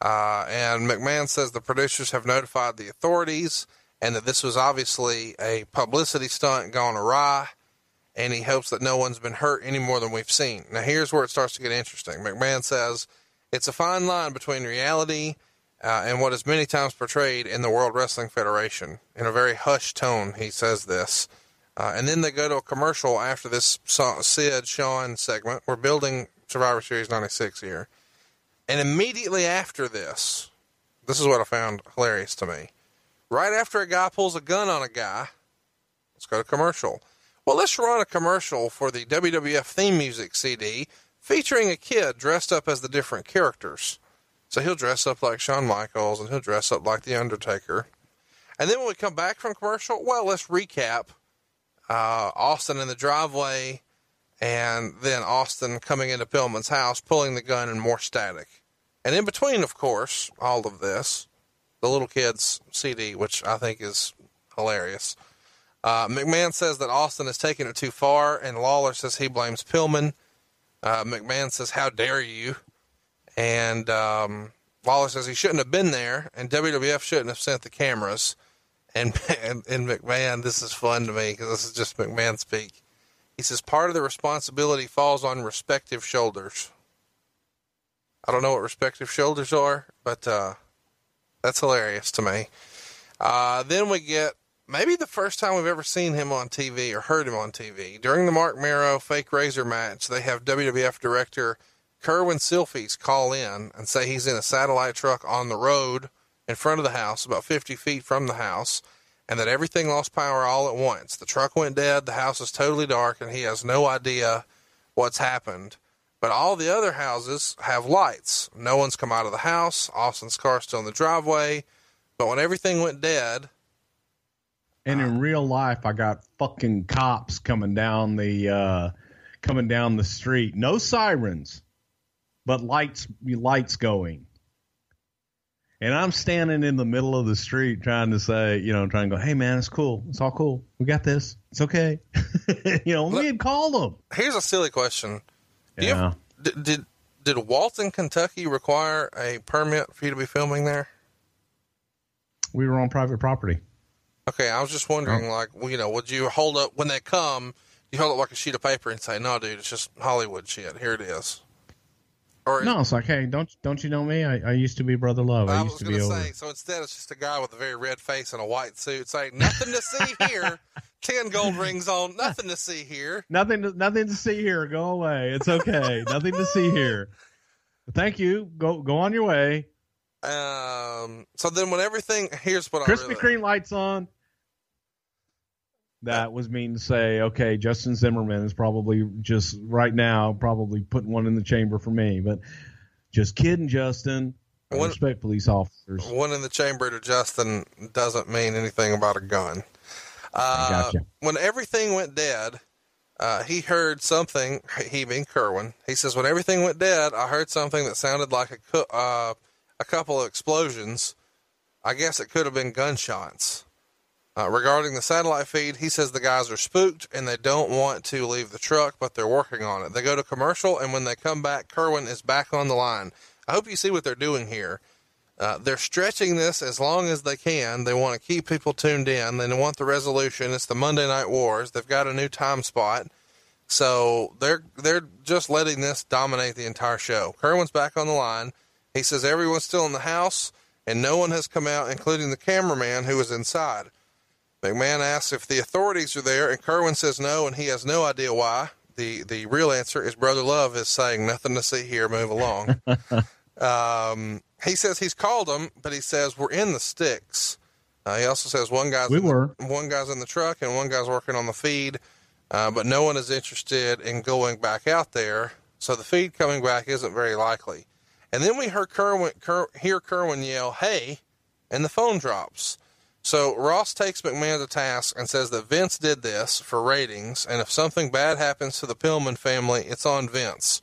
Uh, and McMahon says the producers have notified the authorities and that this was obviously a publicity stunt gone awry. And he hopes that no one's been hurt any more than we've seen. Now, here's where it starts to get interesting. McMahon says it's a fine line between reality uh, and what is many times portrayed in the World Wrestling Federation. In a very hushed tone, he says this. Uh, and then they go to a commercial after this Sid Shawn segment. We're building Survivor Series 96 here. And immediately after this, this is what I found hilarious to me. Right after a guy pulls a gun on a guy, let's go to commercial. Well, let's run a commercial for the WWF theme music CD featuring a kid dressed up as the different characters. So he'll dress up like Shawn Michaels and he'll dress up like The Undertaker. And then when we come back from commercial, well, let's recap uh, Austin in the driveway and then Austin coming into Pillman's house, pulling the gun and more static. And in between, of course, all of this, the little kid's CD, which I think is hilarious. Uh, McMahon says that Austin has taken it too far, and Lawler says he blames Pillman. Uh, McMahon says, How dare you? And um, Lawler says he shouldn't have been there, and WWF shouldn't have sent the cameras. And, and, and McMahon, this is fun to me because this is just McMahon speak. He says, Part of the responsibility falls on respective shoulders. I don't know what respective shoulders are, but uh, that's hilarious to me. Uh, then we get maybe the first time we've ever seen him on TV or heard him on TV. During the Marc Mero fake razor match, they have WWF director Kerwin Silfies call in and say he's in a satellite truck on the road in front of the house, about 50 feet from the house, and that everything lost power all at once. The truck went dead, the house is totally dark, and he has no idea what's happened. But all the other houses have lights. No one's come out of the house. Austin's car's still in the driveway. But when everything went dead, And in real life, I got fucking cops coming down the uh, coming down the street. No sirens, but lights lights going. And I'm standing in the middle of the street trying to say, you know, trying to go, hey man, it's cool. It's all cool. We got this. It's okay. you know, we had called them. here's a silly question. Do you Yeah. have- did, did did Walton, Kentucky require a permit for you to be filming there? We were on private property. Okay, I was just wondering, oh. like, well, you know, would you hold up when they come? You hold up like a sheet of paper and say, "No, dude, it's just Hollywood shit. Here it is." Or No, it's like, hey, don't don't you know me? I, I used to be Brother Love. I, I used was to going be to over. say, so instead, it's just a guy with a very red face and a white suit saying, "Nothing to see here." Ten gold rings on. Nothing to see here. Nothing, to, nothing to see here. Go away. It's okay. nothing to see here. Thank you. Go, go on your way. Um. So then, when everything, here's what I Krispy really, Kreme lights on. That was mean to say. Okay, Justin Zimmerman is probably just right now probably putting one in the chamber for me, but just kidding, Justin. I What- respect police officers. one in the chamber to Justin doesn't mean anything about a gun. Uh, gotcha. When everything went dead, uh, he heard something. He being Kerwin, he says, "When everything went dead, I heard something that sounded like a uh, a couple of explosions. I guess it could have been gunshots." Uh, regarding the satellite feed, he says the guys are spooked and they don't want to leave the truck, but they're working on it. They go to commercial, and when they come back, Kerwin is back on the line. I hope you see what they're doing here. Uh, they're stretching this as long as they can. They want to keep people tuned in. They want the resolution. It's the Monday Night Wars. They've got a new time spot, so they're they're just letting this dominate the entire show. Kerwin's back on the line. He says everyone's still in the house and no one has come out, including the cameraman who was inside. McMahon asks if the authorities are there, and Kerwin says no, and he has no idea why. The the real answer is Brother Love is saying nothing to see here, move along. um, he says he's called them, but he says we're in the sticks. Uh, he also says one guy's We in the- were. one guy's in the truck and one guy's working on the feed, uh, but no one is interested in going back out there. So the feed coming back isn't very likely. And then we heard Kerwin, Ker, hear Kerwin yell, "Hey!" and the phone drops. So Ross takes McMahon to task and says that Vince did this for ratings, and if something bad happens to the Pillman family, it's on Vince.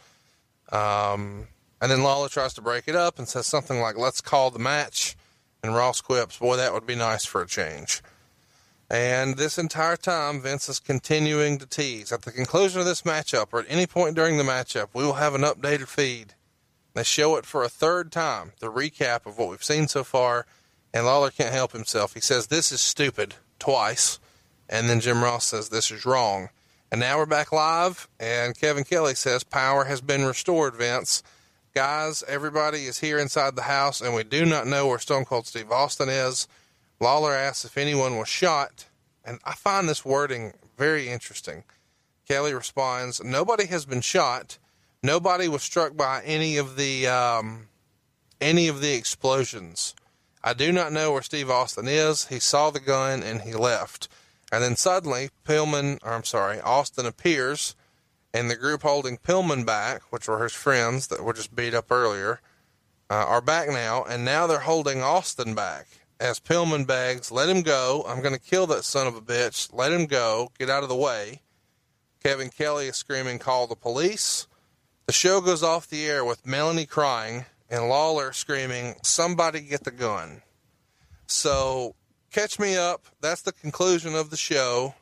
Um, and then Lawler tries to break it up and says something like, "Let's call the match," and Ross quips, "Boy, that would be nice for a change." And this entire time, Vince is continuing to tease. At the conclusion of this matchup, or at any point during the matchup, we will have an updated feed. They show it for a third time, the recap of what we've seen so far, and Lawler can't help himself. He says, This is stupid, twice. And then Jim Ross says, This is wrong. And now we're back live, and Kevin Kelly says, Power has been restored, Vince. Guys, everybody is here inside the house, and we do not know where Stone Cold Steve Austin is. Lawler asks if anyone was shot, and I find this wording very interesting. Kelly responds, Nobody has been shot. Nobody was struck by any of the um, any of the explosions. I do not know where Steve Austin is. He saw the gun and he left. And then suddenly, Pillman, or I'm sorry, Austin appears, and the group holding Pillman back, which were his friends that were just beat up earlier, uh, are back now, and now they're holding Austin back. As Pillman begs, let him go. I'm going to kill that son of a bitch. Let him go. Get out of the way. Kevin Kelly is screaming, call the police. The show goes off the air with Melanie crying and Lawler screaming, somebody get the gun. So catch me up. That's the conclusion of the show.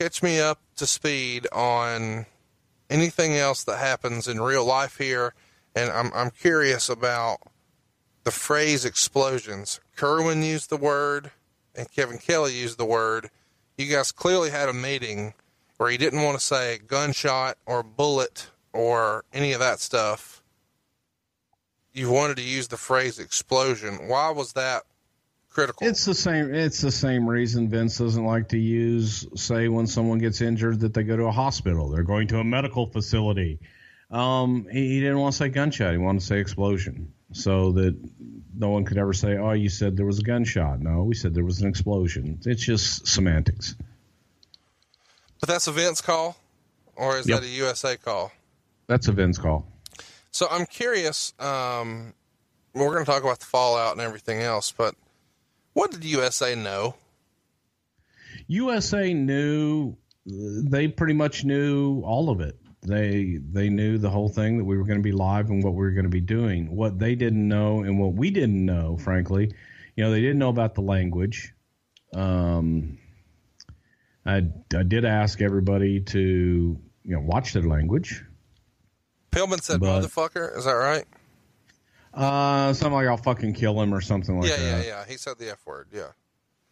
Catch me up to speed on anything else that happens in real life here. And I'm, I'm curious about the phrase explosions. Kerwin used the word and Kevin Kelly used the word. You guys clearly had a meeting where he didn't want to say gunshot or bullet or any of that stuff. You wanted to use the phrase explosion. Why was that critical? It's the same. It's the same reason Vince doesn't like to use, say, when someone gets injured, that they go to a hospital. They're going to a medical facility. Um, he, he didn't want to say gunshot. He wanted to say explosion, so that no one could ever say, "Oh, you said there was a gunshot." No, we said there was an explosion. It's just semantics. but that's a Vince call, or is Yep. that a USA call? That's a Vince call. So I'm curious. Um, we're going to talk about the fallout and everything else, but what did USA know? USA knew they pretty much knew all of it. They they knew the whole thing that we were going to be live and what we were going to be doing. What they didn't know and what we didn't know, frankly, you know, they didn't know about the language. Um, I I did ask everybody to you know watch their language. Pillman said But- motherfucker. Is that right? Uh, something like I'll fucking kill him or something like yeah, that. yeah, yeah. Yeah. He said the F word. Yeah.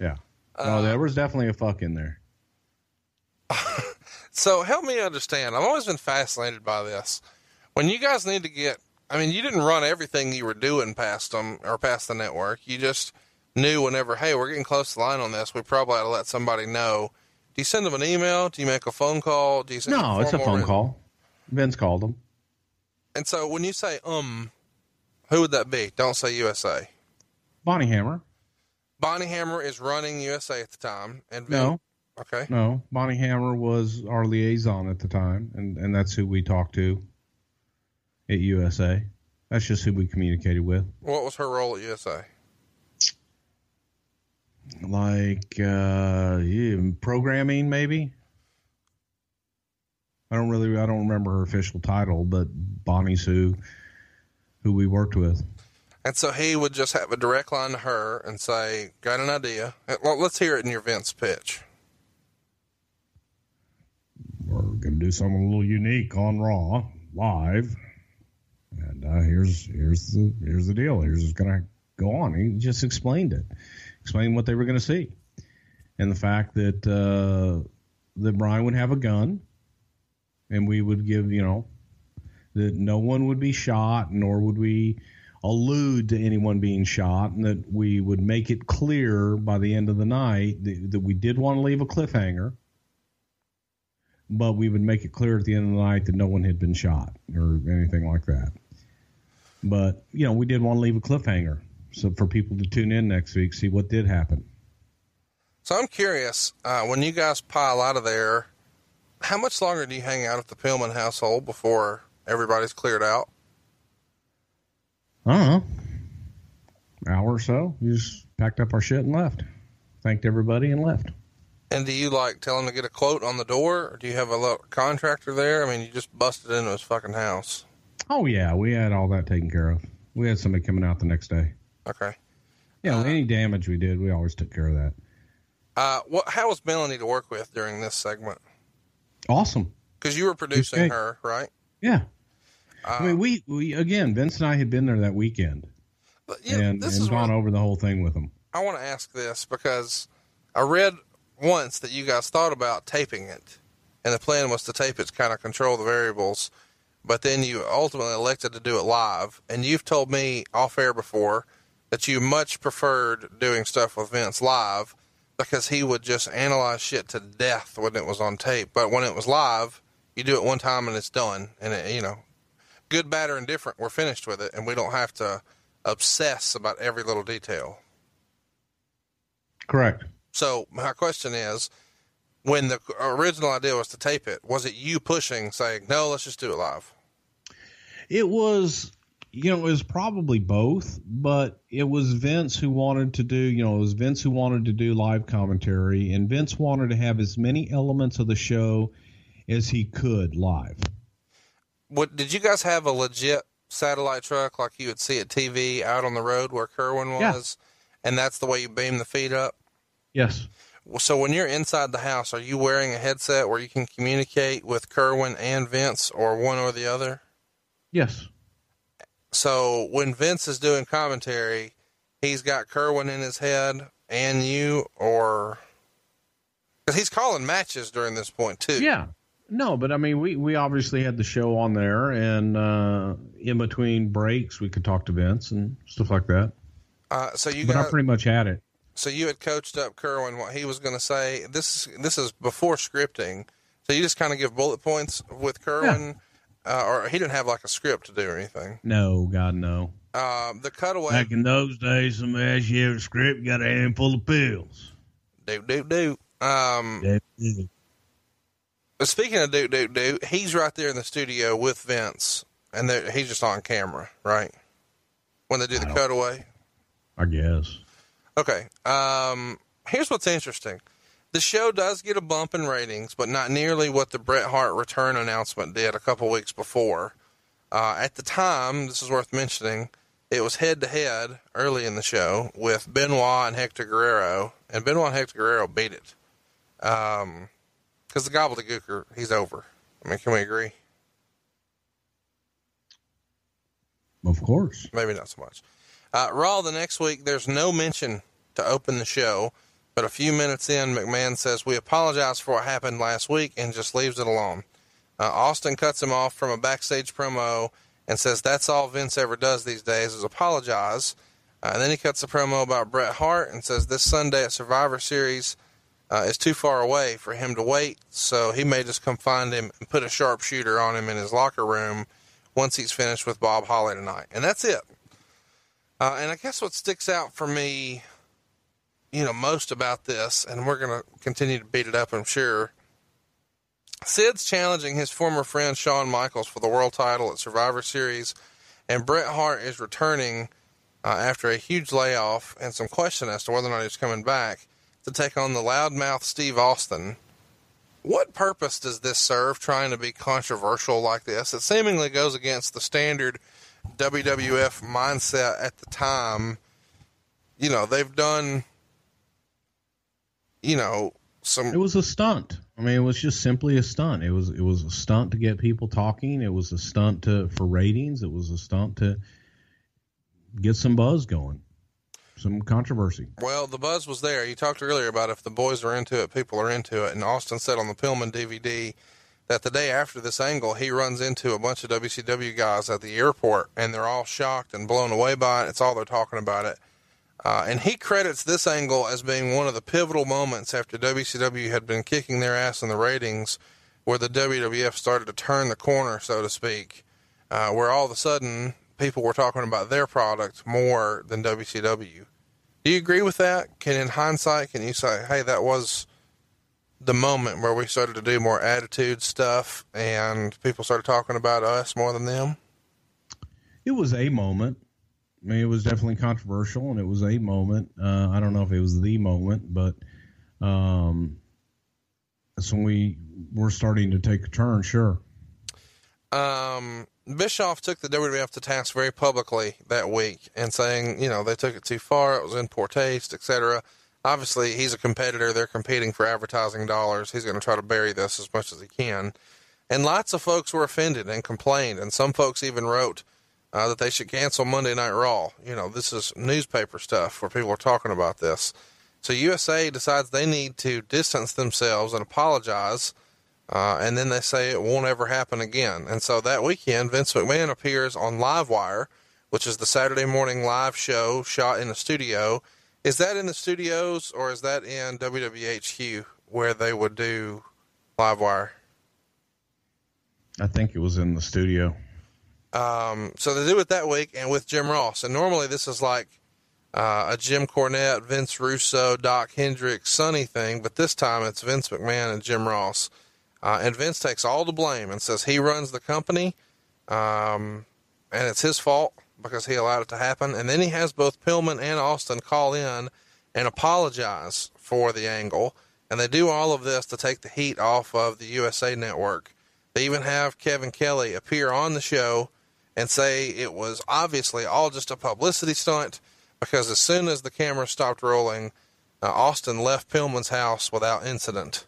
Yeah. Uh, oh, there was definitely a fuck in there. So help me understand. I've always been fascinated by this. When you guys need to get, I mean, you didn't run everything you were doing past them or past the network. You just knew whenever, hey, we're getting close to the line on this. We probably ought to let somebody know. Do you send them an email? Do you make a phone call? Do you send No, it's a phone written- call. Vince called him. And so when you say um, who would that be? Don't say USA. Bonnie Hammer. Bonnie Hammer is running USA at the time, and No, okay, No, Bonnie Hammer was our liaison at the time, and, and that's who we talked to at USA. That's just who we communicated with. what was her role at USA? Like uh, yeah, programming, maybe. I don't really, I don't remember her official title, but Bonnie's who who we worked with. And so he would just have a direct line to her and say, "Got an idea? Let's hear it in your Vince pitch." We're gonna do something a little unique on Raw live, and uh, here's here's the here's the deal. Here's what's gonna go on. He just explained it, explained what they were gonna see, and the fact that uh, that Brian would have a gun, and we would give you know that no one would be shot, nor would we allude to anyone being shot, and that we would make it clear by the end of the night that, that we did want to leave a cliffhanger, but we would make it clear at the end of the night that no one had been shot or anything like that. But you know, we did want to leave a cliffhanger so for people to tune in next week, see what did happen. So I'm curious, uh, when you guys pile out of there, how much longer do you hang out at the Pillman household before everybody's cleared out? I don't know. Hour or so. We just packed up our shit and left. Thanked everybody and left. And do you like tell him to get a quote on the door? Or do you have a contractor there? I mean, you just busted into his fucking house. Oh yeah, we had all that taken care of. We had somebody coming out the next day. Okay. Yeah, any damage we did, we always took care of that. Uh, what? How was Melanie to work with during this segment? Awesome. Because you were producing her, right? Yeah. Uh, I mean, we, we again, Vince and I had been there that weekend but, yeah, and, this and is gone over the whole thing with them. I want to ask this because I read once that you guys thought about taping it, and the plan was to tape it to kind of control the variables, but then you ultimately elected to do it live. And you've told me off air before that you much preferred doing stuff with Vince live because he would just analyze shit to death when it was on tape. But when it was live, you do it one time and it's done. And it, you know, good, bad, or indifferent, we're finished with it, and we don't have to obsess about every little detail. Correct. So my question is, when the original idea was to tape it, was it you pushing, saying, "No, let's just do it live"? It was, you know, it was probably both, but it was Vince who wanted to do, you know, it was Vince who wanted to do live commentary, and Vince wanted to have as many elements of the show as he could live. What did you guys have a legit satellite truck like you would see at TV out on the road where Kerwin Yeah. was, and that's the way you beam the feed up? Yes. So when you're inside the house, are you wearing a headset where you can communicate with Kerwin and Vince, or one or the other? Yes. So when Vince is doing commentary, he's got Kerwin in his head and you, or because he's calling matches during this point too. Yeah. No, but I mean, we, we obviously had the show on there, and uh, in between breaks, we could talk to Vince and stuff like that. Uh, so you But I got pretty much had it. so you had coached up Kerwin what he was going to say. This is this is before scripting. So you just kind of give bullet points with Kerwin, uh, or he didn't have like a script to do or anything. No, God, no. Um, the cutaway. Back in those days, somebody asked you a script, you got a handful of pills. do do do. Um, it. But speaking of Duke, Duke, Duke, he's right there in the studio with Vince, and he's just on camera, right? When they do the I cutaway. I guess. Okay. Um, here's what's interesting. The show does get a bump in ratings, but not nearly what the Bret Hart return announcement did a couple weeks before. Uh, at the time, this is worth mentioning, it was head to head early in the show with Benoit and Hector Guerrero, and Benoit and Hector Guerrero beat it. Um, because the gobbledygooker, he's over. I mean, can we agree? Of course. Maybe not so much. Uh, Raw the next week, there's no mention to open the show, but a few minutes in, McMahon says, We apologize for what happened last week and just leaves it alone. Uh, Austin cuts him off from a backstage promo and says, That's all Vince ever does these days is apologize. Uh, and then he cuts a promo about Bret Hart and says, This Sunday at Survivor Series uh, is too far away for him to wait, so he may just come find him and put a sharpshooter on him in his locker room once he's finished with Bob Holly tonight. And that's it. Uh, and I guess what sticks out for me, you know, most about this, and we're going to continue to beat it up, I'm sure. Sid's challenging his former friend Shawn Michaels for the world title at Survivor Series, and Bret Hart is returning uh, after a huge layoff and some question as to whether or not he's coming back to take on the loudmouth Steve Austin. What purpose does this serve trying to be controversial like this? It seemingly goes against the standard WWF mindset at the time. You know, they've done, you know, some. It was a stunt. I mean, it was just simply a stunt. It was it was a stunt to get people talking. It was a stunt to for ratings. It was a stunt to get some buzz going, some controversy. Well, the buzz was there. You talked earlier about if the boys are into it, people are into it. And Austin said on the Pillman DVD that the day after this angle, he runs into a bunch of WCW guys at the airport and they're all shocked and blown away by it. It's all they're talking about it. Uh, and he credits this angle as being one of the pivotal moments after WCW had been kicking their ass in the ratings, where the WWF started to turn the corner, so to speak, uh, where all of a sudden people were talking about their product more than WCW. Do you agree with that? Can, in hindsight, can you say, hey, that was the moment where we started to do more attitude stuff and people started talking about us more than them? It was a moment. I mean, it was definitely controversial, and it was a moment. Uh, I don't know if it was the moment, but um, that's when we were starting to take a turn. Sure. Um, Bischoff took the WWF to task very publicly that week and saying, you know, they took it too far. It was in poor taste, etc. Obviously, he's a competitor. They're competing for advertising dollars. He's going to try to bury this as much as he can. And lots of folks were offended and complained, and some folks even wrote uh, that they should cancel Monday Night Raw. You know, this is newspaper stuff where people are talking about this. So USA decides they need to distance themselves and apologize, uh, and then they say it won't ever happen again. And so that weekend, Vince McMahon appears on Livewire, which is the Saturday morning live show shot in the studio. Is that in the studios or is that in WWHQ where they would do Livewire? I think it was in the studio. Um, so they do it that week and with Jim Ross. And normally this is like uh, a Jim Cornette, Vince Russo, Dok Hendrix, Sunny thing, but this time it's Vince McMahon and Jim Ross. Uh, and Vince takes all the blame and says he runs the company, um, and it's his fault because he allowed it to happen. And then he has both Pillman and Austin call in and apologize for the angle. And they do all of this to take the heat off of the USA Network. They even have Kevin Kelly appear on the show and say it was obviously all just a publicity stunt because as soon as the camera stopped rolling, uh, Austin left Pillman's house without incident.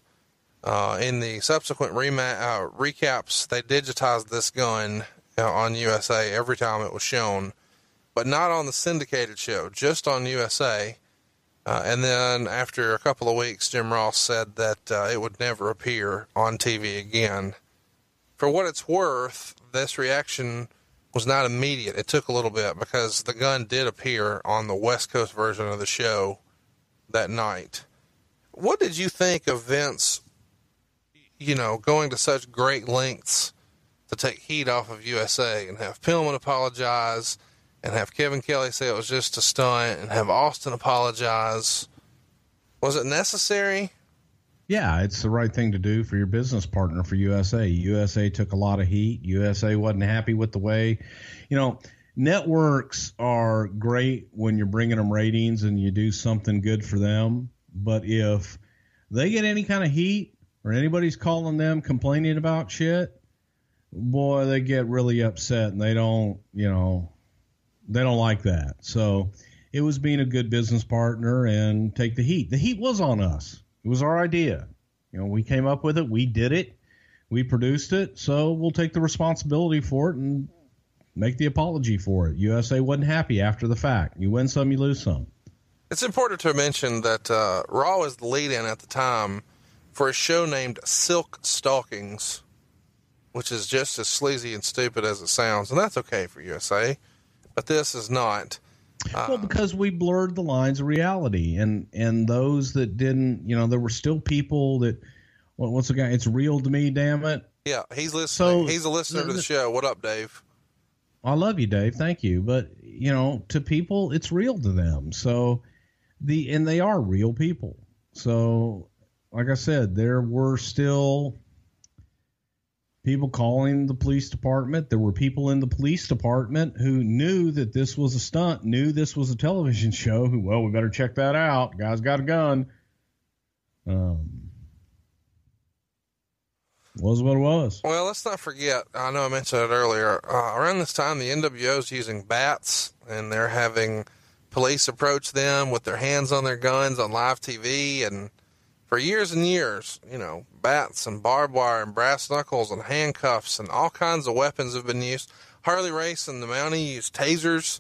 Uh, in the subsequent rema- uh, recaps, they digitized this gun uh, on USA every time it was shown, but not on the syndicated show, just on USA. Uh, and then after a couple of weeks, Jim Ross said that uh, it would never appear on TV again. For what it's worth, this reaction was not immediate. It took a little bit because the gun did appear on the West Coast version of the show that night. What did you think of Vince, you know, going to such great lengths to take heat off of USA and have Pillman apologize and have Kevin Kelly say it was just a stunt and have Austin apologize? Was it necessary? Yeah, it's the right thing to do for your business partner for USA. USA took a lot of heat. USA wasn't happy with the way, you know, networks are great when you're bringing them ratings and you do something good for them. But if they get any kind of heat or anybody's calling them complaining about shit, boy, they get really upset and they don't, you know, they don't like that. So it was being a good business partner and take the heat. The heat was on us. It was our idea. You know, we came up with it. We did it. We produced it. So we'll take the responsibility for it and make the apology for it. USA wasn't happy after the fact. You win some, you lose some. It's important to mention that uh, Raw was the lead in at the time for a show named Silk Stockings, which is just as sleazy and stupid as it sounds. And that's okay for USA, but this is not. Uh, well, because we blurred the lines of reality, and and those that didn't, you know, there were still people that. Well, once again, it's real to me. Damn it. Yeah, he's listening. So, he's a listener to the show. What up, Dave? I love you, Dave. Thank you. But you know, to people, it's real to them. So the and they are real people. So, like I said, there were still people calling the police department. There were people in the police department who knew that this was a stunt, knew this was a television show. Who, well, we better check that out. Guy's got a gun. Um, was what it was. Well, let's not forget. I know I mentioned it earlier. Uh, around this time, the NWO is using bats, and they're having police approach them with their hands on their guns on live TV, and for years and years, you know, bats and barbed wire and brass knuckles and handcuffs and all kinds of weapons have been used. Harley Race and the Mountie used tasers.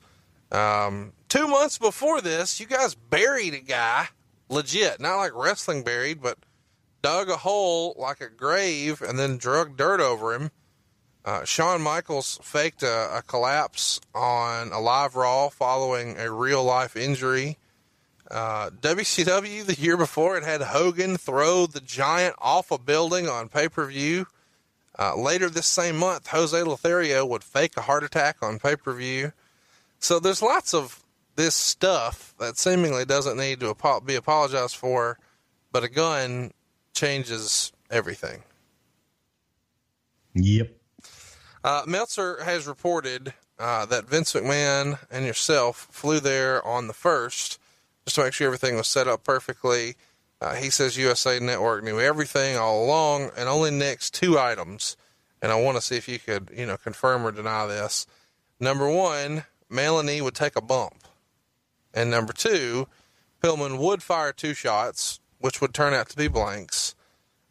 Um, two months before this, you guys buried a guy, legit, not like wrestling buried, but dug a hole like a grave and then drug dirt over him. Uh, Shawn Michaels faked a, a, collapse on a live Raw following a real life injury. Uh, WCW the year before it had Hogan throw the giant off a building on pay per view. Uh, later this same month, Jose Lothario would fake a heart attack on pay per view. So there's lots of this stuff that seemingly doesn't need to be apologized for, but a gun changes everything. Yep. Uh, Meltzer has reported uh, that Vince McMahon and yourself flew there on the first just to make sure everything was set up perfectly. Uh, he says USA Network knew everything all along and only nixed two items. And I want to see if you could, you know, confirm or deny this. Number one, Melanie would take a bump. And number two, Pillman would fire two shots, which would turn out to be blanks.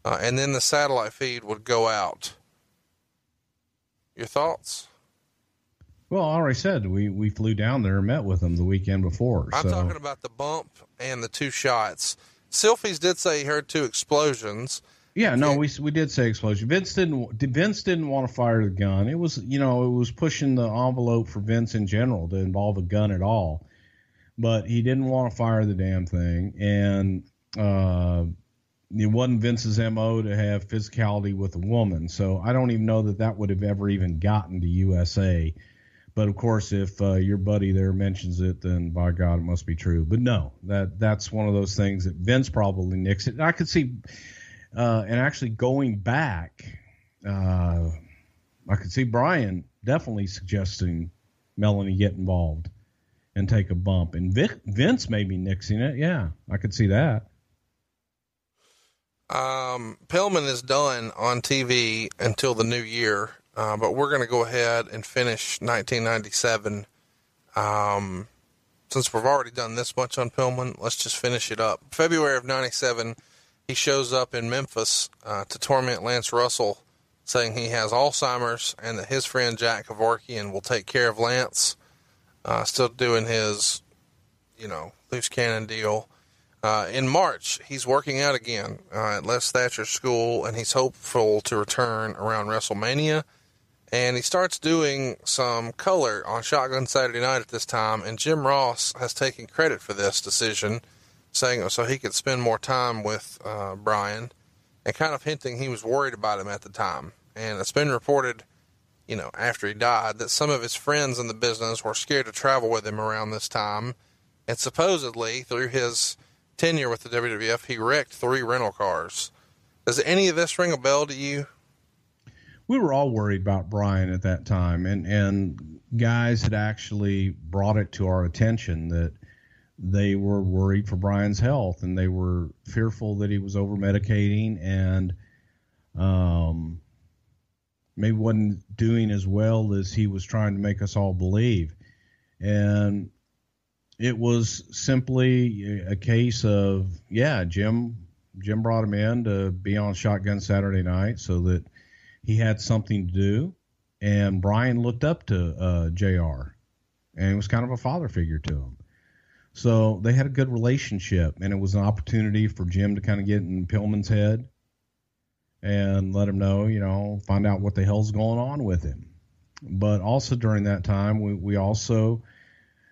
Uh, and then the satellite feed would go out. Your thoughts? Well, I already said we, we flew down there and met with them the weekend before. I'm talking about the bump and the two shots. Silfies did say he heard two explosions. Yeah, no, we we did say explosion. Vince didn't Vince didn't want to fire the gun. It was you know it was pushing the envelope for Vince in general to involve a gun at all, but he didn't want to fire the damn thing, and uh, it wasn't Vince's mo to have physicality with a woman. So I don't even know that that would have ever even gotten to USA. But of course, if uh, your buddy there mentions it, then by God, it must be true. But no, that that's one of those things that Vince probably nicks it. I could see, uh, and actually going back, uh, I could see Brian definitely suggesting Melanie get involved and take a bump, and Vic, Vince maybe nixing it. Yeah, I could see that. Um, Pillman is done on TV until the new year uh, but we're going to go ahead and finish 1997. Um, since we've already done this much on Pillman, let's just finish it up. February of 97, he shows up in Memphis uh, to torment Lance Russell, saying he has Alzheimer's and that his friend Jack Kevorkian will take care of Lance. Uh, still doing his, you know, loose cannon deal. Uh, in March, he's working out again uh, at Les Thatcher's school, and he's hopeful to return around WrestleMania and he starts doing some color on Shotgun Saturday Night at this time. And Jim Ross has taken credit for this decision, saying so he could spend more time with uh, Brian, and kind of hinting he was worried about him at the time. And it's been reported, you know, after he died, that some of his friends in the business were scared to travel with him around this time. And supposedly, through his tenure with the WWF, he wrecked three rental cars. Does any of this ring a bell to you? We were all worried about Brian at that time, and and guys had actually brought it to our attention that they were worried for Brian's health, and they were fearful that he was over medicating and um, maybe wasn't doing as well as he was trying to make us all believe, and it was simply a case of yeah, Jim Jim brought him in to be on Shotgun Saturday night so that he had something to do, and Brian looked up to uh, Jr. and was kind of a father figure to him. So they had a good relationship, and it was an opportunity for Jim to kind of get in Pillman's head and let him know, you know, find out what the hell's going on with him. But also during that time, we, we also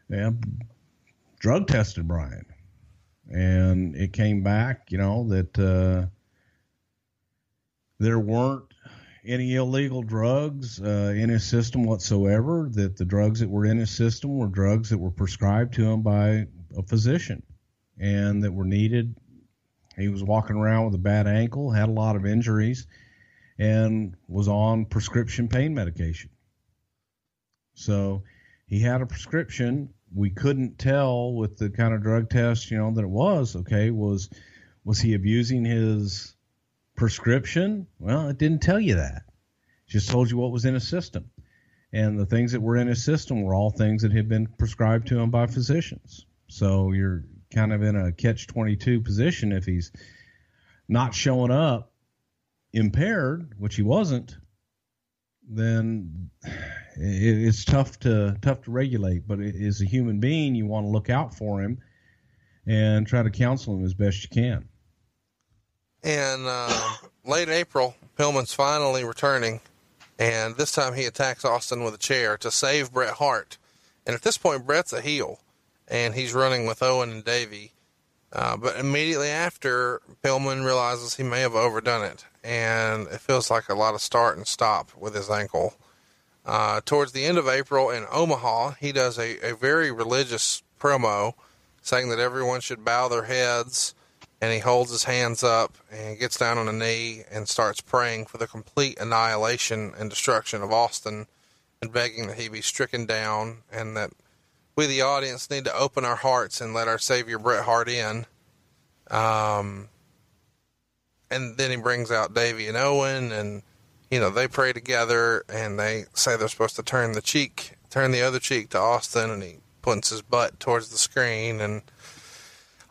yeah, drug tested Brian, and it came back, you know, that uh, there weren't any illegal drugs uh, in his system whatsoever. That the drugs that were in his system were drugs that were prescribed to him by a physician, and that were needed. He was walking around with a bad ankle, had a lot of injuries, and was on prescription pain medication. So he had a prescription. We couldn't tell with the kind of drug test, you know, that it was. Okay, was was he abusing his prescription? Well, it didn't tell you that. It just told you what was in his system. And the things that were in his system were all things that had been prescribed to him by physicians. So you're kind of in a catch 22 position if he's not showing up impaired, which he wasn't, then it's tough to tough to regulate. But as a human being, you want to look out for him and try to counsel him as best you can. And uh, late April, Pillman's finally returning, and this time he attacks Austin with a chair to save Bret Hart. And at this point, Bret's a heel, and he's running with Owen and Davey. Uh, but immediately after, Pillman realizes he may have overdone it, and it feels like a lot of start and stop with his ankle. Uh, towards the end of April in Omaha, he does a, a very religious promo saying that everyone should bow their heads, and he holds his hands up and gets down on a knee and starts praying for the complete annihilation and destruction of Austin and begging that he be stricken down and that we, the audience, need to open our hearts and let our Savior Bret Hart in. Um, and then he brings out Davey and Owen, and you know they pray together, and they say they're supposed to turn the cheek, turn the other cheek to Austin, and he points his butt towards the screen, and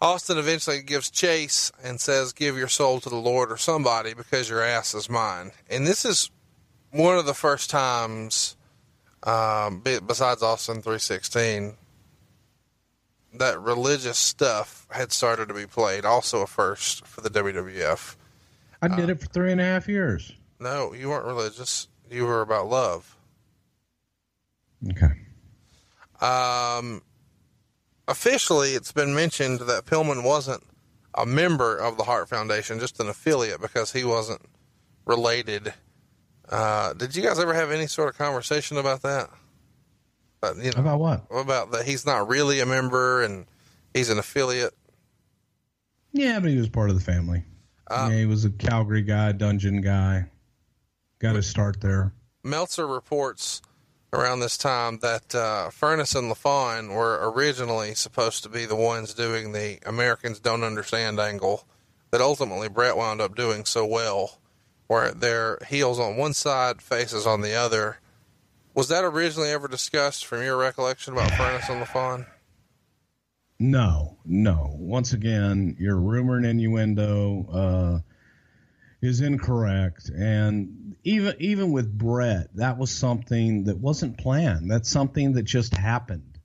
Austin eventually gives chase and says, "Give your soul to the Lord or somebody, because your ass is mine." And this is one of the first times um, besides Austin 316, that religious stuff had started to be played. Also a first for the WWF. I did uh, it for three and a half years. No, you weren't religious. You were about love. Okay. Um, officially, it's been mentioned that Pillman wasn't a member of the Hart Foundation, just an affiliate because he wasn't related uh, did you guys ever have any sort of conversation about that? Uh, you know, about what? About that he's not really a member and he's an affiliate. Yeah, but he was part of the family. Uh, yeah, he was a Calgary guy, dungeon guy. Got his start there. Meltzer reports around this time that uh, Furnas and LaFon were originally supposed to be the ones doing the Americans Don't Understand angle that ultimately Bret wound up doing so well where their heels on one side, faces on the other. Was that originally ever discussed from your recollection about Furnas and LaFon? No, no. Once again, your rumor and innuendo uh, is incorrect, and even even with Bret, that was something that wasn't planned. That's something that just happened,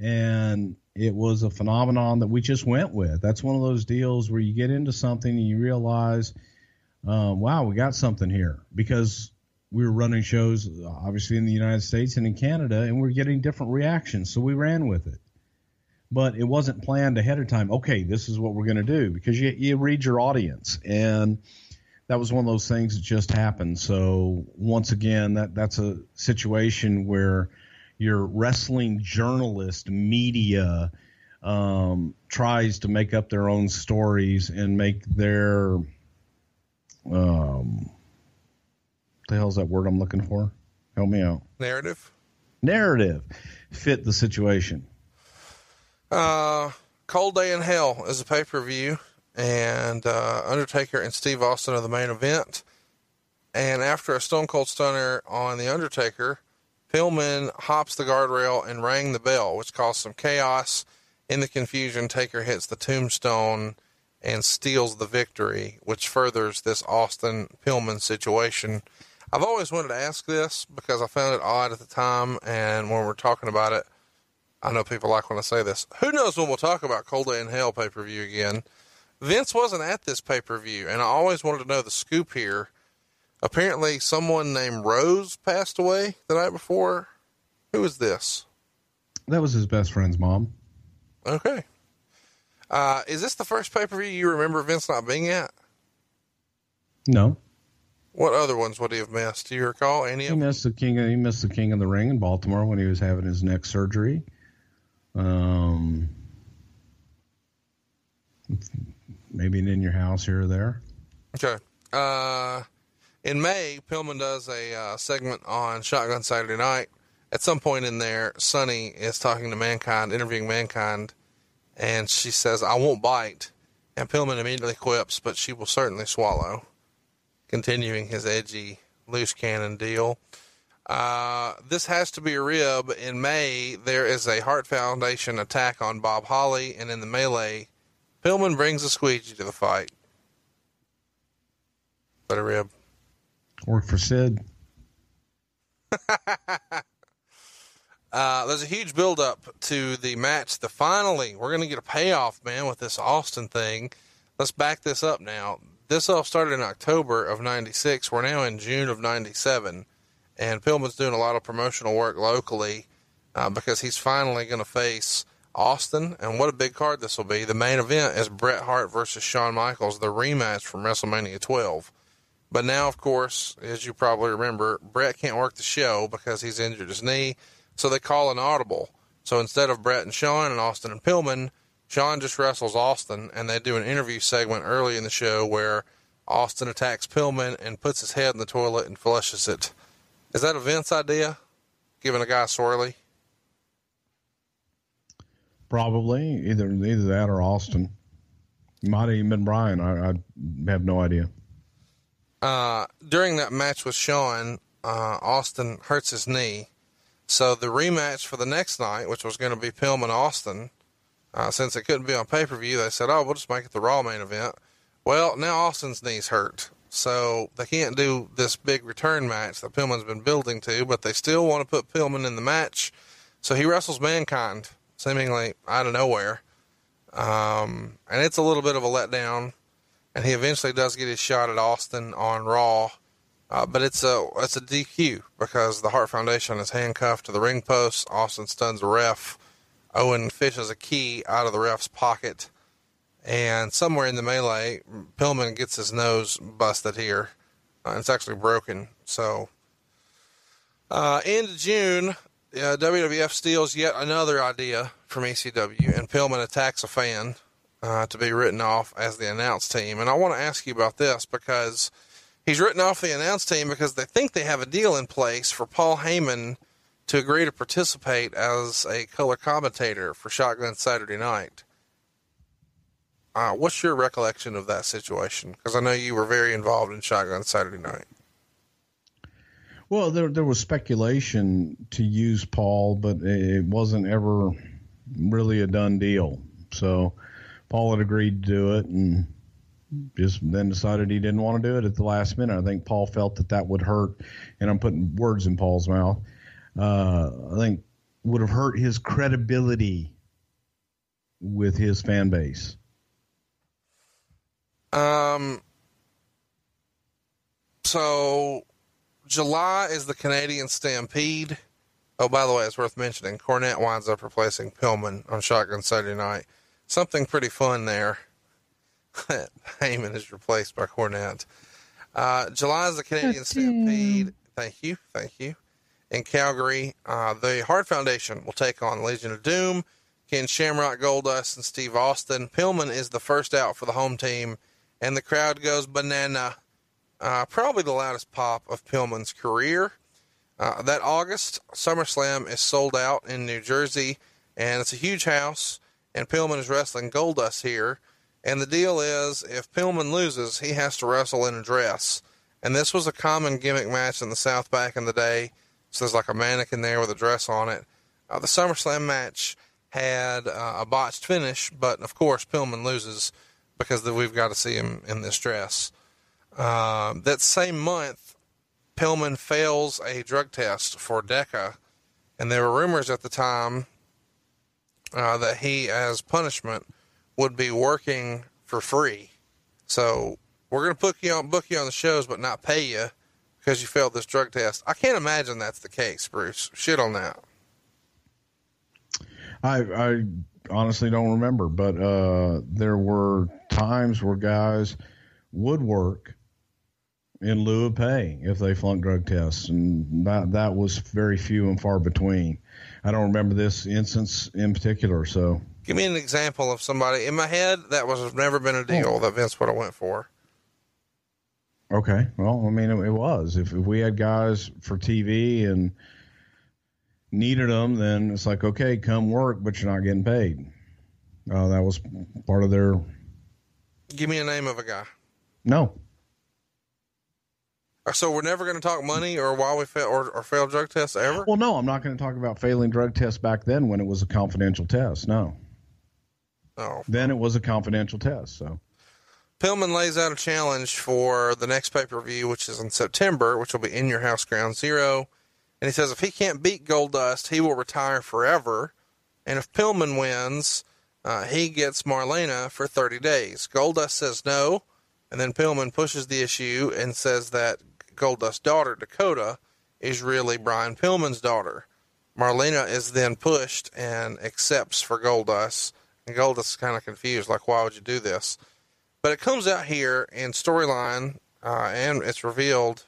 and it was a phenomenon that we just went with. That's one of those deals where you get into something and you realize – uh, wow, we got something here because we were running shows obviously in the United States and in Canada, and we are getting different reactions. So we ran with it, but it wasn't planned ahead of time. Okay, this is what we're going to do because you you read your audience, and that was one of those things that just happened. So once again, that that's a situation where your wrestling journalist media um, tries to make up their own stories and make their um, the hell's that word I'm looking for? Help me out. Narrative. Narrative fit the situation. Uh, Cold Day in Hell is a pay per view, and uh, Undertaker and Steve Austin are the main event. And after a Stone Cold Stunner on the Undertaker, Pillman hops the guardrail and rang the bell, which caused some chaos. In the confusion, Taker hits the tombstone and steals the victory, which furthers this Austin Pillman situation. I've always wanted to ask this because I found it odd at the time, and when we're talking about it, I know people like when I say this. Who knows when we'll talk about Cold Day in Hell pay per view again? Vince wasn't at this pay per view, and I always wanted to know the scoop here. Apparently, someone named Rose passed away the night before. Who is this? That was his best friend's mom. Okay. Uh, is this the first pay per view you remember Vince not being at? No. What other ones would he have missed? Do you recall any he of missed the king. Of, he missed the King of the Ring in Baltimore when he was having his neck surgery. Um, maybe in your house here or there. Okay. Uh, in May, Pillman does a uh, segment on Shotgun Saturday Night. At some point in there, Sunny is talking to Mankind, interviewing Mankind and she says, I won't bite. And Pillman immediately quips, but she will certainly swallow, continuing his edgy loose cannon deal. Uh, this has to be a rib. In May, there is a Hart Foundation attack on Bob Holly, and in the melee, Pillman brings a squeegee to the fight. But a rib. Work for Sid. Uh, there's a huge buildup to the match. The finally, we're going to get a payoff, man, with this Austin thing. Let's back this up now. this all started in October of 96. We're now in June of 97. And Pillman's doing a lot of promotional work locally uh, because he's finally going to face Austin. And what a big card this will be. The main event is Bret Hart versus Shawn Michaels, the rematch from WrestleMania 12. But now, of course, as you probably remember, Bret can't work the show because he's injured his knee. So they call an audible. So instead of Bret and Shawn and Austin and Pillman, Shawn just wrestles Austin, and they do an interview segment early in the show where Austin attacks Pillman and puts his head in the toilet and flushes it. Is that a Vince idea? Giving a guy swirly? Probably either either that or Austin. Might have even been Brian. I, I have no idea. Uh, during that match with Shawn, uh, Austin hurts his knee. So the rematch for the next night, which was going to be Pillman Austin, uh, since it couldn't be on pay per view, they said, "Oh, we'll just make it the Raw main event." Well, now Austin's knee's hurt, so they can't do this big return match that Pillman's been building to. But they still want to put Pillman in the match, so he wrestles Mankind seemingly out of nowhere. Um, and it's a little bit of a letdown. And he eventually does get his shot at Austin on Raw. Uh, but it's a it's a DQ because the Hart Foundation is handcuffed to the ring post. Austin stuns the ref. Owen fishes a key out of the ref's pocket, and somewhere in the melee, Pillman gets his nose busted here. Uh, it's actually broken. So, uh, end June, uh, WWF steals yet another idea from ECW, and Pillman attacks a fan uh, to be written off as the announce team. And I want to ask you about this because he's written off the announce team because they think they have a deal in place for Paul Heyman to agree to participate as a color commentator for Shotgun Saturday Night. Uh, what's your recollection of that situation? Because I know you were very involved in Shotgun Saturday Night. Well, there there was speculation to use Paul, but it wasn't ever really a done deal. So Paul had agreed to do it, and just then decided he didn't want to do it at the last minute. I think Paul felt that that would hurt, and I'm putting words in Paul's mouth. Uh, I think would have hurt his credibility with his fan base. Um. So July is the Canadian Stampede. Oh, by the way, it's worth mentioning. Cornette winds up replacing Pillman on Shotgun Saturday Night. Something pretty fun there. Heyman is replaced by Cornette. Uh, July is the Canadian Stampede. Thank you. Thank you. In Calgary, uh, the Hart Foundation will take on Legion of Doom, Ken Shamrock, Goldust, and Steve Austin. Pillman is the first out for the home team, and the crowd goes banana uh, probably the loudest pop of Pillman's career. Uh, that August, SummerSlam is sold out in New Jersey, and it's a huge house, and Pillman is wrestling Goldust here. And the deal is, if Pillman loses, he has to wrestle in a dress. And this was a common gimmick match in the South back in the day. So there's like a mannequin there with a dress on it. Uh, the SummerSlam match had uh, a botched finish, but of course Pillman loses because the, we've got to see him in this dress. Uh, that same month, Pillman fails a drug test for DECA, and there were rumors at the time uh, that he, as punishment, would be working for free. So we're going to book you on book you on the shows, but not pay you because you failed this drug test. I can't imagine that's the case, Bruce. Shit on that. I I honestly don't remember, but uh, there were times where guys would work in lieu of pay if they flunked drug tests, and that that was very few and far between. I don't remember this instance in particular. So, give me an example of somebody in my head that was never been a deal oh. that Vince would have went for. Okay, well, I mean, it, it was. If, if we had guys for TV and needed them, then it's like, okay, come work, but you're not getting paid. Uh, that was part of their. Give me a name of a guy. No. So we're never going to talk money or why we fail or, or failed drug tests ever. Well, no, I'm not going to talk about failing drug tests back then when it was a confidential test. No. Oh. Then it was a confidential test. So. Pillman lays out a challenge for the next pay per view, which is in September, which will be in your house ground zero. And he says if he can't beat Goldust, he will retire forever. And if Pillman wins, uh, he gets Marlena for 30 days. Goldust says no And then Pillman pushes the issue and says that Goldust's daughter, Dakota, is really Brian Pillman's daughter. Marlena is then pushed and accepts for Goldust. And Goldust is kind of confused, like, why would you do this? But it comes out here in storyline, uh, and it's revealed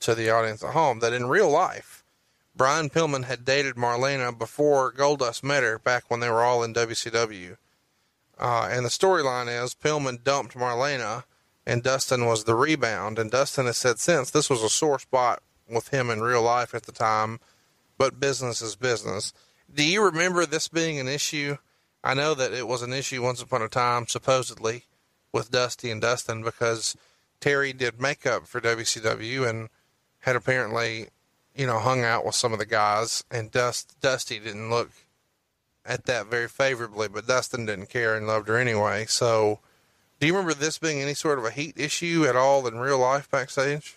to the audience at home that in real life, Brian Pillman had dated Marlena before Goldust met her back when they were all in WCW. Uh, and the storyline is Pillman dumped Marlena and Dustin was the rebound. And Dustin has said since this was a sore spot with him in real life at the time, but business is business. Do you remember this being an issue? I know that it was an issue once upon a time, supposedly, with Dusty and Dustin because Terri did makeup for WCW and had apparently, you know, hung out with some of the guys, and Dust Dusty didn't look at that very favorably, but Dustin didn't care and loved her anyway. So, do you remember this being any sort of a heat issue at all in real life backstage?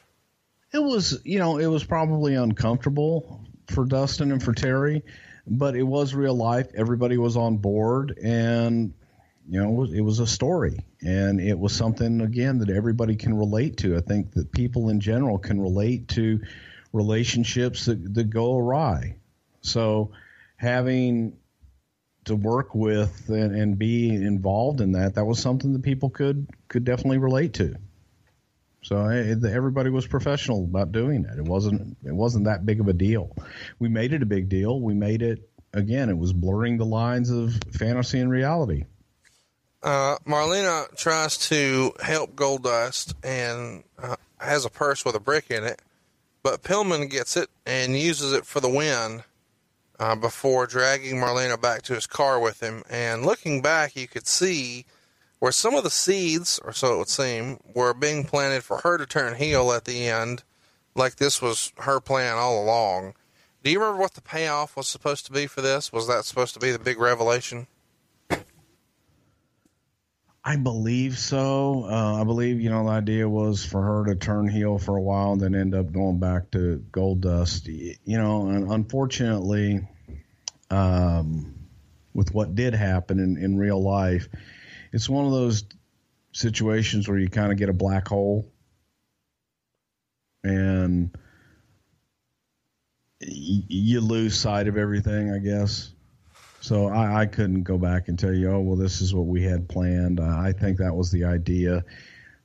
It was, you know, it was probably uncomfortable for Dustin and for Terri, but it was real life. Everybody was on board, and you know, it was, it was a story, and it was something again that everybody can relate to. I think that people in general can relate to relationships that, that go awry. So, having to work with and, and be involved in that, that was something that people could could definitely relate to. So it, everybody was professional about doing it. It wasn't it wasn't that big of a deal. We made it a big deal. We made it again. It was blurring the lines of fantasy and reality. Uh, Marlena tries to help Goldust and uh, has a purse with a brick in it, but Pillman gets it and uses it for the win uh, before dragging Marlena back to his car with him. And looking back, you could see where some of the seeds, or so it would seem, were being planted for her to turn heel at the end, like this was her plan all along. Do you remember what the payoff was supposed to be for this? Was that supposed to be the big revelation? I believe so. Uh, I believe you know the idea was for her to turn heel for a while and then end up going back to Goldust. You know, and unfortunately, um, with what did happen in, in real life, it's one of those situations where you kind of get a black hole and y- you lose sight of everything. I guess. So I, I, couldn't go back and tell you, oh, well, this is what we had planned. Uh, I think that was the idea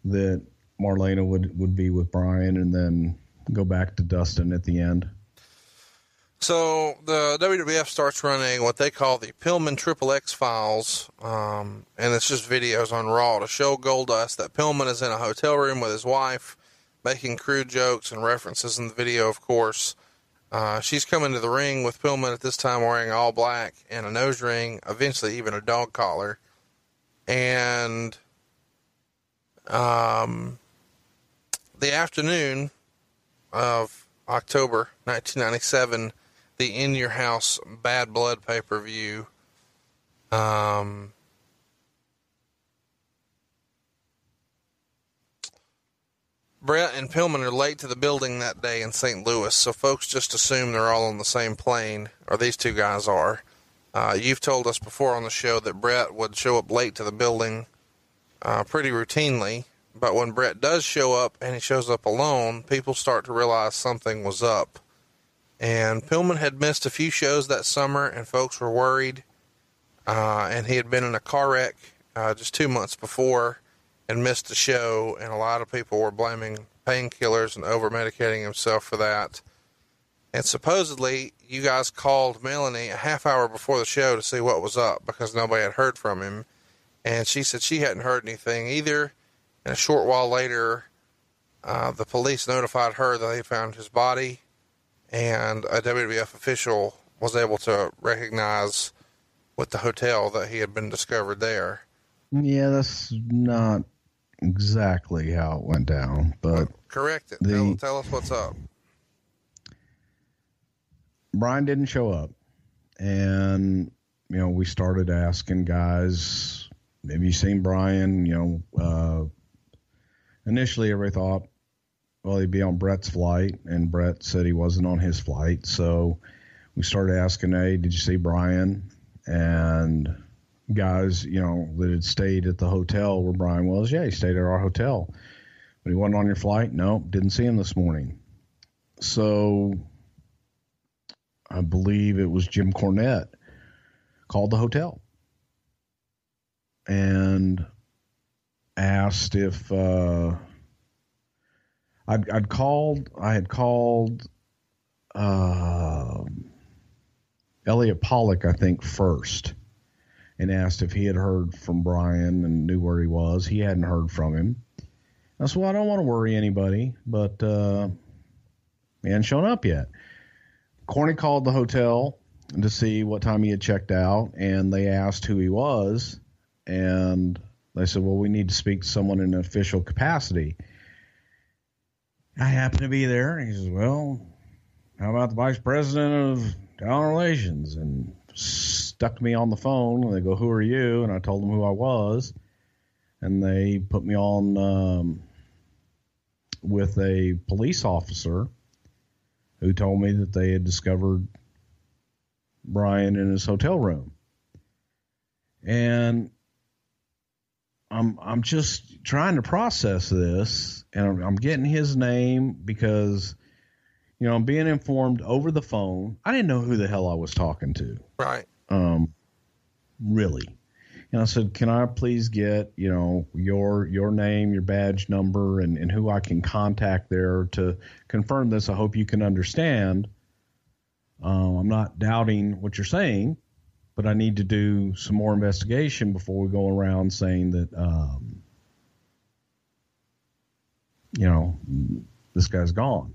that Marlena would, would be with Brian and then go back to Dustin at the end. So the WWF starts running what they call the Pillman Triple X files, um, and it's just videos on Raw to show Goldust that Pillman is in a hotel room with his wife, making crude jokes and references in the video, of course. Uh, she's coming to the ring with Pillman at this time wearing all black and a nose ring, eventually even a dog collar. And um, the afternoon of October 1997, the In Your House Bad Blood pay per view. Um, Bret and Pillman are late to the building that day in St. Louis, so folks just assume they're all on the same plane, or these two guys are. Uh, you've told us before on the show that Bret would show up late to the building uh, pretty routinely, but when Bret does show up and he shows up alone, people start to realize something was up. And Pillman had missed a few shows that summer, and folks were worried. Uh, and he had been in a car wreck uh, just two months before and missed the show, and a lot of people were blaming painkillers and over medicating himself for that. And supposedly, you guys called Melanie a half hour before the show to see what was up because nobody had heard from him. And she said she hadn't heard anything either. And a short while later, uh, the police notified her that they found his body, and a WWF official was able to recognize with the hotel that he had been discovered there. Yeah, that's not exactly how it went down, but correct it. The, tell, tell us what's up. Brian didn't show up, and you know we started asking guys, "Have you seen Brian?" You know, uh, initially everybody thought, well, he'd be on Bret's flight, and Bret said he wasn't on his flight, so we started asking, "Hey, did you see Brian?" And guys, you know, that had stayed at the hotel where Brian was. Yeah, he stayed at our hotel. But he wasn't on your flight? No, didn't see him this morning. So I believe it was Jim Cornette called the hotel and asked if uh, I'd, I'd, called. I had called uh, Elliot Pollock, I think, first, and asked if he had heard from Brian and knew where he was. He hadn't heard from him. I said, "Well, I don't want to worry anybody, but uh, he hadn't shown up yet." Corny called the hotel to see what time he had checked out, and they asked who he was, and they said, "Well, we need to speak to someone in an official capacity." I happened to be there, and he says, "Well, how about the vice president of talent relations?" And stuck me on the phone. And they go, "Who are you?" And I told them who I was, and they put me on um, with a police officer who told me that they had discovered Brian in his hotel room. And I'm I'm just trying to process this, and I'm, I'm, getting his name because, you know, I'm being informed over the phone. I didn't know who the hell I was talking to. Right. Um, really. And I said, "Can I please get you know your your name, your badge number, and, and who I can contact there to confirm this? I hope you can understand. Um, I'm not doubting what you're saying, but I need to do some more investigation before we go around saying that um, you know this guy's gone."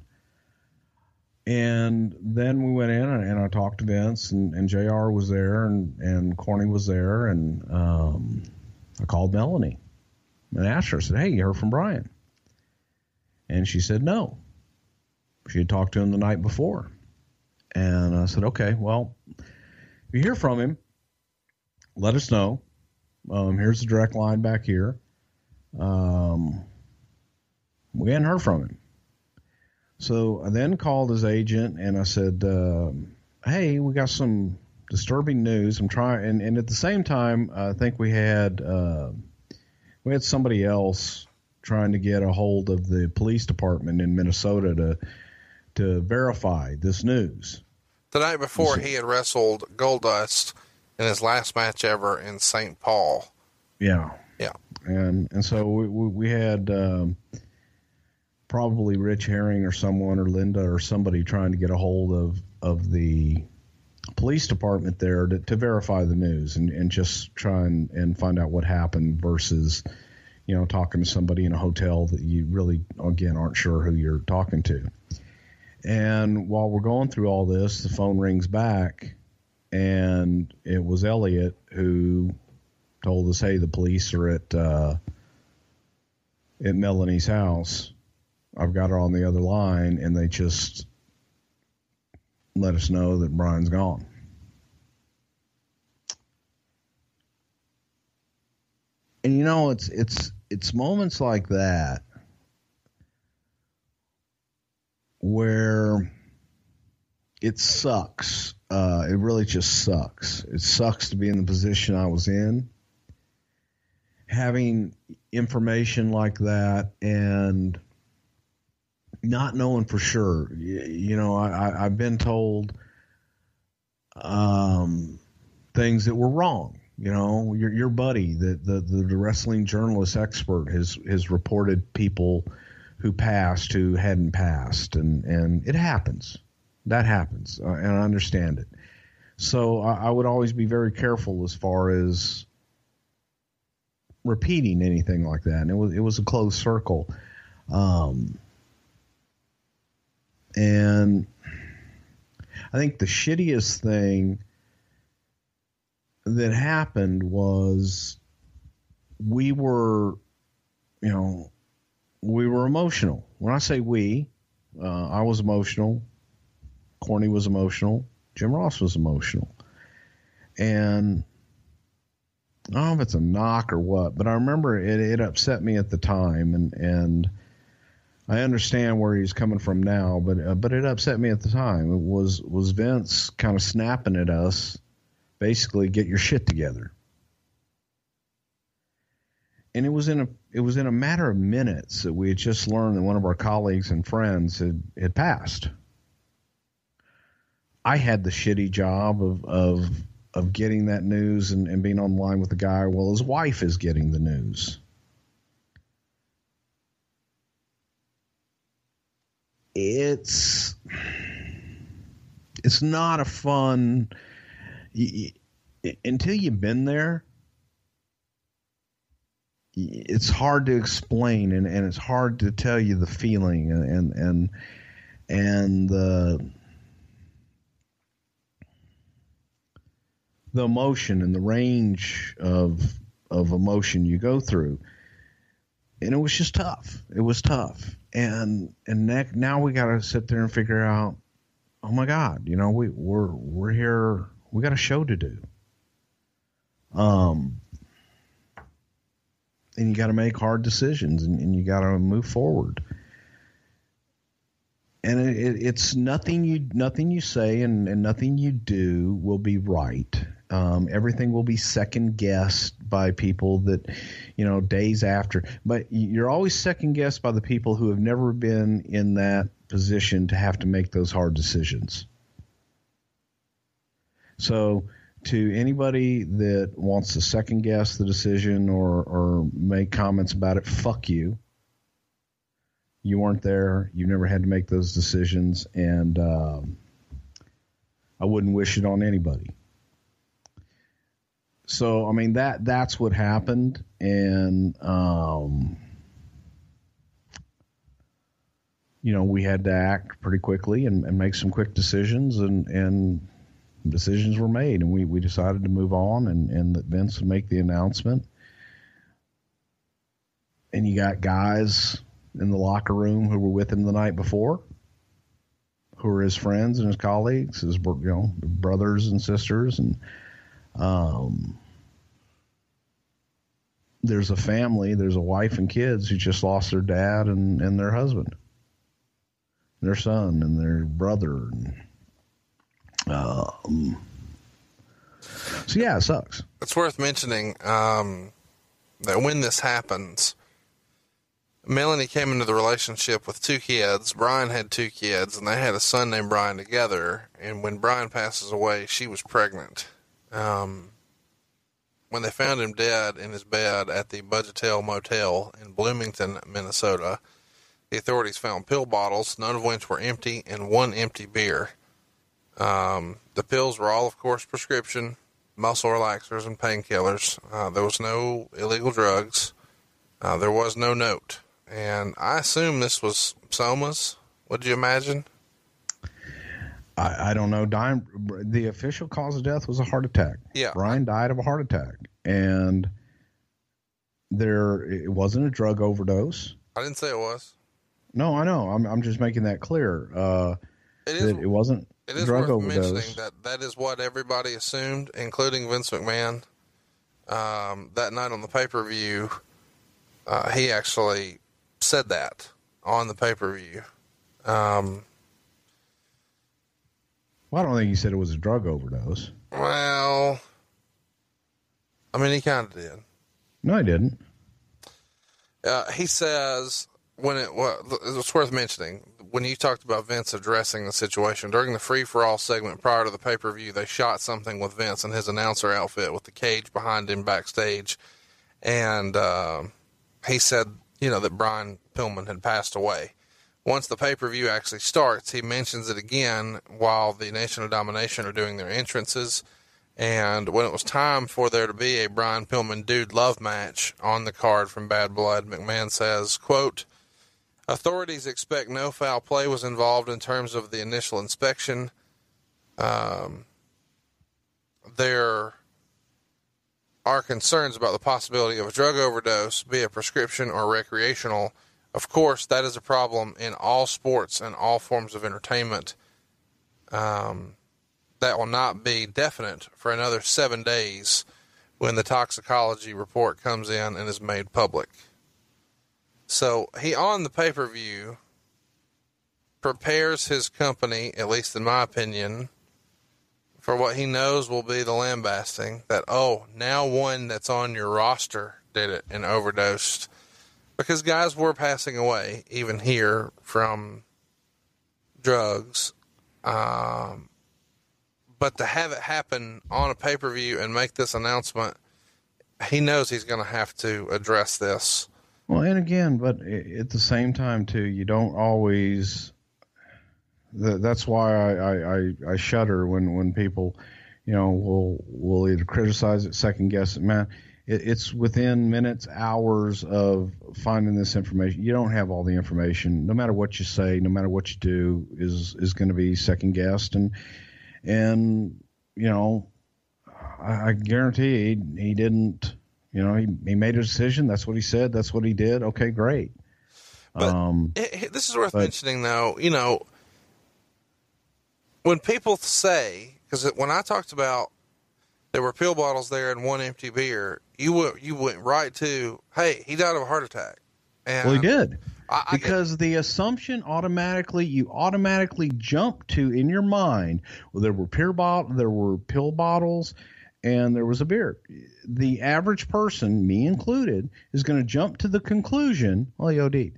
And then we went in and, and I talked to Vince and, and JR was there and, and Corny was there and um, I called Melanie and asked her, I said, Hey, you heard from Brian? And she said no. She had talked to him the night before. And I said, Okay, well, if you hear from him, let us know. Um, here's the direct line back here. Um, we hadn't heard from him. So I then called his agent and I said, uh, "Hey, we got some disturbing news. I'm trying." And, and at the same time, I think we had uh, we had somebody else trying to get a hold of the police department in Minnesota to to verify this news. The night before, he had wrestled Goldust in his last match ever in St. Paul. Yeah, yeah, and and so we we, we had. Um, probably Rich Herring or someone or Linda or somebody trying to get a hold of of the police department there to, to verify the news and, and just try and, and find out what happened versus you know talking to somebody in a hotel that you really again aren't sure who you're talking to. And while we're going through all this the phone rings back and it was elliot who told us hey the police are at uh, at melanie's house I've got her on the other line, and they just let us know that Brian's gone. And you know, it's it's it's moments like that where it sucks. Uh, it really just sucks. It sucks to be in the position I was in, having information like that, and not knowing for sure. You, know, I, have been told um, things that were wrong. You know, your your buddy, the, the the wrestling journalist expert, has has reported people who passed who hadn't passed, and and it happens. That happens, uh, and I understand it. So I, I would always be very careful as far as repeating anything like that. And it was it was a closed circle. Um, and I think the shittiest thing that happened was we were, you know, we were emotional. When I say we, uh, I was emotional. Corny was emotional. Jim Ross was emotional. And I don't know if it's a knock or what, but I remember it, it upset me at the time. And, and, I understand where he's coming from now, but uh, but it upset me at the time. It was was Vince kind of snapping at us, basically, get your shit together. and it was in a it was in a matter of minutes that we had just learned that one of our colleagues and friends had had passed. I had the shitty job of of of getting that news and, and being online with the guy while his wife is getting the news. It's it's not a fun until you've been there it's hard to explain and, and it's hard to tell you the feeling and and and the the emotion and the range of of emotion you go through. And it was just tough. It was tough and and now we got to sit there and figure out oh my god you know we we're we're here we got a show to do um and you got to make hard decisions and, and you got to move forward. And it, it's nothing you nothing you say and, and nothing you do will be right. Um, everything will be second guessed by people that, you know, days after. But you're always second guessed by the people who have never been in that position to have to make those hard decisions. So to anybody that wants to second guess the decision or, or make comments about it, fuck you. You weren't there. You never had to make those decisions, and uh, I wouldn't wish it on anybody. So, I mean that that's what happened, and um, you know we had to act pretty quickly and, and make some quick decisions, and and decisions were made, and we, we decided to move on, and, and that Vince would make the announcement. And you got guys in the locker room who were with him the night before, who were his friends and his colleagues, his you know brothers and sisters, and um, there's a family, there's a wife and kids who just lost their dad and, and their husband, their son and their brother, um, so yeah, it sucks. It's worth mentioning um, that when this happens, Melanie came into the relationship with two kids. Brian had two kids, and they had a son named Brian together. And when Brian passes away, she was pregnant. Um, when they found him dead in his bed at the Budgetel Motel in Bloomington, Minnesota, the authorities found pill bottles, none of which were empty, and one empty beer. Um, the pills were all, of course, prescription muscle relaxers and painkillers. Uh, there was no illegal drugs. Uh, there was no note. And I assume this was Soma's. Would you imagine? I, I don't know. Dying, the official cause of death was a heart attack. Yeah. Brian died of a heart attack. And there, it wasn't a drug overdose. I didn't say it was. No, I know. I'm, I'm just making that clear. Uh, it, is, it wasn't it is drug worth overdose. mentioning that that is what everybody assumed, including Vince McMahon. Um, that night on the pay per view, uh, he actually said that on the pay per view. Um, well, I don't think he said it was a drug overdose. Well, I mean, he kind of did. No, he didn't. Uh, he says when it well, it's worth mentioning when you talked about Vince addressing the situation during the free for all segment prior to the pay per view, they shot something with Vince in his announcer outfit with the cage behind him backstage, and uh, he said, you know, that Brian Pillman had passed away. Once the pay per view actually starts, he mentions it again while the Nation of Domination are doing their entrances. And when it was time for there to be a Brian Pillman dude love match on the card from Bad Blood, McMahon says, quote, Authorities expect no foul play was involved in terms of the initial inspection. Um, there are concerns about the possibility of a drug overdose, be it prescription or recreational. Of course, that is a problem in all sports and all forms of entertainment. Um, that will not be definite for another seven days when the toxicology report comes in and is made public. So he on the pay per view prepares his company, at least in my opinion, for what he knows will be the lambasting that, oh, now one that's on your roster did it and overdosed because guys were passing away even here from drugs. Um, but to have it happen on a pay per view and make this announcement, he knows he's going to have to address this. Well, and again, but at the same time, too, you don't always. That's why I, I, I shudder when, when people, you know, will will either criticize it, second guess it. Man, it, it's within minutes, hours of finding this information. You don't have all the information. No matter what you say, no matter what you do, is is going to be second guessed, and and you know, I, I guarantee he, he didn't. You know, he, he made a decision. That's what he said. That's what he did. Okay, great. But um, it, this is worth but, mentioning, though. You know, when people say, because when I talked about there were pill bottles there and one empty beer, you went you went right to, hey, he died of a heart attack. And well, he did. I, I because get, the assumption automatically you automatically jump to in your mind well there were pill bottle there were pill bottles and there was a beer the average person me included is going to jump to the conclusion well he OD'd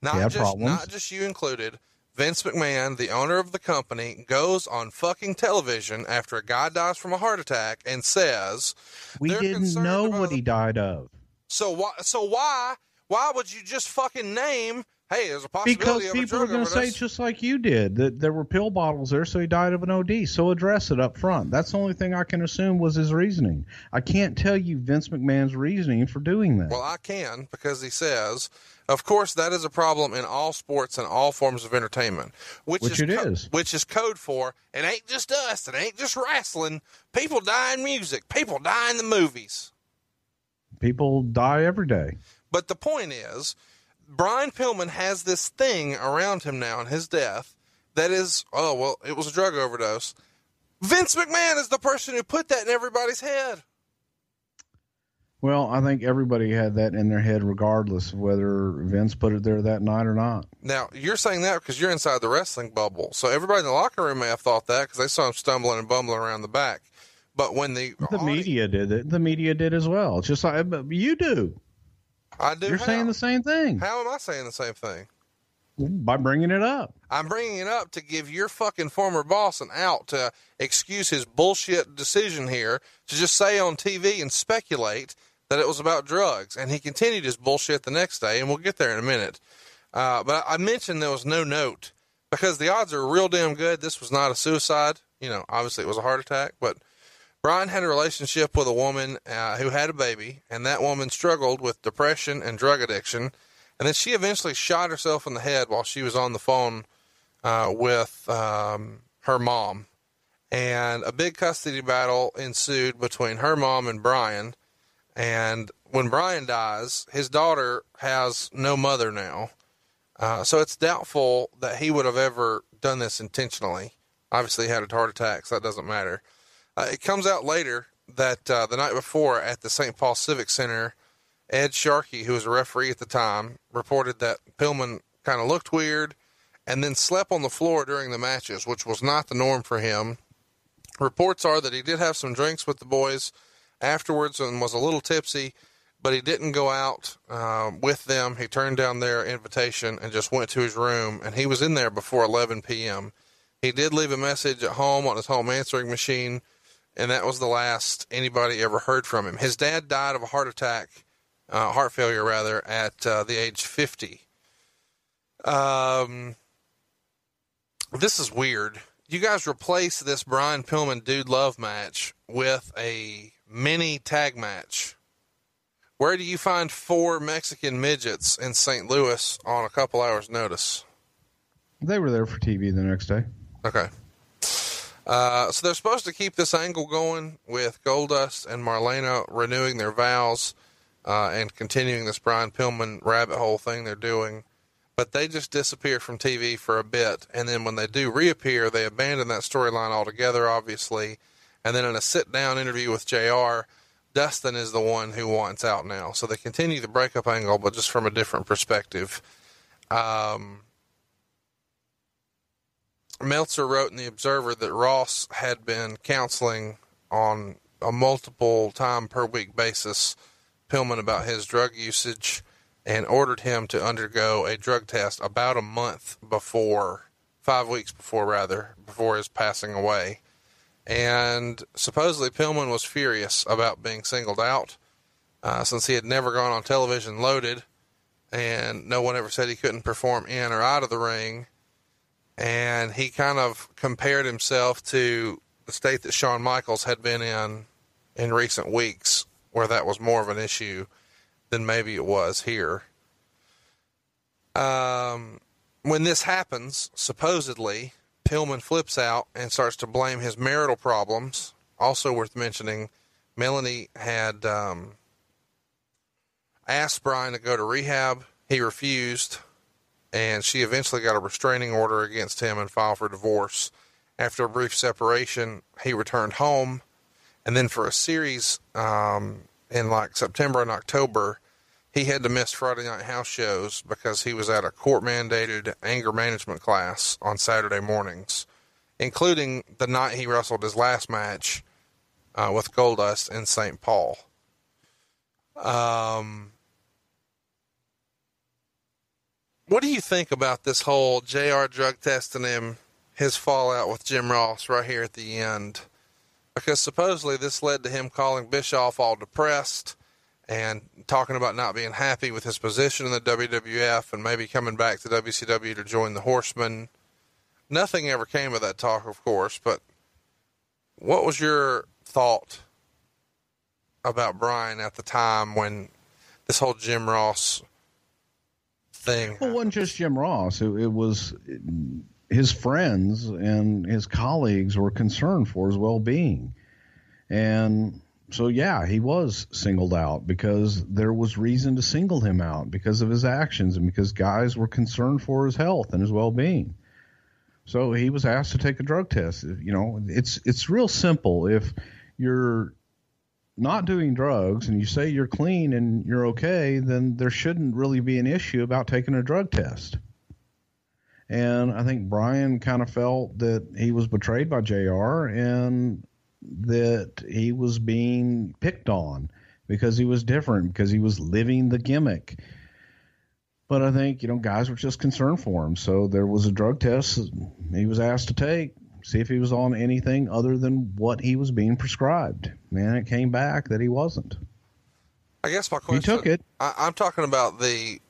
not just problems. not just you included Vince McMahon, the owner of the company, goes on fucking television after a guy dies from a heart attack and says, "We didn't know what he died of." So why? So why? Why would you just fucking name? Hey, there's a possibility because people are going to say just like you did that there were pill bottles there, so he died of an OD. So address it up front. That's the only thing I can assume was his reasoning. I can't tell you Vince McMahon's reasoning for doing that. Well, I can because he says of course, that is a problem in all sports and all forms of entertainment, which, which is, it co- is. which is code for it ain't just us, it ain't just wrestling. People die in music, people die in the movies. People die every day. But the point is, Brian Pillman has this thing around him now in his death that is, oh well, it was a drug overdose. Vince McMahon is the person who put that in everybody's head. Well, I think everybody had that in their head, regardless of whether Vince put it there that night or not. Now, you're saying that because you're inside the wrestling bubble. So everybody in the locker room may have thought that because they saw him stumbling and bumbling around the back. But when the the media did it, the media did as well. It's just like you do. I do. You're how? saying the same thing. How am I saying the same thing? By bringing it up. I'm bringing it up to give your fucking former boss an out to excuse his bullshit decision here to just say on TV and speculate that it was about drugs. And he continued his bullshit the next day, and we'll get there in a minute. Uh, but I mentioned there was no note because the odds are real damn good. This was not a suicide. You know, obviously it was a heart attack, but Brian had a relationship with a woman uh, who had a baby, and that woman struggled with depression and drug addiction. And then she eventually shot herself in the head while she was on the phone uh, with um, her mom. And a big custody battle ensued between her mom and Brian. And when Brian dies, his daughter has no mother now. Uh, so it's doubtful that he would have ever done this intentionally. Obviously, he had a heart attack, so that doesn't matter. Uh, it comes out later that uh, the night before at the St. Paul Civic Center, Ed Sharkey, who was a referee at the time, reported that Pillman kind of looked weird and then slept on the floor during the matches, which was not the norm for him. Reports are that he did have some drinks with the boys afterwards and was a little tipsy, but he didn't go out uh, with them. He turned down their invitation and just went to his room, and he was in there before 11 p.m. He did leave a message at home on his home answering machine, and that was the last anybody ever heard from him. His dad died of a heart attack uh, heart failure rather, at uh, the age 50. Um, this is weird. You guys replace this Brian Pillman Dude Love match with a mini tag match. Where do you find four Mexican midgets in St. Louis on a couple hours' notice? They were there for TV the next day. Okay. Uh, so they're supposed to keep this angle going with Goldust and Marlena renewing their vows uh, and continuing this Brian Pillman rabbit hole thing they're doing. But they just disappear from TV for a bit, and then when they do reappear, they abandon that storyline altogether, obviously. And then in a sit-down interview with JR, Dustin is the one who wants out now. So they continue the breakup angle, but just from a different perspective. Um, Meltzer wrote in the Observer that Ross had been counseling on a multiple time per week basis Pillman about his drug usage and ordered him to undergo a drug test about a month before, five weeks before, rather, before his passing away. And supposedly Pillman was furious about being singled out uh, since he had never gone on television loaded and no one ever said he couldn't perform in or out of the ring. And he kind of compared himself to the state that Shawn Michaels had been in in recent weeks, where that was more of an issue than maybe it was here. Um, when this happens, supposedly, Pillman flips out and starts to blame his marital problems. Also worth mentioning, Melanie had um, asked Brian to go to rehab. He refused, and she eventually got a restraining order against him and filed for divorce. After a brief separation, he returned home, and then for a series um, in like September and October, he had to miss Friday night house shows because he was at a court mandated anger management class on Saturday mornings, including the night he wrestled his last match uh, with Goldust in St. Paul. Um, what do you think about this whole JR drug testing him, his fallout with Jim Ross right here at the end? Because supposedly this led to him calling Bischoff all depressed and talking about not being happy with his position in the WWF and maybe coming back to WCW to join the Horsemen. Nothing ever came of that talk, of course, but what was your thought about Brian at the time when this whole Jim Ross thing. Well, it wasn't just Jim Ross. It, it was his friends and his colleagues were concerned for his well-being, and so yeah, he was singled out because there was reason to single him out because of his actions and because guys were concerned for his health and his well-being. So he was asked to take a drug test. You know, it's it's real simple. If you're not doing drugs and you say you're clean and you're okay, then there shouldn't really be an issue about taking a drug test. And I think Brian kind of felt that he was betrayed by JR and that he was being picked on because he was different, because he was living the gimmick. But I think, you know, guys were just concerned for him. So there was a drug test he was asked to take see if he was on anything other than what he was being prescribed. Man, it came back that he wasn't. I guess my question. He took it. I, am talking about the,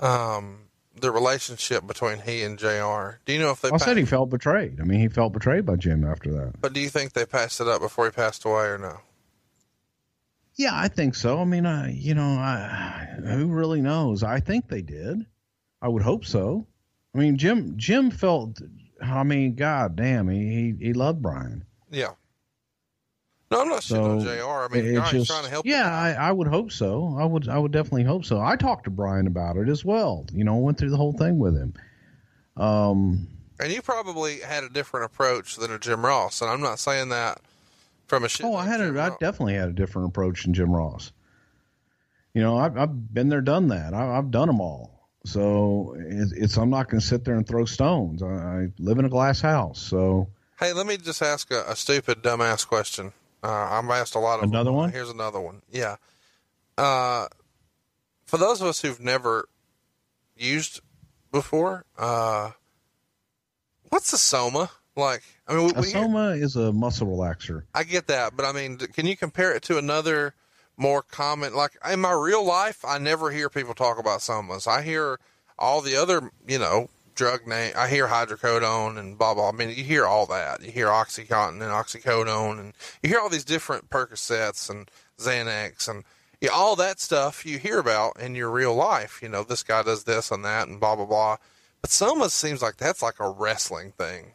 um, the relationship between he and JR Do you know if they? I passed, said he felt betrayed. I mean, he felt betrayed by Jim after that. But do you think they passed it up before he passed away, or no? Yeah, I think so. I mean, I, you know, I, who really knows? I think they did. I would hope so. I mean, Jim Jim felt I mean, god damn, he he, he loved Brian. Yeah. No, I'm not so, JR I mean, it's just, trying to help. Yeah, I, I, would hope so. I would I would definitely hope so. I talked to Brian about it as well. You know, went through the whole thing with him. Um, and you probably had a different approach than a Jim Ross, and I'm not saying that from a shit. Oh, I had a, I definitely had a different approach than Jim Ross. You know, I've, I've been there, done that. I, I've done them all. So it's, it's I'm not going to sit there and throw stones. I, I, live in a glass house. So hey, let me just ask a, a stupid dumbass question. Uh, I'm asked a lot of another them. one. Here's another one. Yeah. Uh, for those of us who've never used before, uh, what's a soma? Like, I mean, we, a soma is a muscle relaxer. I get that, but I mean, can you compare it to another more common. Like in my real life, I never hear people talk about somas. I hear all the other, you know, drug name. I hear hydrocodone and blah blah. I mean, you hear all that. You hear OxyContin and oxycodone, and you hear all these different Percocets and Xanax and yeah, all that stuff you hear about in your real life. You know, this guy does this and that and blah blah blah. But Soma seems like that's like a wrestling thing.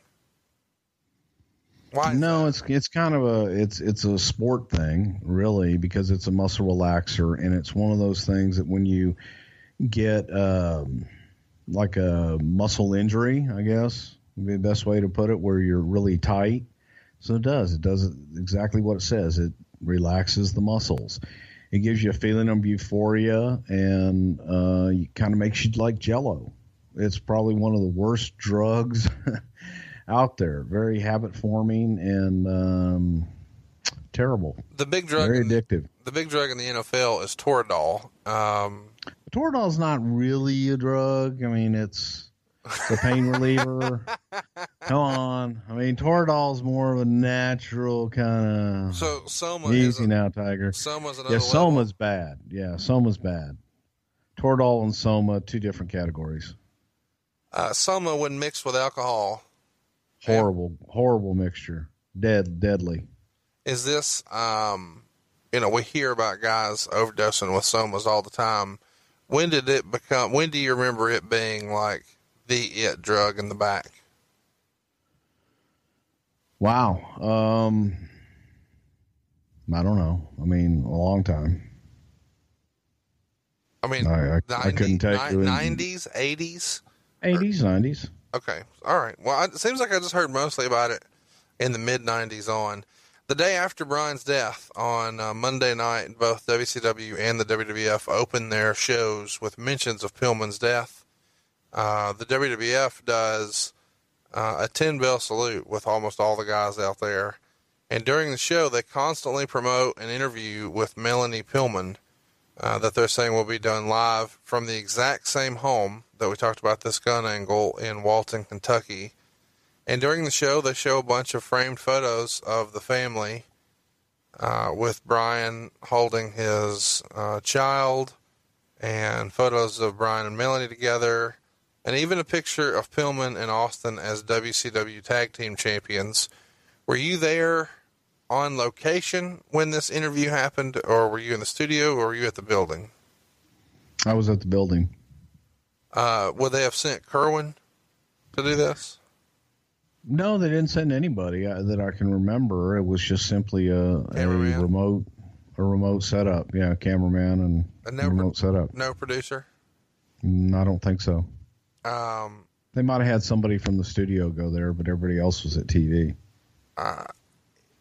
Why? No, it's it's kind of a it's it's a sport thing, really, because it's a muscle relaxer, and it's one of those things that when you get um, like a muscle injury, I guess would be the best way to put it, where you're really tight. So it does. It does exactly what it says. It relaxes the muscles. It gives you a feeling of euphoria and uh, kind of makes you like Jello. It's probably one of the worst drugs out there, very habit forming and um, terrible. The big drug, Very addictive. the big drug in the NFL is Toradol. Um, Toradol's not really a drug. I mean, it's the pain reliever. Come on. I mean, Toradol's more of a natural kind of so Soma is easy a, now, Tiger. Soma's another Yeah, level. Bad. Yeah, Soma's bad. Toradol and Soma, two different categories. Uh, Soma, when mixed with alcohol, Horrible, horrible mixture. Dead, deadly. is this? Um, you know, we hear about guys overdosing with Somas all the time. When did it become? When do you remember it being like the it drug in the back? Wow. Um, I don't know. I mean, a long time. I mean, I- I- I couldn't tell you. Nineties, eighties. 80s, 90s. Okay. All right. Well, it seems like I just heard mostly about it in the mid 90s on. The day after Brian's death on uh, Monday night, both WCW and the WWF opened their shows with mentions of Pillman's death. Uh, the WWF does uh, a 10 bell salute with almost all the guys out there. And during the show, they constantly promote an interview with Melanie Pillman uh, that they're saying will be done live from the exact same home that we talked about this gun angle in Walton, Kentucky. And during the show, they show a bunch of framed photos of the family uh, with Brian holding his uh, child and photos of Brian and Melanie together, and even a picture of Pillman and Austin as WCW Tag Team Champions. Were you there on location when this interview happened, or were you in the studio, or were you at the building? I was at the building. Uh, would they have sent Kerwin to do this? No, they didn't send anybody uh, that I can remember. It was just simply a, a remote, a remote setup. Yeah, cameraman and And no, remote setup. no producer. Mm, I don't think so. Um, They might have had somebody from the studio go there, but everybody else was at TV.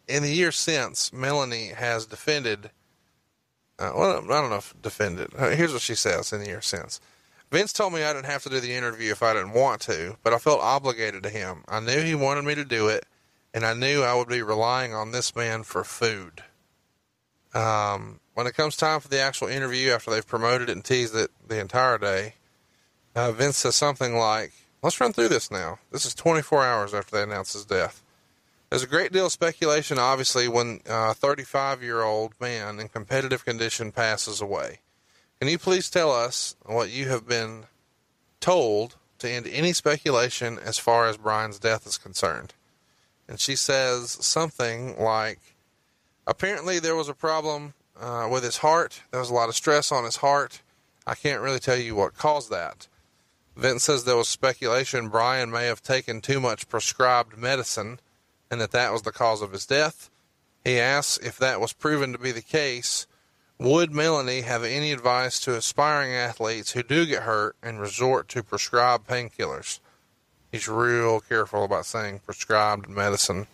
in the years since, Melanie has defended. Uh, well, I don't know if defended. Uh, Here's what she says in the years since. Vince told me I didn't have to do the interview if I didn't want to, but I felt obligated to him. I knew he wanted me to do it, and I knew I would be relying on this man for food. Um, when it comes time for the actual interview, after they've promoted it and teased it the entire day, uh, Vince says something like, Let's run through this now. This is 24 hours after they announced his death. There's a great deal of speculation, obviously, when a 35 year old man in competitive condition passes away. Can you please tell us what you have been told to end any speculation as far as Brian's death is concerned? And she says something like, apparently there was a problem uh, with his heart. There was a lot of stress on his heart. I can't really tell you what caused that. Vince says there was speculation Brian may have taken too much prescribed medicine and that that was the cause of his death. He asks if that was proven to be the case, would Melanie have any advice to aspiring athletes who do get hurt and resort to prescribed painkillers? He's real careful about saying prescribed medicine.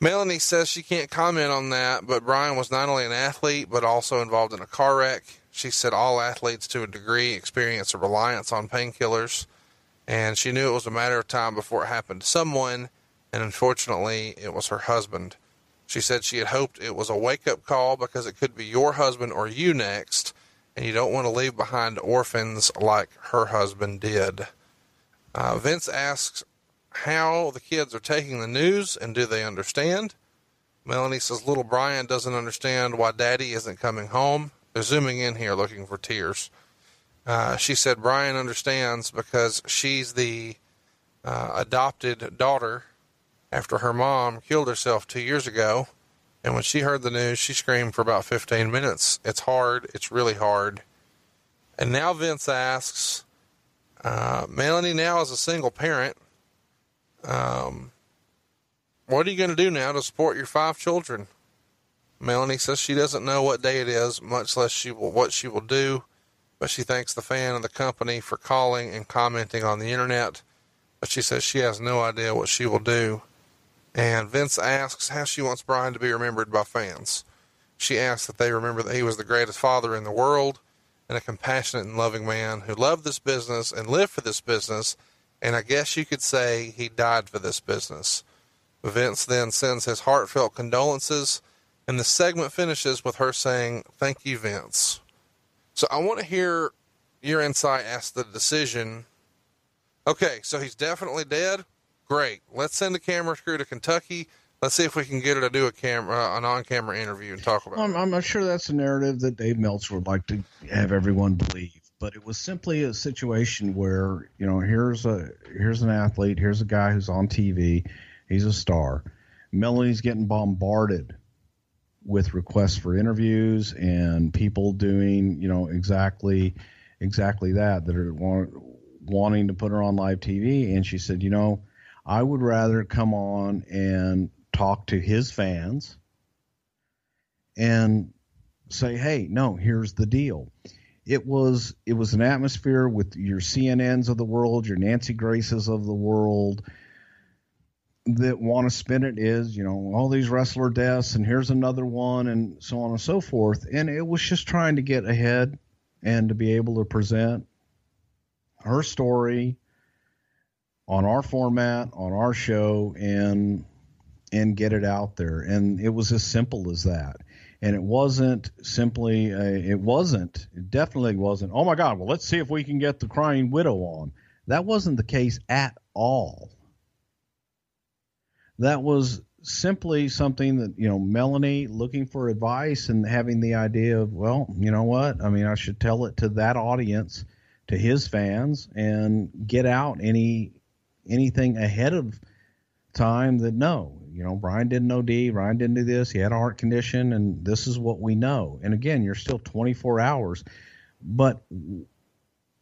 Melanie says she can't comment on that, but Brian was not only an athlete, but also involved in a car wreck. She said all athletes to a degree experience a reliance on painkillers, and she knew it was a matter of time before it happened to someone, and unfortunately, it was her husband. She said she had hoped it was a wake up call because it could be your husband or you next, and you don't want to leave behind orphans like her husband did. Uh, Vince asks how the kids are taking the news and do they understand. Melanie says little Brian doesn't understand why daddy isn't coming home. They're zooming in here looking for tears. Uh, she said Brian understands because she's the uh, adopted daughter after her mom killed herself two years ago. And when she heard the news, she screamed for about 15 minutes. It's hard. It's really hard. And now Vince asks, uh, Melanie now is a single parent. Um, what are you going to do now to support your five children? Melanie says she doesn't know what day it is, much less she will what she will do, but she thanks the fan and the company for calling and commenting on the internet. But she says she has no idea what she will do. And Vince asks how she wants Brian to be remembered by fans. She asks that they remember that he was the greatest father in the world and a compassionate and loving man who loved this business and lived for this business. And I guess you could say he died for this business. Vince then sends his heartfelt condolences And the segment finishes with her saying, Thank you, Vince. So I want to hear your insight as the decision. Okay, so he's definitely dead. Great. Let's send the camera crew to Kentucky. Let's see if we can get her to do a camera, uh, an on-camera interview and talk about. I'm, it. I'm not sure that's a narrative that Dave Meltzer would like to have everyone believe, but it was simply a situation where you know here's a here's an athlete, here's a guy who's on TV, he's a star. Melanie's getting bombarded with requests for interviews and people doing you know exactly exactly that that are want, wanting to put her on live TV, and she said, you know, I would rather come on and talk to his fans and say, "Hey, no, here's the deal." It was it was an atmosphere with your CNNs of the world, your Nancy Graces of the world that want to spin it is, you know, all these wrestler deaths and here's another one and so on and so forth. And it was just trying to get ahead and to be able to present her story on our format, on our show and and get it out there. And it was as simple as that. And it wasn't simply, a, it wasn't, it definitely wasn't, oh my God, well, let's see if we can get the crying widow on. That wasn't the case at all. That was simply something that, you know, Melanie looking for advice and having the idea of, well, you know what? I mean, I should tell it to that audience, to his fans, and get out any anything ahead of time that no, you know, Brian didn't OD, Brian didn't do this, he had a heart condition, and this is what we know. And again, you're still 24 hours, but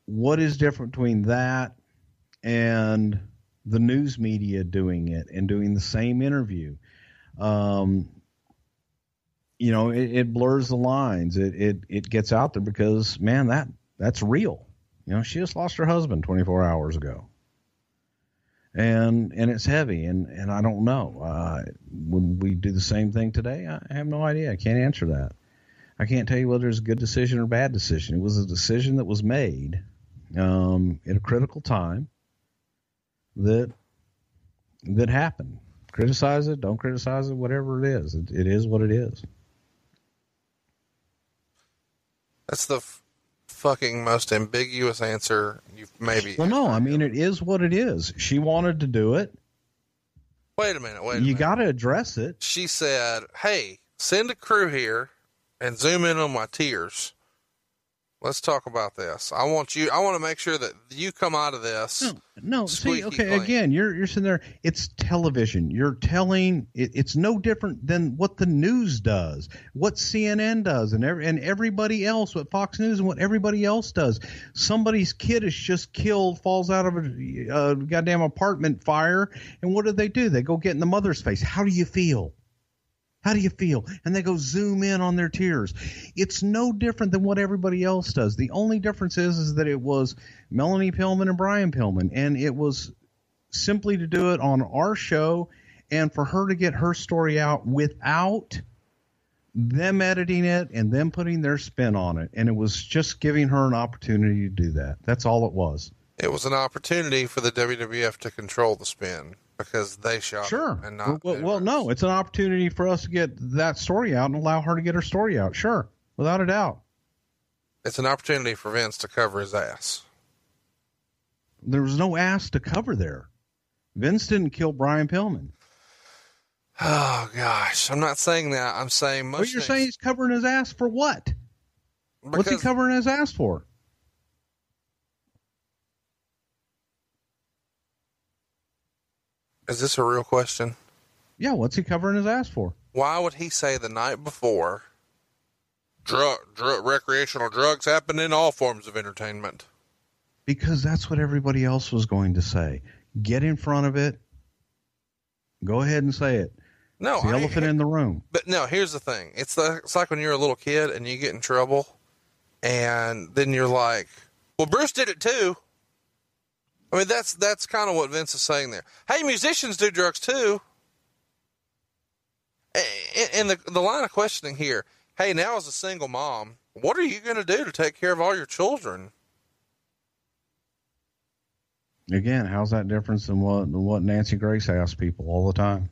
what is different between that and the news media doing it and doing the same interview? Um, you know, it, it blurs the lines. It, it it gets out there because man, that that's real. You know, she just lost her husband 24 hours ago and and it's heavy and and I don't know. Uh, would we do the same thing today? I have no idea. I can't answer that. I can't tell you whether it's a good decision or bad decision. It was a decision that was made um, at a critical time that that happened. Criticize it don't criticize it whatever it is. It, it is what it is. That's the fucking most ambiguous answer you've maybe. well no I mean it is what it is she wanted to do it Wait a minute. Wait. A you got to address it She said, "Hey, send a crew here and zoom in on my tears. Let's talk about this. I want you. I want to make sure that you come out of this. No, no. See, okay, clean. again, you're you're sitting there. It's television. You're telling. It, it's no different than what the news does, what CNN does, and every, and everybody else, what Fox News and what everybody else does. Somebody's kid is just killed, falls out of a, a goddamn apartment fire, and what do they do? They go get in the mother's face. How do you feel? How do you feel? And they go zoom in on their tears. It's no different than what everybody else does. The only difference is, is that it was Melanie Pillman and Brian Pillman, and it was simply to do it on our show and for her to get her story out without them editing it and them putting their spin on it. And it was just giving her an opportunity to do that. That's all it was. It was an opportunity for the WWF to control the spin because they shot Sure. and not. well, well, no, it's an opportunity for us to get that story out and allow her to get her story out. Sure, without a doubt. It's an opportunity for Vince to cover his ass. There was no ass to cover there. Vince didn't kill Brian Pillman. Oh gosh, I'm not saying that. I'm saying most. What you're things- saying he's covering his ass for what? What's he covering his ass for? Is this a real question? Yeah, what's he covering his ass for? Why would he say the night before? Drug, drug, recreational drugs happen in all forms of entertainment. Because that's what everybody else was going to say. Get in front of it. Go ahead and say it. No, It's the I- elephant in the room. But no, here's the thing. It's the it's like when you're a little kid and you get in trouble, and then you're like, "Well, Bruce did it too." I mean, that's that's kind of what Vince is saying there. Hey, musicians do drugs too. And the the line of questioning here. Hey, now as a single mom, what are you going to do to take care of all your children? Again, how's that different than what what Nancy Grace asks people all the time?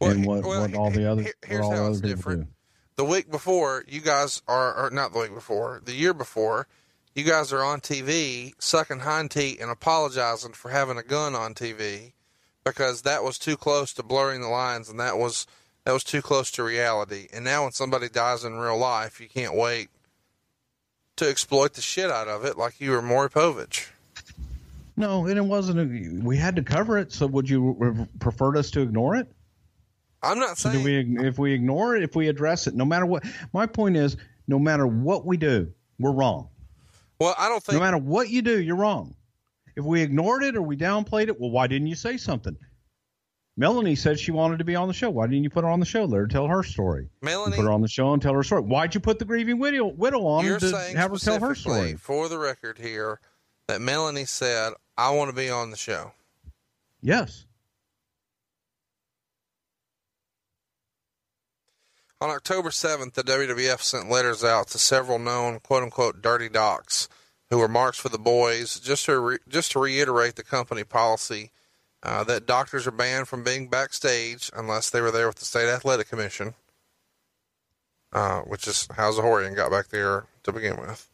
Well, and what, well, what all the other here- here's all how other people different. do. The week before, you guys are, or not the week before, the year before, you guys are on TV sucking hind teat and apologizing for having a gun on TV because that was too close to blurring the lines and that was that was too close to reality. And now when somebody dies in real life, you can't wait to exploit the shit out of it like you were Maury Povich. No, and it wasn't. A, we had to cover it. So would you have preferred us to ignore it? I'm not So saying do we? If we ignore it, if we address it, no matter what. My point is, no matter what we do, we're wrong. Well, I don't think No matter what you do, you're wrong. If we ignored it or we downplayed it, well, why didn't you say something? Melanie said she wanted to be on the show. Why didn't you put her on the show? Let her tell her story. You Melanie put her on the show and tell her story. Why'd you put the grieving widow, widow on You're to saying have her tell her story? for the record here, that Melanie said, I want to be on the show. Yes. On October 7th, the WWF sent letters out to several known quote unquote dirty docs who were marks for the boys just to, re- just to reiterate the company policy uh, that doctors are banned from being backstage unless they were there with the State Athletic Commission, uh, which is how Zahorian got back there to begin with.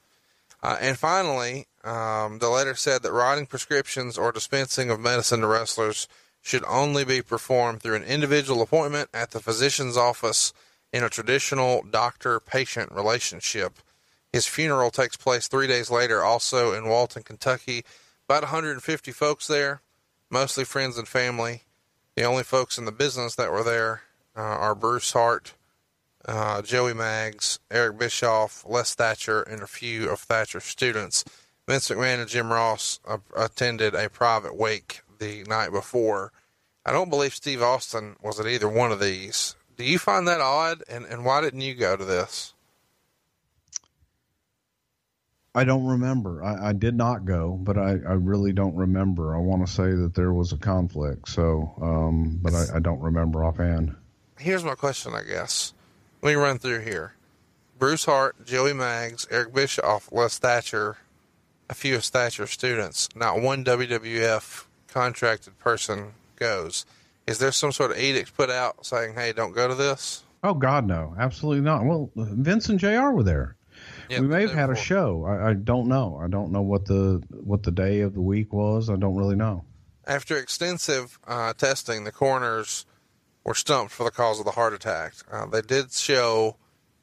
Uh, and finally, um, the letter said that writing prescriptions or dispensing of medicine to wrestlers should only be performed through an individual appointment at the physician's office in a traditional doctor patient relationship. His funeral takes place three days later, also in Walton, Kentucky. About 150 folks there, mostly friends and family. The only folks in the business that were there uh, are Bruce Hart, uh, Joey Maggs, Eric Bischoff, Les Thatcher, and a few of Thatcher's students. Vince McMahon and Jim Ross uh, attended a private wake the night before. I don't believe Steve Austin was at either one of these. Do you find that odd? And, and why didn't you go to this? I don't remember. I, I did not go, but I, I really don't remember. I want to say that there was a conflict. So, um, but I, I don't remember offhand. Here's my question, I guess. Let me run through here. Bruce Hart, Joey Maggs, Eric Bischoff, Les Thatcher, a few of Thatcher's students. Not one WWF contracted person goes. Is there some sort of edict put out saying, hey, don't go to this? Oh God, no, absolutely not. Well, Vince and JR were there. Yeah, we may have had a show. I, I don't know. I don't know what the what the day of the week was. I don't really know. After extensive uh, testing, the coroners were stumped for the cause of the heart attack. Uh, they did show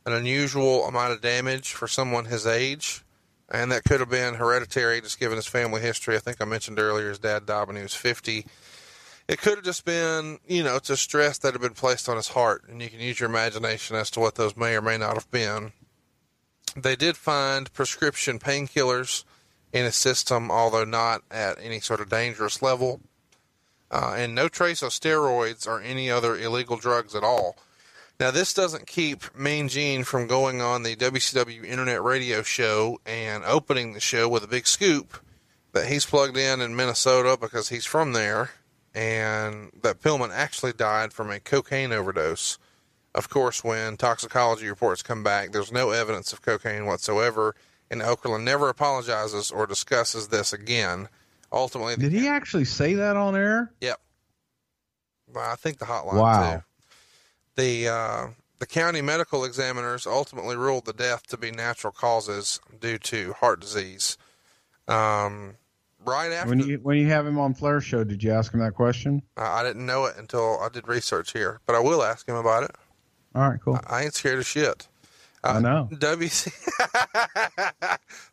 an unusual amount of damage for someone his age, and that could have been hereditary, just given his family history. I think I mentioned earlier his dad died when he was 50. It could have just been, you know, to stress that had been placed on his heart, and you can use your imagination as to what those may or may not have been. They did find prescription painkillers in his system, although not at any sort of dangerous level, uh, and no trace of steroids or any other illegal drugs at all. Now, this doesn't keep Mean Gene from going on the WCW Internet Radio show and opening the show with a big scoop that he's plugged in in Minnesota because he's from there, and that Pillman actually died from a cocaine overdose. Of course, when toxicology reports come back, there's no evidence of cocaine whatsoever, and Okerlund never apologizes or discusses this again. Ultimately, Did he actually say that on air? Yep. Well, I think the hotline Wow. too. The uh, the county medical examiners ultimately ruled the death to be natural causes due to heart disease. Um, right after When you when you have him on Flair show, did you ask him that question? I I didn't know it until I did research here, but I will ask him about it. All right, cool. I ain't scared of shit. I know. WC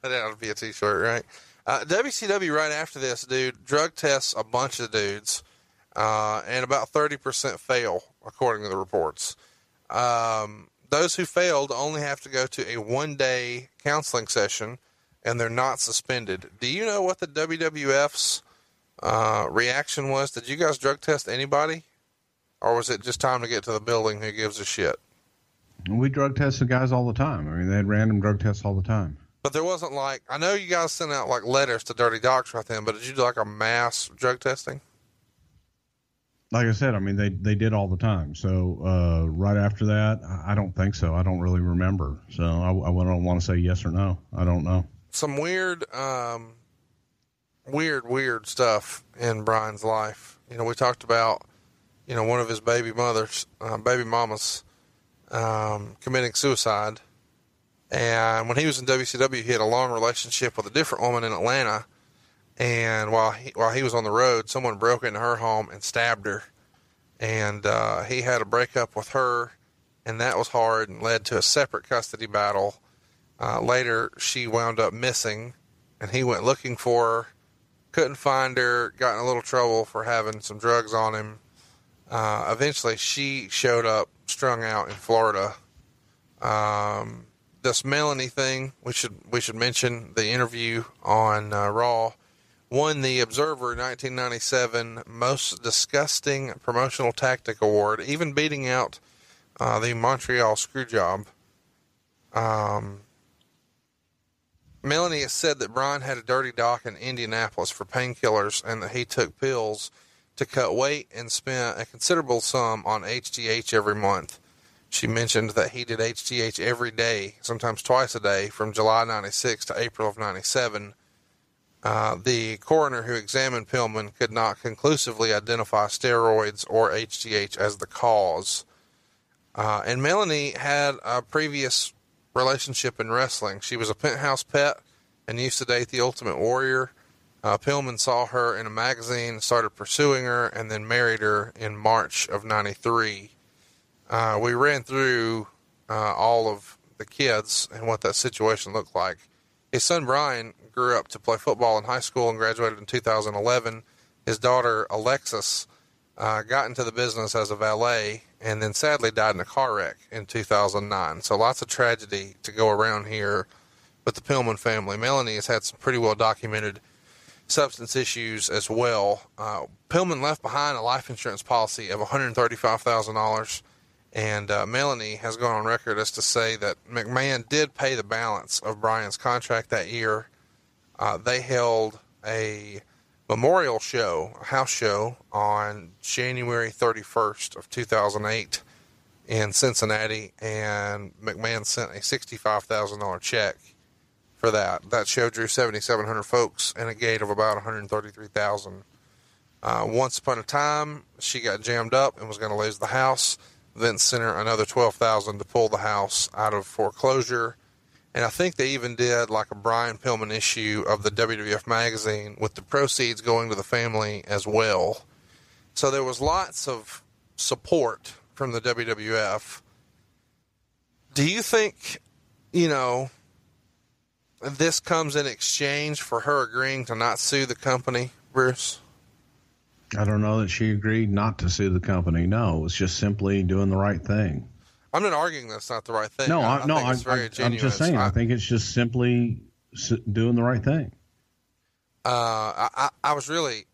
that ought to be a t-shirt, right? Uh, WCW right after this, dude, drug tests a bunch of dudes, uh, and about 30% fail, according to the reports. Um, those who failed only have to go to a one-day counseling session, and they're not suspended. Do you know what the WWF's uh, reaction was? Did you guys drug test anybody? Or was it just time to get to the building? Who gives a shit? We drug tested guys all the time. I mean, they had random drug tests all the time. But there wasn't like I know you guys sent out like letters to Dirty Docs right then, but did you do like a mass drug testing? Like I said, I mean, they they did all the time. So uh, right after that, I don't think so. I don't really remember. So I, I don't want to say yes or no. I don't know. Some weird, um, weird, weird stuff in Brian's life. You know, we talked about, you know, one of his baby mothers, uh, baby mamas, um, committing suicide. And when he was in WCW, he had a long relationship with a different woman in Atlanta. And while he, while he was on the road, someone broke into her home and stabbed her. And uh, he had a breakup with her, and that was hard and led to a separate custody battle. Uh, later, she wound up missing, and he went looking for her, couldn't find her, got in a little trouble for having some drugs on him. Uh, eventually, she showed up strung out in Florida. Um, this Melanie thing, we should we should mention the interview on uh, Raw won the Observer 1997 Most Disgusting Promotional Tactic Award, even beating out uh, the Montreal Screwjob. Um, Melanie has said that Brian had a dirty doc in Indianapolis for painkillers and that he took pills to cut weight and spent a considerable sum on HGH every month. She mentioned that he did HGH every day, sometimes twice a day, from July 96 to April of 97. Uh, the coroner who examined Pillman could not conclusively identify steroids or HGH as the cause. Uh, and Melanie had a previous relationship in wrestling. She was a penthouse pet and used to date the Ultimate Warrior. Uh, Pillman saw her in a magazine, started pursuing her, and then married her in March of '93. Uh, we ran through uh, all of the kids and what that situation looked like. His son Brian grew up to play football in high school and graduated in 2011. His daughter Alexis uh, got into the business as a valet and then sadly died in a car wreck in 2009. So lots of tragedy to go around here with the Pillman family. Melanie has had some pretty well documented substance issues as well. Uh, Pillman left behind a life insurance policy of $135,000, and uh, Melanie has gone on record as to say that McMahon did pay the balance of Brian's contract that year. Uh, they held a memorial show, a house show, on January 31st of 2008 in Cincinnati, and McMahon sent a $65,000 check for that. That show drew 7,700 folks and a gate of about 133,000. Uh, once upon a time, she got jammed up and was going to lose the house. Then sent her another 12,000 to pull the house out of foreclosure. And I think they even did like a Brian Pillman issue of the WWF magazine with the proceeds going to the family as well. So there was lots of support from the WWF. Do you think, you know, this comes in exchange for her agreeing to not sue the company, Bruce? I don't know that she agreed not to sue the company. No, it was just simply doing the right thing. I'm not arguing that's not the right thing. No, I, I, no, I, I'm just saying. I, I, think it's just simply doing the right thing. uh, I, I was really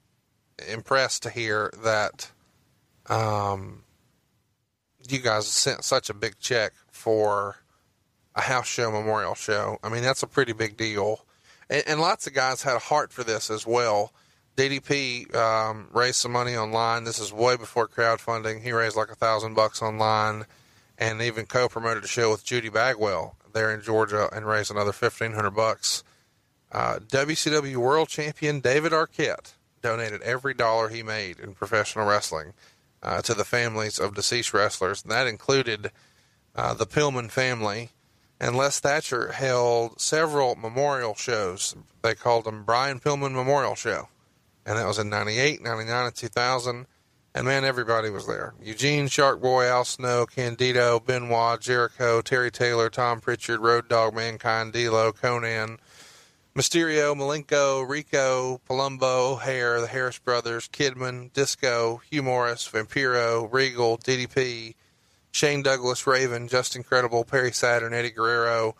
impressed to hear that um, you guys sent such a big check for a house show memorial show. I mean, that's a pretty big deal. And, and lots of guys had a heart for this as well. DDP um, raised some money online. This is way before crowdfunding. He raised like a thousand bucks online, and even co-promoted a show with Judy Bagwell there in Georgia and raised another fifteen hundred bucks. Uh, WCW World Champion David Arquette donated every dollar he made in professional wrestling uh, to the families of deceased wrestlers. And that included uh, the Pillman family. And Les Thatcher held several memorial shows. They called them Brian Pillman Memorial Show. And that was in 98, 99, and 2000. And man, everybody was there. Eugene, Shark Boy, Al Snow, Candido, Benoit, Jericho, Terry Taylor, Tom Prichard, Road Dog, Mankind, D'Lo, Konnan, Mysterio, Malenko, Rico, Palumbo, O'Haire, the Harris Brothers, Kidman, Disco, Hugh Morrus, Vampiro, Regal, DDP, Shane Douglas, Raven, Justin Credible, Perry Saturn, Eddie Guerrero,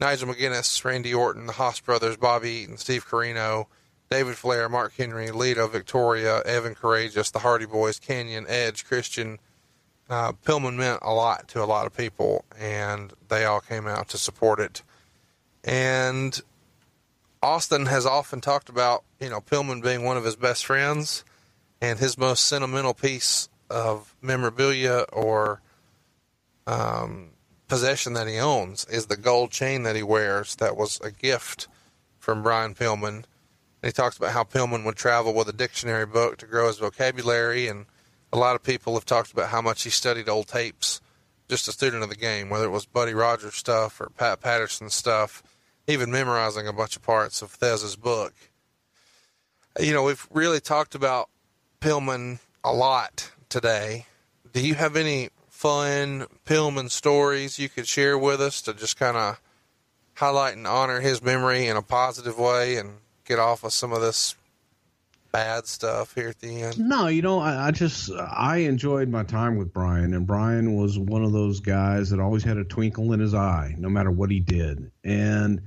Nigel McGuinness, Randy Orton, the Haas Brothers, Bobby Eaton, Steve Corino, David Flair, Mark Henry, Lita, Victoria, Evan Karagias, the Hardy Boys, Kanyon, Edge, Christian. Uh, Pillman meant a lot to a lot of people, and they all came out to support it. And Austin has often talked about, you know, Pillman being one of his best friends, and his most sentimental piece of memorabilia or um, possession that he owns is the gold chain that he wears that was a gift from Brian Pillman. And he talks about how Pillman would travel with a dictionary book to grow his vocabulary and a lot of people have talked about how much he studied old tapes, just a student of the game, whether it was Buddy Rogers stuff or Pat Patterson stuff, even memorizing a bunch of parts of Thesz's book. You know, we've really talked about Pillman a lot today. Do you have any fun Pillman stories you could share with us to just kind of highlight and honor his memory in a positive way and get off of some of this bad stuff here at the end? No, you know, I, I, just I enjoyed my time with Brian, and Brian was one of those guys that always had a twinkle in his eye, no matter what he did, and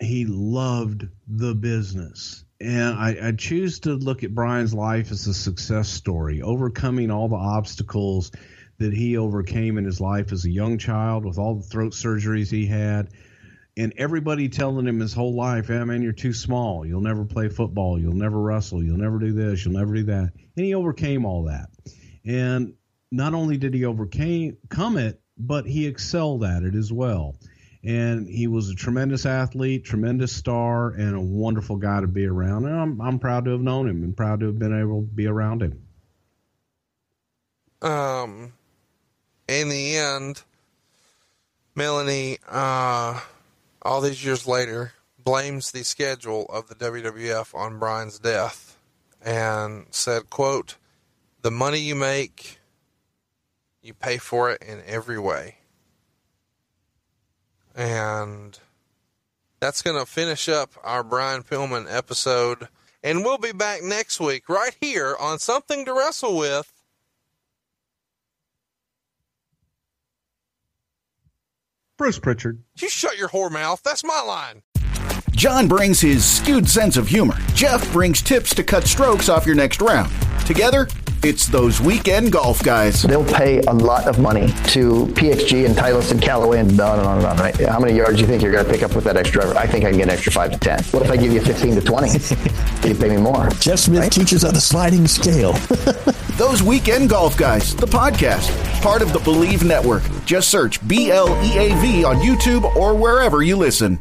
he loved the business. And I, I choose to look at Brian's life as a success story, overcoming all the obstacles that he overcame in his life as a young child with all the throat surgeries he had and everybody telling him his whole life, "Yeah, man, you're too small. You'll never play football. You'll never wrestle. You'll never do this. You'll never do that." And he overcame all that. And not only did he overcome it, but he excelled at it as well. And he was a tremendous athlete, tremendous star, and a wonderful guy to be around. And I'm, I'm proud to have known him and proud to have been able to be around him. Um, in the end, Melanie, uh, all these years later, blames the schedule of the WWF on Brian's death and said, quote, the money you make, you pay for it in every way. And that's going to finish up our Brian Pillman episode. And we'll be back next week right here on Something to Wrestle With. Bruce Prichard. You shut your whore mouth. That's my line. John brings his skewed sense of humor. Jeff brings tips to cut strokes off your next round. Together, it's those weekend golf guys. They'll pay a lot of money to PXG and Titleist and Callaway and on and on and on, right? How many yards do you think you're going to pick up with that extra driver? I think I can get an extra 5 to 10. What if I give you 15 to 20? you pay me more. Jeff Smith right? teaches on the sliding scale. those weekend golf guys, the podcast, part of the Bleav Network. Just search B L E A V on YouTube or wherever you listen.